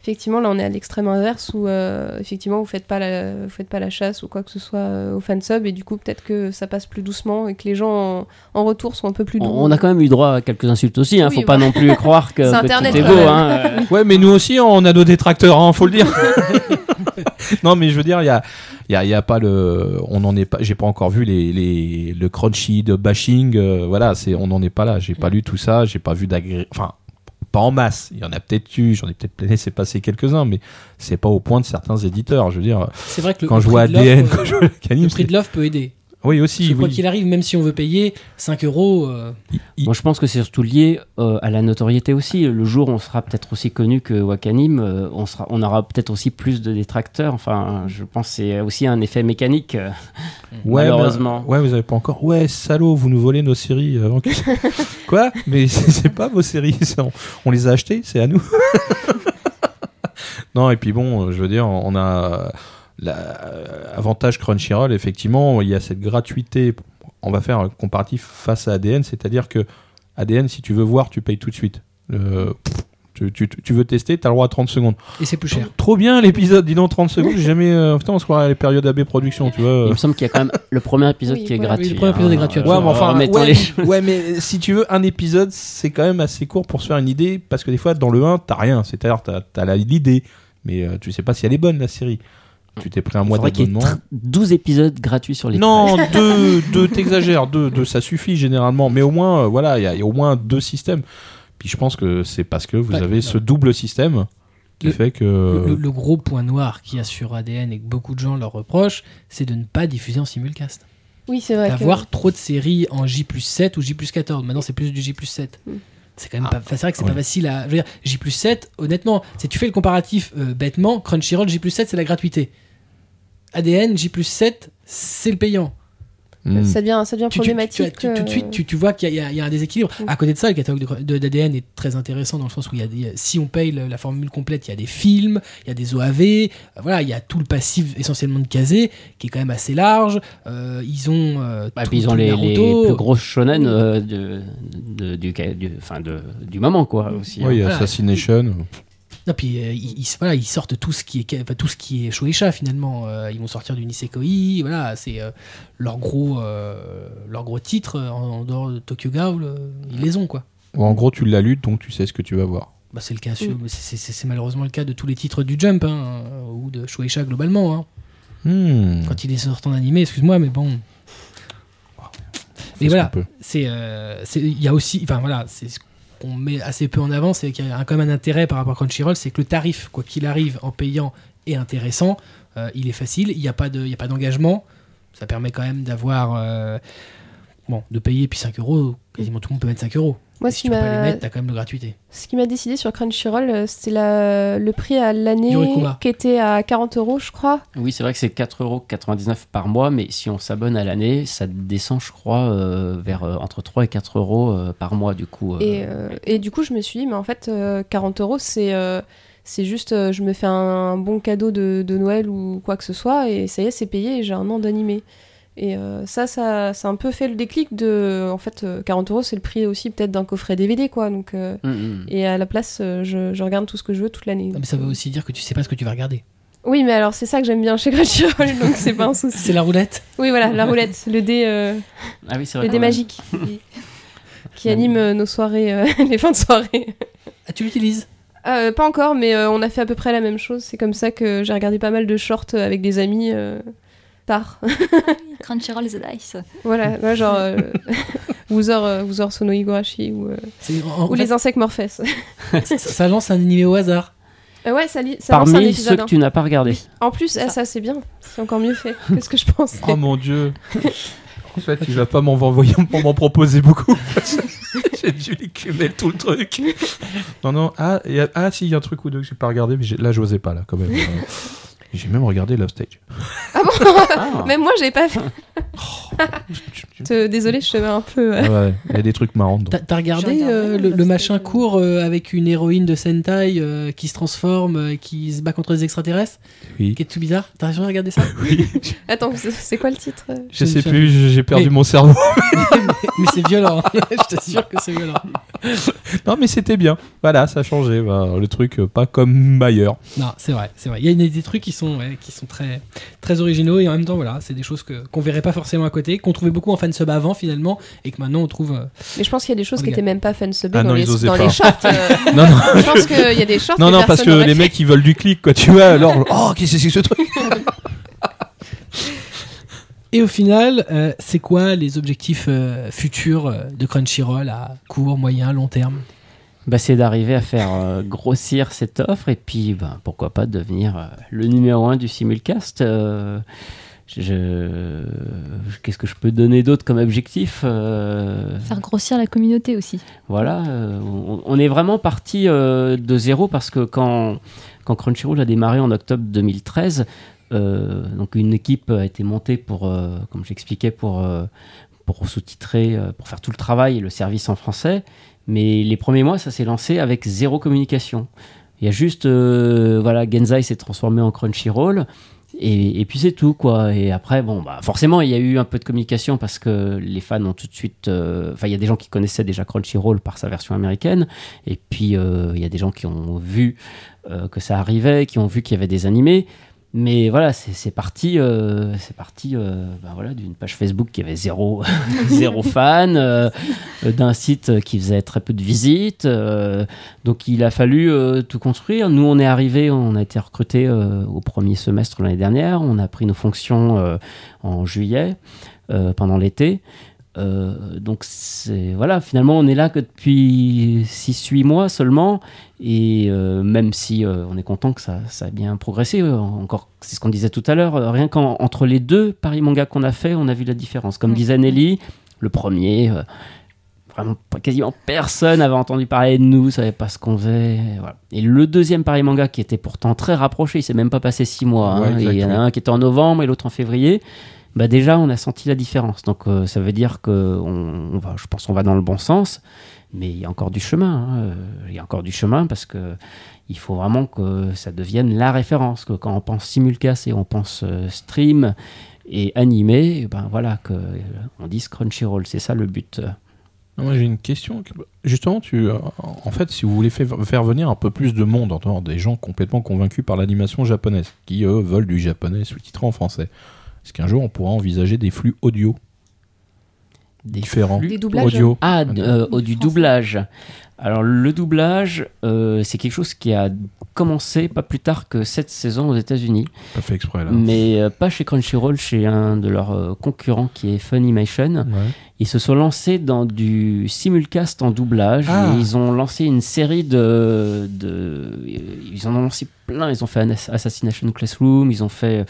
[SPEAKER 3] Effectivement, là, on est à l'extrême inverse où euh, effectivement vous faites pas la, vous faites pas la chasse ou quoi que ce soit euh, au fansub et du coup peut-être que ça passe plus doucement et que les gens en, en retour sont un peu plus doux.
[SPEAKER 2] On on a quand même eu droit à quelques insultes aussi. Hein.
[SPEAKER 3] Oui,
[SPEAKER 2] Faut pas non plus croire que,
[SPEAKER 3] C'est
[SPEAKER 2] que
[SPEAKER 3] Internet,
[SPEAKER 2] tout est beau. Hein.
[SPEAKER 4] Ouais, mais nous aussi, on a nos détracteurs, hein, faut le dire. non, mais je veux dire, il y a, il y, a, il y a pas le, on n'en est pas, j'ai pas encore vu les, les, le crunchy de bashing, euh, voilà, c'est, on n'en est pas là. J'ai pas lu tout ça, j'ai pas vu d'agré, enfin, pas en masse. Il y en a peut-être eu, j'en ai peut-être laissé passer quelques-uns, mais c'est pas au point de certains éditeurs. Je veux dire,
[SPEAKER 1] C'est vrai que le,
[SPEAKER 4] quand
[SPEAKER 1] le
[SPEAKER 4] je vois ADN, quand je vois Canim,
[SPEAKER 1] le prix de l'offre peut aider.
[SPEAKER 4] Oui
[SPEAKER 1] Parce
[SPEAKER 4] aussi,
[SPEAKER 1] que quoi
[SPEAKER 4] oui.
[SPEAKER 1] qu'il arrive, même si on veut payer 5 euros, euh,
[SPEAKER 2] Moi, je pense que c'est surtout lié euh, à la notoriété aussi. Le jour où on sera peut-être aussi connu que Wakanim, euh, on, sera, on aura peut-être aussi plus de détracteurs. Enfin, je pense que c'est aussi un effet mécanique, euh,
[SPEAKER 4] Ouais,
[SPEAKER 2] malheureusement.
[SPEAKER 4] mais- ouais, vous avez pas encore. Ouais, salaud, vous nous volez nos séries avant que. Quoi? Mais c'est pas vos séries, on, on les a achetées, c'est à nous. non, et puis bon, je veux dire, on a l'avantage Crunchyroll, effectivement, il y a cette gratuité. On va faire un comparatif face à ADN, c'est-à-dire que ADN, si tu veux voir, tu payes tout de suite. Le- tu, tu- tu veux tester, t'as le droit à 30 secondes.
[SPEAKER 1] et c'est plus cher.
[SPEAKER 4] Trop bien l'épisode, dis donc 30 secondes, j'ai jamais. euh, putain, on se croirait à les périodes AB production, tu vois.
[SPEAKER 2] Il me semble qu'il y a quand même le premier épisode
[SPEAKER 3] Oui,
[SPEAKER 2] qui est
[SPEAKER 3] ouais.
[SPEAKER 2] gratuit.
[SPEAKER 1] Oui, le premier épisode est gratuit,
[SPEAKER 2] Euh,
[SPEAKER 4] Ouais, mais enfin,
[SPEAKER 2] remettons
[SPEAKER 4] ouais,
[SPEAKER 2] les-
[SPEAKER 4] ouais, mais si tu veux, un épisode, c'est quand même assez court pour se faire une idée, parce que des fois, dans le 1, t'as rien. C'est-à-dire, t'as as la- l'idée, mais euh, tu sais pas si elle est bonne, la série. Tu t'es pris un mois d'abonnement.
[SPEAKER 2] tr- 12 épisodes gratuits sur les
[SPEAKER 4] Non, deux, deux t'exagères, deux, deux, ça suffit généralement. Mais au moins, euh, voilà, il y, a- il y a au moins deux systèmes. Puis je pense que c'est parce que vous
[SPEAKER 1] Ouais,
[SPEAKER 4] avez ce double système qui
[SPEAKER 1] Le-
[SPEAKER 4] fait que.
[SPEAKER 1] Le, le- le gros point noir qu'il y a sur ADN et que beaucoup de gens leur reprochent, c'est de ne pas diffuser en simulcast.
[SPEAKER 3] Oui, c'est vrai. que-
[SPEAKER 1] D'avoir trop de séries en J 7 ou J 14. Maintenant, c'est plus du J 7.
[SPEAKER 3] Mm.
[SPEAKER 1] C'est quand même pas, enfin, c'est vrai que c'est
[SPEAKER 4] oui.
[SPEAKER 1] pas facile à. Je veux dire, J 7, honnêtement, si tu fais le comparatif euh, bêtement, Crunchyroll J 7, c'est la gratuité. ADN J 7, c'est le payant.
[SPEAKER 4] Hmm.
[SPEAKER 3] Ça devient, ça devient
[SPEAKER 1] tu, tu- tu-
[SPEAKER 3] problématique.
[SPEAKER 1] tu- tout de suite,
[SPEAKER 3] euh,
[SPEAKER 1] tu, tu vois qu'il y, a- il y a un déséquilibre.
[SPEAKER 3] Mm.
[SPEAKER 1] À côté de ça, le catalogue d'ADN est très intéressant dans le sens où il y a des, si on paye le- la formule complète, il y a des films, il y a des OAV, euh, voilà, il y a tout le passif essentiellement de Kazé qui est quand même assez large. Euh, ils ont, euh,
[SPEAKER 2] Bah,
[SPEAKER 1] tout-
[SPEAKER 2] puis ils ont les, les plus grosses shonen euh, de, de- du, du, enfin de, du moment, quoi, aussi.
[SPEAKER 4] Oui, il y a
[SPEAKER 1] Voilà.
[SPEAKER 4] Assassination.
[SPEAKER 1] Non, puis euh, ils, ils- voilà, ils sortent tout ce qui est, enfin, tout ce qui est Shueisha finalement. Euh, ils vont sortir du Nisekoi, voilà, c'est euh, leur gros, euh, leur gros titre en, en dehors de Tokyo Ghoul, euh, ils les ont quoi.
[SPEAKER 4] En gros, tu l'as lu, donc tu sais ce que tu vas voir.
[SPEAKER 1] Bah, c'est le cas, sur- c'est- c'est c'est malheureusement le cas de tous les titres du Jump hein, ou de Shueisha globalement. hein.
[SPEAKER 4] Hmm.
[SPEAKER 1] Quand il est sorti en animé, excuse-moi, mais bon.
[SPEAKER 4] Fais
[SPEAKER 1] Mais voilà, c'est, euh, c'est- il y a aussi, enfin voilà, c'est ce qu'on met assez peu en avant, c'est qu'il y a quand même un intérêt par rapport à Crunchyroll, c'est que le tarif, quoi qu'il arrive, en payant, est intéressant. Euh, il est facile, il n'y a pas de, il y a pas d'engagement. Ça permet quand même d'avoir, euh, bon, de payer puis 5 euros. Quasiment tout le monde peut mettre 5 euros.
[SPEAKER 3] Moi,
[SPEAKER 1] si tu peux pas les
[SPEAKER 3] m'a
[SPEAKER 1] mettre, t'as quand même de gratuité.
[SPEAKER 3] ce qui m'a décidé sur Crunchyroll, euh, c'était la- le prix à l'année qui était à 40 euros, je crois.
[SPEAKER 2] Oui, c'est vrai que c'est 4,99€ par mois, mais si on s'abonne à l'année, ça descend, je crois, euh, vers euh, entre 3 et 4 euros par mois, du coup. euh.
[SPEAKER 3] Et, euh, et du coup, je me suis dit, mais en fait, euh, 40 euros, c'est euh, c'est juste, euh, je me fais un bon cadeau de, de Noël ou quoi que ce soit, et ça y est, c'est payé, et j'ai un an d'animé. Et euh, ça, ça, ça a un peu fait le déclic de. En fait, euh, 40 euros, c'est le prix aussi peut-être d'un coffret DVD, quoi. Donc, euh,
[SPEAKER 2] Mm, mm.
[SPEAKER 3] et à la place, euh, je, je regarde tout ce que je veux toute l'année.
[SPEAKER 1] Non, mais ça veut aussi dire que tu sais pas ce que tu vas regarder.
[SPEAKER 3] Oui, mais alors c'est ça que j'aime bien chez Crunchyroll, donc c'est pas un souci.
[SPEAKER 1] C'est la roulette.
[SPEAKER 3] Oui, voilà, la roulette, le dé, euh,
[SPEAKER 2] Ah oui, c'est vrai.
[SPEAKER 3] le dé magique qui, qui anime euh, nos soirées, euh, les fins de soirée.
[SPEAKER 1] Ah, tu l'utilises?
[SPEAKER 3] Euh, pas encore, mais euh, on a fait à peu près la même chose. C'est comme ça que j'ai regardé pas mal de shorts avec des amis euh, tard.
[SPEAKER 5] Crunchyroll The Dice.
[SPEAKER 3] voilà, ouais, genre euh, Wuzor, euh, Wuzor Sono Higurashi ou, euh,
[SPEAKER 1] en-
[SPEAKER 3] ou
[SPEAKER 1] fait,
[SPEAKER 3] les insectes Morphes.
[SPEAKER 1] ça, ça lance un animé au hasard.
[SPEAKER 3] Euh, ouais, ça, ça lance un
[SPEAKER 2] Parmi ceux
[SPEAKER 3] hein.
[SPEAKER 2] que tu n'as pas regardé.
[SPEAKER 3] En plus, ah, ça c'est bien. C'est encore mieux fait que ce que je pensais.
[SPEAKER 4] Oh mon dieu. En fait, il va pas m'en envoyer pour m'en proposer beaucoup. j'ai dû écumer tout le truc. Non, non. Ah, a- ah si, il y a un truc ou deux que j'ai pas regardé, mais là, j'osais pas, là, quand même. J'ai même regardé Love Stage.
[SPEAKER 2] Ah.
[SPEAKER 3] Même moi, j'ai pas fait. Te- Désolée, je te mets un peu. euh,
[SPEAKER 4] Ah ouais, il y a des trucs marrants.
[SPEAKER 1] T'as t'as regardé euh, le, machin court euh, avec une héroïne de Sentai euh, qui se transforme, euh, qui se bat contre les extraterrestres?
[SPEAKER 4] Oui.
[SPEAKER 1] Qui est tout bizarre T'as jamais regardé ça?
[SPEAKER 3] Attends, c'est c'est quoi le titre
[SPEAKER 4] Je
[SPEAKER 1] Je
[SPEAKER 4] sais plus, j'ai perdu
[SPEAKER 1] Mais-
[SPEAKER 4] mon cerveau.
[SPEAKER 1] Mais, mais c'est violent, je t'assure que c'est violent.
[SPEAKER 4] Non, mais c'était bien. Voilà, ça a changé. Bah, le truc, euh, pas comme ailleurs.
[SPEAKER 1] Non, c'est vrai, c'est vrai. Il y a des, des trucs qui sont, ouais, qui sont très, très originaux et en même temps, voilà, c'est des choses que qu'on verrait pas forcément à côté, qu'on trouvait beaucoup en fansub avant finalement et que maintenant on trouve. euh,
[SPEAKER 3] Mais je pense qu'il y a des choses qui
[SPEAKER 1] Regarde.
[SPEAKER 3] étaient même pas fansubées
[SPEAKER 4] Ah
[SPEAKER 3] dans,
[SPEAKER 4] non,
[SPEAKER 3] les, dans
[SPEAKER 4] pas.
[SPEAKER 3] les shorts. euh,
[SPEAKER 4] Non, non.
[SPEAKER 3] je pense qu'il y a des shorts
[SPEAKER 4] Non,
[SPEAKER 3] que
[SPEAKER 4] non, parce que les
[SPEAKER 3] fait.
[SPEAKER 4] mecs, ils veulent du clic, quoi. Tu vois, alors, oh, qu'est-ce que c'est que ce truc
[SPEAKER 1] Et au final, euh, c'est quoi les objectifs euh, futurs de Crunchyroll à court, moyen, long terme?
[SPEAKER 2] Bah, c'est d'arriver à faire euh, grossir cette offre et puis bah, pourquoi pas devenir euh, le numéro un du simulcast. euh, je... Qu'est-ce que je peux donner d'autre comme objectif
[SPEAKER 5] Faire grossir la communauté aussi.
[SPEAKER 2] Voilà, on, on est vraiment parti de zéro parce que quand, quand Crunchyroll a démarré en octobre 2013, euh, donc une équipe a été montée pour, comme j'expliquais, pour, pour sous-titrer, pour faire tout le travail et le service en français. Mais les premiers mois, ça s'est lancé avec zéro communication. Il y a juste, euh, voilà, Genzai s'est transformé en Crunchyroll. Et, puis c'est tout, quoi. Et après, bon, bah, forcément, il y a eu un peu de communication parce que les fans ont tout de suite. euh, Enfin, il y a des gens qui connaissaient déjà Crunchyroll par sa version américaine. Et puis, euh, il y a des gens qui ont vu que ça arrivait, qui ont vu qu'il y avait des animés. Mais voilà, c'est parti, euh, c'est parti euh, ben voilà, d'une page Facebook qui avait zéro, zéro fan, euh, d'un site qui faisait très peu de visites. donc il a fallu tout construire. Nous, on est arrivé, on a été recruté au premier semestre l'année dernière. On a pris nos fonctions en juillet, pendant l'été. Euh, donc c'est voilà, finalement on est là que depuis 6-8 mois seulement et euh, même si euh, on est content que ça, ça a bien progressé, euh, encore c'est ce qu'on disait tout à l'heure, euh, rien qu'entre les deux paris manga qu'on a fait, on a vu la différence. Comme disait Nelly, le premier, euh, vraiment quasiment personne avait entendu parler de nous, savait pas ce qu'on faisait. Et, voilà. Et le deuxième paris manga qui était pourtant très rapproché, il s'est même pas passé 6 mois.
[SPEAKER 4] Ouais,
[SPEAKER 2] hein, et il y en a un qui était en novembre et l'autre en février. Bah déjà on a senti la différence. Donc euh, ça veut dire que on, va, je pense qu'on va dans le bon sens, mais il y a encore du chemin. hein. Euh, Il y a encore du chemin parce que il faut vraiment que ça devienne la référence. Que quand on pense simulcast et on pense euh, stream et animé, ben voilà que on dise Crunchyroll. C'est ça le but.
[SPEAKER 4] Moi j'ai une question. Justement, tu, en fait, si vous voulez faire, venir un peu plus de monde, des gens complètement convaincus par l'animation japonaise, qui eux veulent du japonais sous-titré en français, est-ce qu'un jour on pourra envisager des flux audio
[SPEAKER 2] Des
[SPEAKER 4] différents
[SPEAKER 2] flux
[SPEAKER 6] Des doublages
[SPEAKER 4] audio
[SPEAKER 2] Ah, euh, oh, du doublage. Alors le doublage, euh, c'est quelque chose qui a commencé pas plus tard que cette saison aux États-Unis,
[SPEAKER 4] Pas fait exprès là.
[SPEAKER 2] mais euh, pas chez Crunchyroll, chez un de leurs euh, concurrents qui est Funimation.
[SPEAKER 4] Ouais.
[SPEAKER 2] Ils se sont lancés dans du simulcast en doublage.
[SPEAKER 1] Ah.
[SPEAKER 2] Et ils ont lancé une série de, de- Ils en ont lancé plein. Ils ont fait Assassination Classroom. Ils ont fait.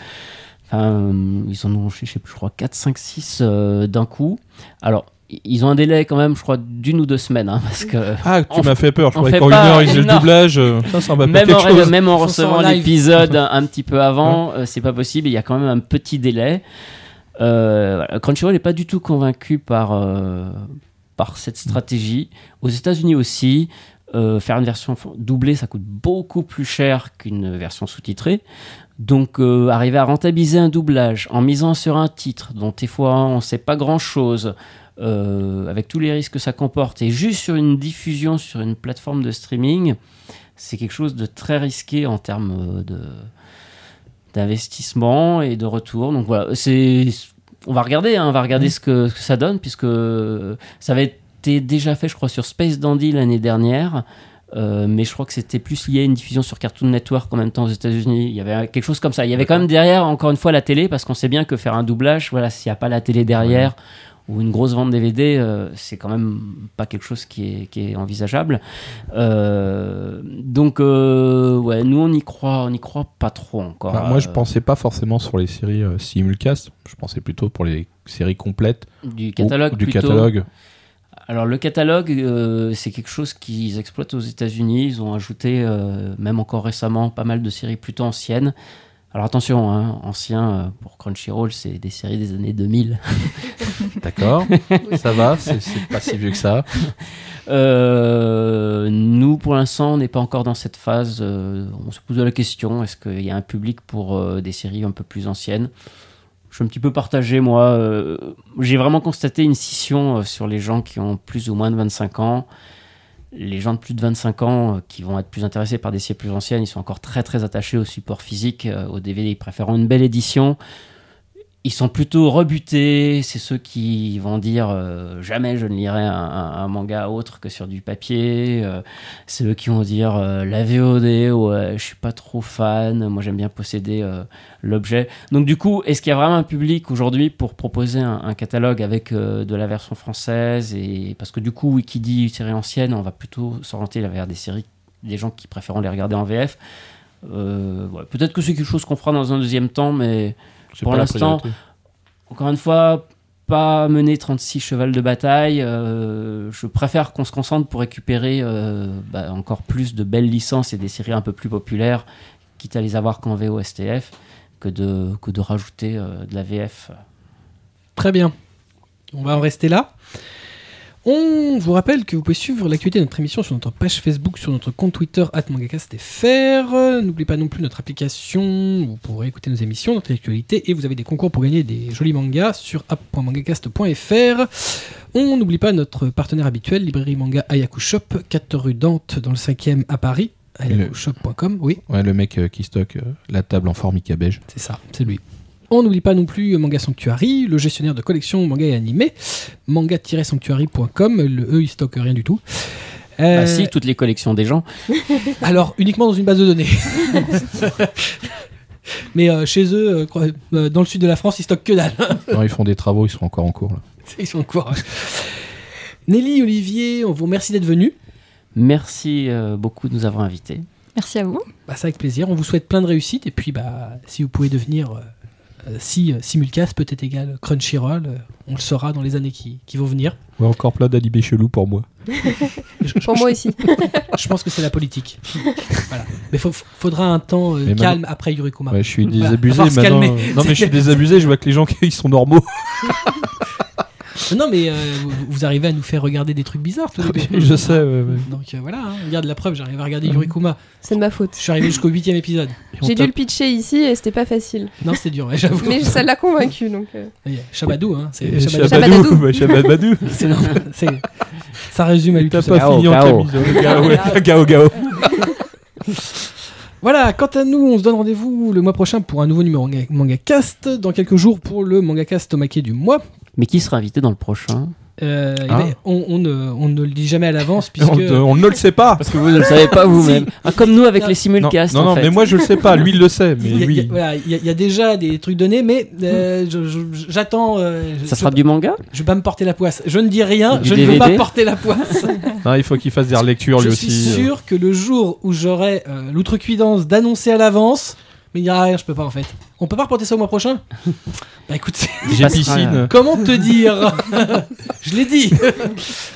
[SPEAKER 2] Enfin, euh, ils en ont, je sais plus, je crois, 4, 5, 6 euh, d'un coup. Alors, ils ont un délai quand même, je crois, d'une ou deux semaines. hein, parce que.
[SPEAKER 4] Ah, tu m'as fait peur. Je croyais qu'en une heure ils faisaient le doublage. euh, Ça, ça
[SPEAKER 2] Même
[SPEAKER 4] quelque
[SPEAKER 2] en,
[SPEAKER 4] chose.
[SPEAKER 2] même en recevant l'épisode un, un petit peu avant, euh, c'est pas possible. Il y a quand même un petit délai. Euh, voilà. Crunchyroll n'est pas du tout convaincu par, euh, par cette stratégie. Aux États-Unis aussi, euh, faire une version doublée, ça coûte beaucoup plus cher qu'une version sous-titrée. Donc, euh, arriver à rentabiliser un doublage en misant sur un titre dont des fois on ne sait pas grand-chose, euh, avec tous les risques que ça comporte, et juste sur une diffusion sur une plateforme de streaming, c'est quelque chose de très risqué en termes euh, de d'investissement et de retour. Donc voilà, c'est on va regarder, hein, on va regarder ce, que, ce que ça donne puisque ça avait été déjà fait, je crois, sur Space Dandy l'année dernière. Euh, mais je crois que c'était plus lié à une diffusion sur Cartoon Network en même temps aux États-Unis. Il y avait quelque chose comme ça. Il y avait quand même derrière, encore une fois, la télé, parce qu'on sait bien que faire un doublage, voilà, s'il n'y a pas la télé derrière ou une grosse vente DVD, euh, c'est quand même pas quelque chose qui est, qui est envisageable. Euh, donc, euh, ouais, nous on y croit, on y croit pas trop encore.
[SPEAKER 4] Bah, moi, je
[SPEAKER 2] Euh,
[SPEAKER 4] pensais pas forcément sur les séries euh, simulcast. Je pensais plutôt pour les séries complètes
[SPEAKER 2] du catalogue
[SPEAKER 4] ou du
[SPEAKER 2] plutôt.
[SPEAKER 4] catalogue.
[SPEAKER 2] Alors le catalogue, euh, c'est quelque chose qu'ils exploitent aux États-Unis. Ils ont ajouté, euh, même encore récemment, pas mal de séries plutôt anciennes. Alors attention, hein, ancien euh, pour Crunchyroll, c'est des séries des années 2000.
[SPEAKER 4] D'accord, ça va, c'est pas si vieux que ça.
[SPEAKER 2] Euh, nous, pour l'instant, on n'est pas encore dans cette phase. on se pose la question est-ce qu'il y a un public pour des séries un peu plus anciennes? Je suis un petit peu partagé, moi. euh, J'ai vraiment constaté une scission euh, sur les gens qui ont plus ou moins de 25 ans. Les gens de plus de 25 ans euh, qui vont être plus intéressés par des séries plus anciennes, ils sont encore très très attachés au support physique, au DVD. Ils préfèrent une belle édition. Ils sont plutôt rebutés. C'est ceux qui vont dire euh, jamais je ne lirai un, manga autre que sur du papier. Euh, c'est eux qui vont dire euh, la VOD, ouais, je suis pas trop fan. Moi, j'aime bien posséder l'objet. Donc, du coup, est-ce qu'il y a vraiment un public aujourd'hui pour proposer un, catalogue avec de la version française et parce que du coup, oui, qui série ancienne, on va plutôt s'orienter vers des séries, des gens qui préfèrent les regarder en VF. Peut-être que c'est quelque chose qu'on fera dans un deuxième temps, mais Pour l'instant, encore une fois, pas mener 36 chevals de bataille. euh, je préfère qu'on se concentre pour récupérer euh, bah, encore plus de belles licences et des séries un peu plus populaires, quitte à les avoir qu'en VO-STF, que de, que de rajouter euh, de la VF.
[SPEAKER 1] Très bien. On va en rester là. On vous rappelle que vous pouvez suivre l'actualité de notre émission sur notre page Facebook, sur notre compte Twitter, @mangacast.fr. N'oubliez pas non plus notre application, vous pourrez écouter nos émissions, notre actualité, et vous avez des concours pour gagner des jolis mangas sur app.mangacast.fr. On n'oublie pas notre partenaire habituel, librairie manga Ayaku Shop, 4 rue Dante, dans le 5e à Paris. ayakushop.com, oui.
[SPEAKER 4] Ouais, le mec euh, qui stocke euh, la table en formica beige.
[SPEAKER 1] C'est ça, c'est lui. On n'oublie pas non plus Manga Sanctuary, le gestionnaire de collection manga et animé, manga-sanctuary.com, le eux ils stockent rien du tout. Euh,
[SPEAKER 2] Bah si, toutes les collections des gens.
[SPEAKER 1] Alors uniquement dans une base de données. Mais euh, chez eux, euh, euh, dans le sud de la France, ils stockent que dalle.
[SPEAKER 4] Non, ils font des travaux, ils sont encore en cours. Là.
[SPEAKER 1] ils sont quoi Nelly, Olivier, on vous remercie d'être venus.
[SPEAKER 2] Merci euh, beaucoup de nous avoir invités.
[SPEAKER 5] Merci à vous.
[SPEAKER 1] Bah, ça avec plaisir. On vous souhaite plein de réussite et puis bah si vous pouvez devenir euh, euh, si euh, Simulcast peut être égal Crunchyroll, euh, on le saura dans les années qui, qui vont venir.
[SPEAKER 4] Ouais, encore plein d'animés chelous pour moi.
[SPEAKER 1] Je,
[SPEAKER 3] Pour moi aussi.
[SPEAKER 1] je pense que c'est la politique. voilà. Mais il faudra un temps euh, calme après Yurikuma.
[SPEAKER 4] Ouais, je suis
[SPEAKER 1] Voilà,
[SPEAKER 4] désabusé
[SPEAKER 1] se
[SPEAKER 4] maintenant.
[SPEAKER 1] calmer.
[SPEAKER 4] Non, mais je suis désabusé, je vois que les gens ils sont normaux.
[SPEAKER 1] Non, mais euh, vous, vous arrivez à nous faire regarder des trucs bizarres tous les deux.
[SPEAKER 4] je sais, ouais, ouais.
[SPEAKER 1] Donc euh, voilà, hein, regarde la preuve, j'arrive à regarder Yurikuma.
[SPEAKER 3] C'est de ma faute.
[SPEAKER 1] Je suis arrivé jusqu'au huitième épisode.
[SPEAKER 4] Et on
[SPEAKER 3] J'ai dû
[SPEAKER 4] tape-
[SPEAKER 3] le pitcher ici et c'était pas facile.
[SPEAKER 1] Non, c'était dur, ouais, j'avoue.
[SPEAKER 3] Mais ça l'a convaincu donc. euh.
[SPEAKER 1] Oui, Chabadou, hein. C'est
[SPEAKER 4] Et.
[SPEAKER 3] Shabadou.
[SPEAKER 4] Shabadou, ouais, Shabadou.
[SPEAKER 1] C'est normal, c'est- Ça résume à lui
[SPEAKER 4] T'as
[SPEAKER 1] tout seul.
[SPEAKER 4] pas
[SPEAKER 2] Gao,
[SPEAKER 4] fini en
[SPEAKER 2] Gao.
[SPEAKER 4] camisole. Gao, ouais. Gao, Gao.
[SPEAKER 1] Voilà, quant à nous, on se donne rendez-vous le mois prochain pour un nouveau numéro manga, manga cast. Dans quelques jours pour le manga cast Tomake du mois.
[SPEAKER 2] Mais qui sera invité dans le prochain?
[SPEAKER 1] Euh, ben, on, on ne, on ne le dit jamais à l'avance puisque.
[SPEAKER 4] On, ne- on ne le sait pas.
[SPEAKER 2] Parce que vous ne le savez pas vous-même. Ah, comme nous avec
[SPEAKER 1] Non.
[SPEAKER 2] les simulcasts.
[SPEAKER 4] non,
[SPEAKER 2] en
[SPEAKER 4] non,
[SPEAKER 2] fait.
[SPEAKER 4] mais moi je le sais pas. Lui il le sait, mais
[SPEAKER 1] Il y, a, il y a-
[SPEAKER 4] oui.
[SPEAKER 1] voilà, il y a- il y a déjà des trucs donnés, mais euh, je- je- j'attends. euh, je-
[SPEAKER 2] Ça
[SPEAKER 1] je,
[SPEAKER 2] sera du manga?
[SPEAKER 1] je vais pas me porter la poisse. Je ne dis rien,
[SPEAKER 2] Du
[SPEAKER 1] je ne veux pas porter la poisse.
[SPEAKER 4] Non, il faut qu'il fasse des relectures
[SPEAKER 1] je
[SPEAKER 4] lui
[SPEAKER 1] suis
[SPEAKER 4] aussi. euh.
[SPEAKER 1] sûr que le jour où j'aurai euh, l'outrecuidance d'annoncer à l'avance, mais il n'y a rien, je peux pas en fait. On peut pas reporter ça au mois prochain? Bah écoute, c'est-
[SPEAKER 4] J'ai piscine.
[SPEAKER 1] comment te dire? Je l'ai dit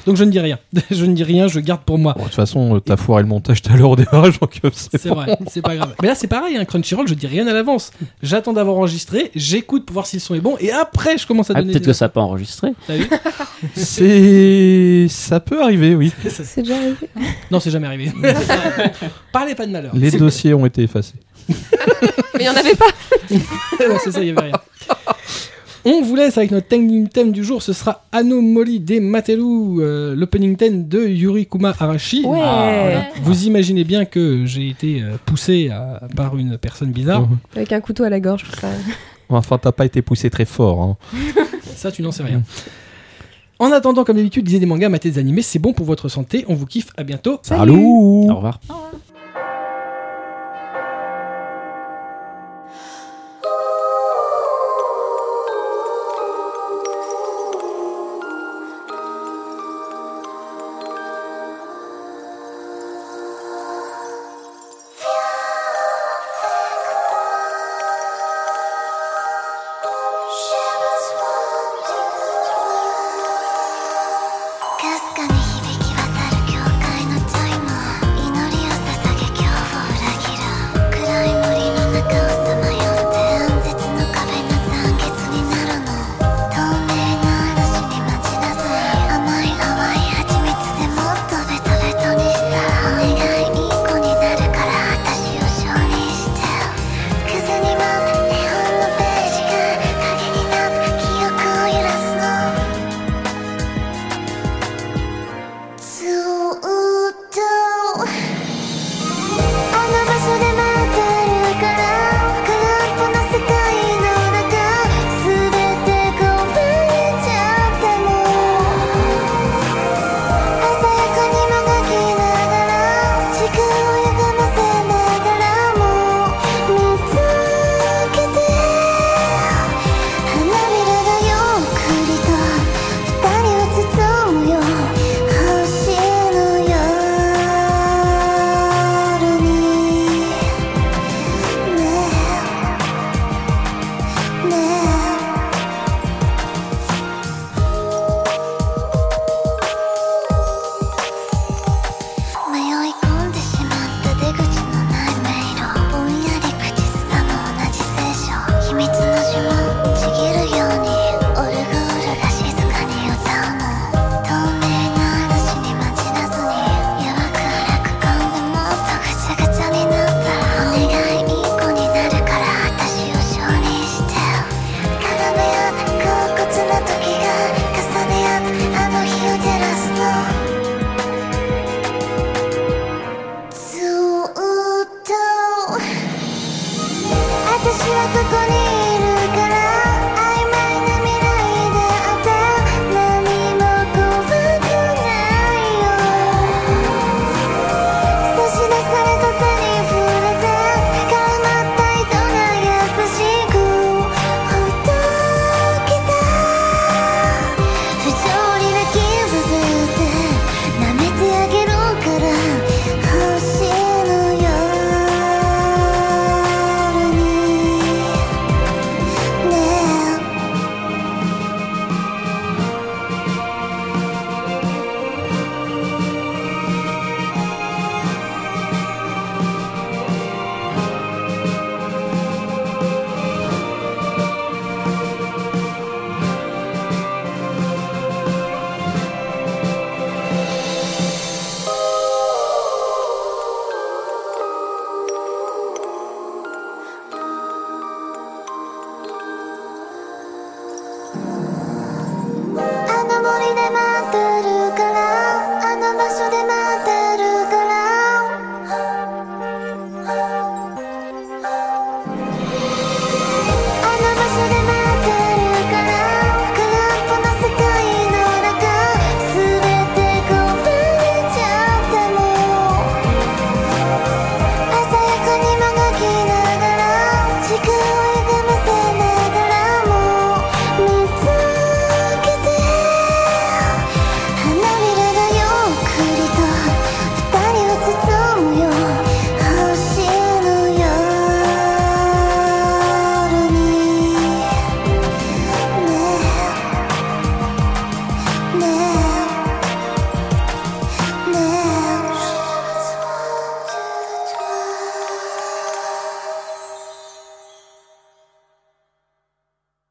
[SPEAKER 1] Donc je ne dis rien. Je ne dis rien, je garde pour moi.
[SPEAKER 4] Bon, de toute façon, euh, t'as foiré le montage tout à l'heure au démarrage, donc euh, c'est
[SPEAKER 1] C'est vrai, c'est pas grave. Mais là c'est pareil, hein, Crunchyroll, je dis rien à l'avance. J'attends d'avoir enregistré, j'écoute pour voir si le son est bon, et après je commence à
[SPEAKER 2] Ah,
[SPEAKER 1] donner
[SPEAKER 2] peut-être que ça n'a pas enregistré.
[SPEAKER 1] T'as vu?
[SPEAKER 4] C'est. Ça peut arriver, oui.
[SPEAKER 3] C'est déjà arrivé.
[SPEAKER 1] Non, c'est jamais arrivé. Parlez pas de malheur.
[SPEAKER 4] Les dossiers ont été effacés.
[SPEAKER 3] Mais il y en avait pas.
[SPEAKER 1] Ouais, c'est ça, il y avait rien. On vous laisse avec notre thème, thème du jour, ce sera Anomaly des Matelu, euh, l'opening theme de Yurikuma Arashi.
[SPEAKER 3] Ouais.
[SPEAKER 1] Ah, voilà. Vous imaginez bien que j'ai été euh, poussé à- par une personne bizarre.
[SPEAKER 4] Mhm.
[SPEAKER 3] Avec un couteau à la gorge. tout ça.
[SPEAKER 4] Enfin, t'as pas été poussé très fort. Hein.
[SPEAKER 1] Ça, tu n'en sais rien. En attendant, comme d'habitude, lisez des mangas, matez des animés, c'est bon pour votre santé. On vous kiffe, à bientôt.
[SPEAKER 3] Salut.
[SPEAKER 4] Salut
[SPEAKER 2] Au revoir.
[SPEAKER 7] Au revoir.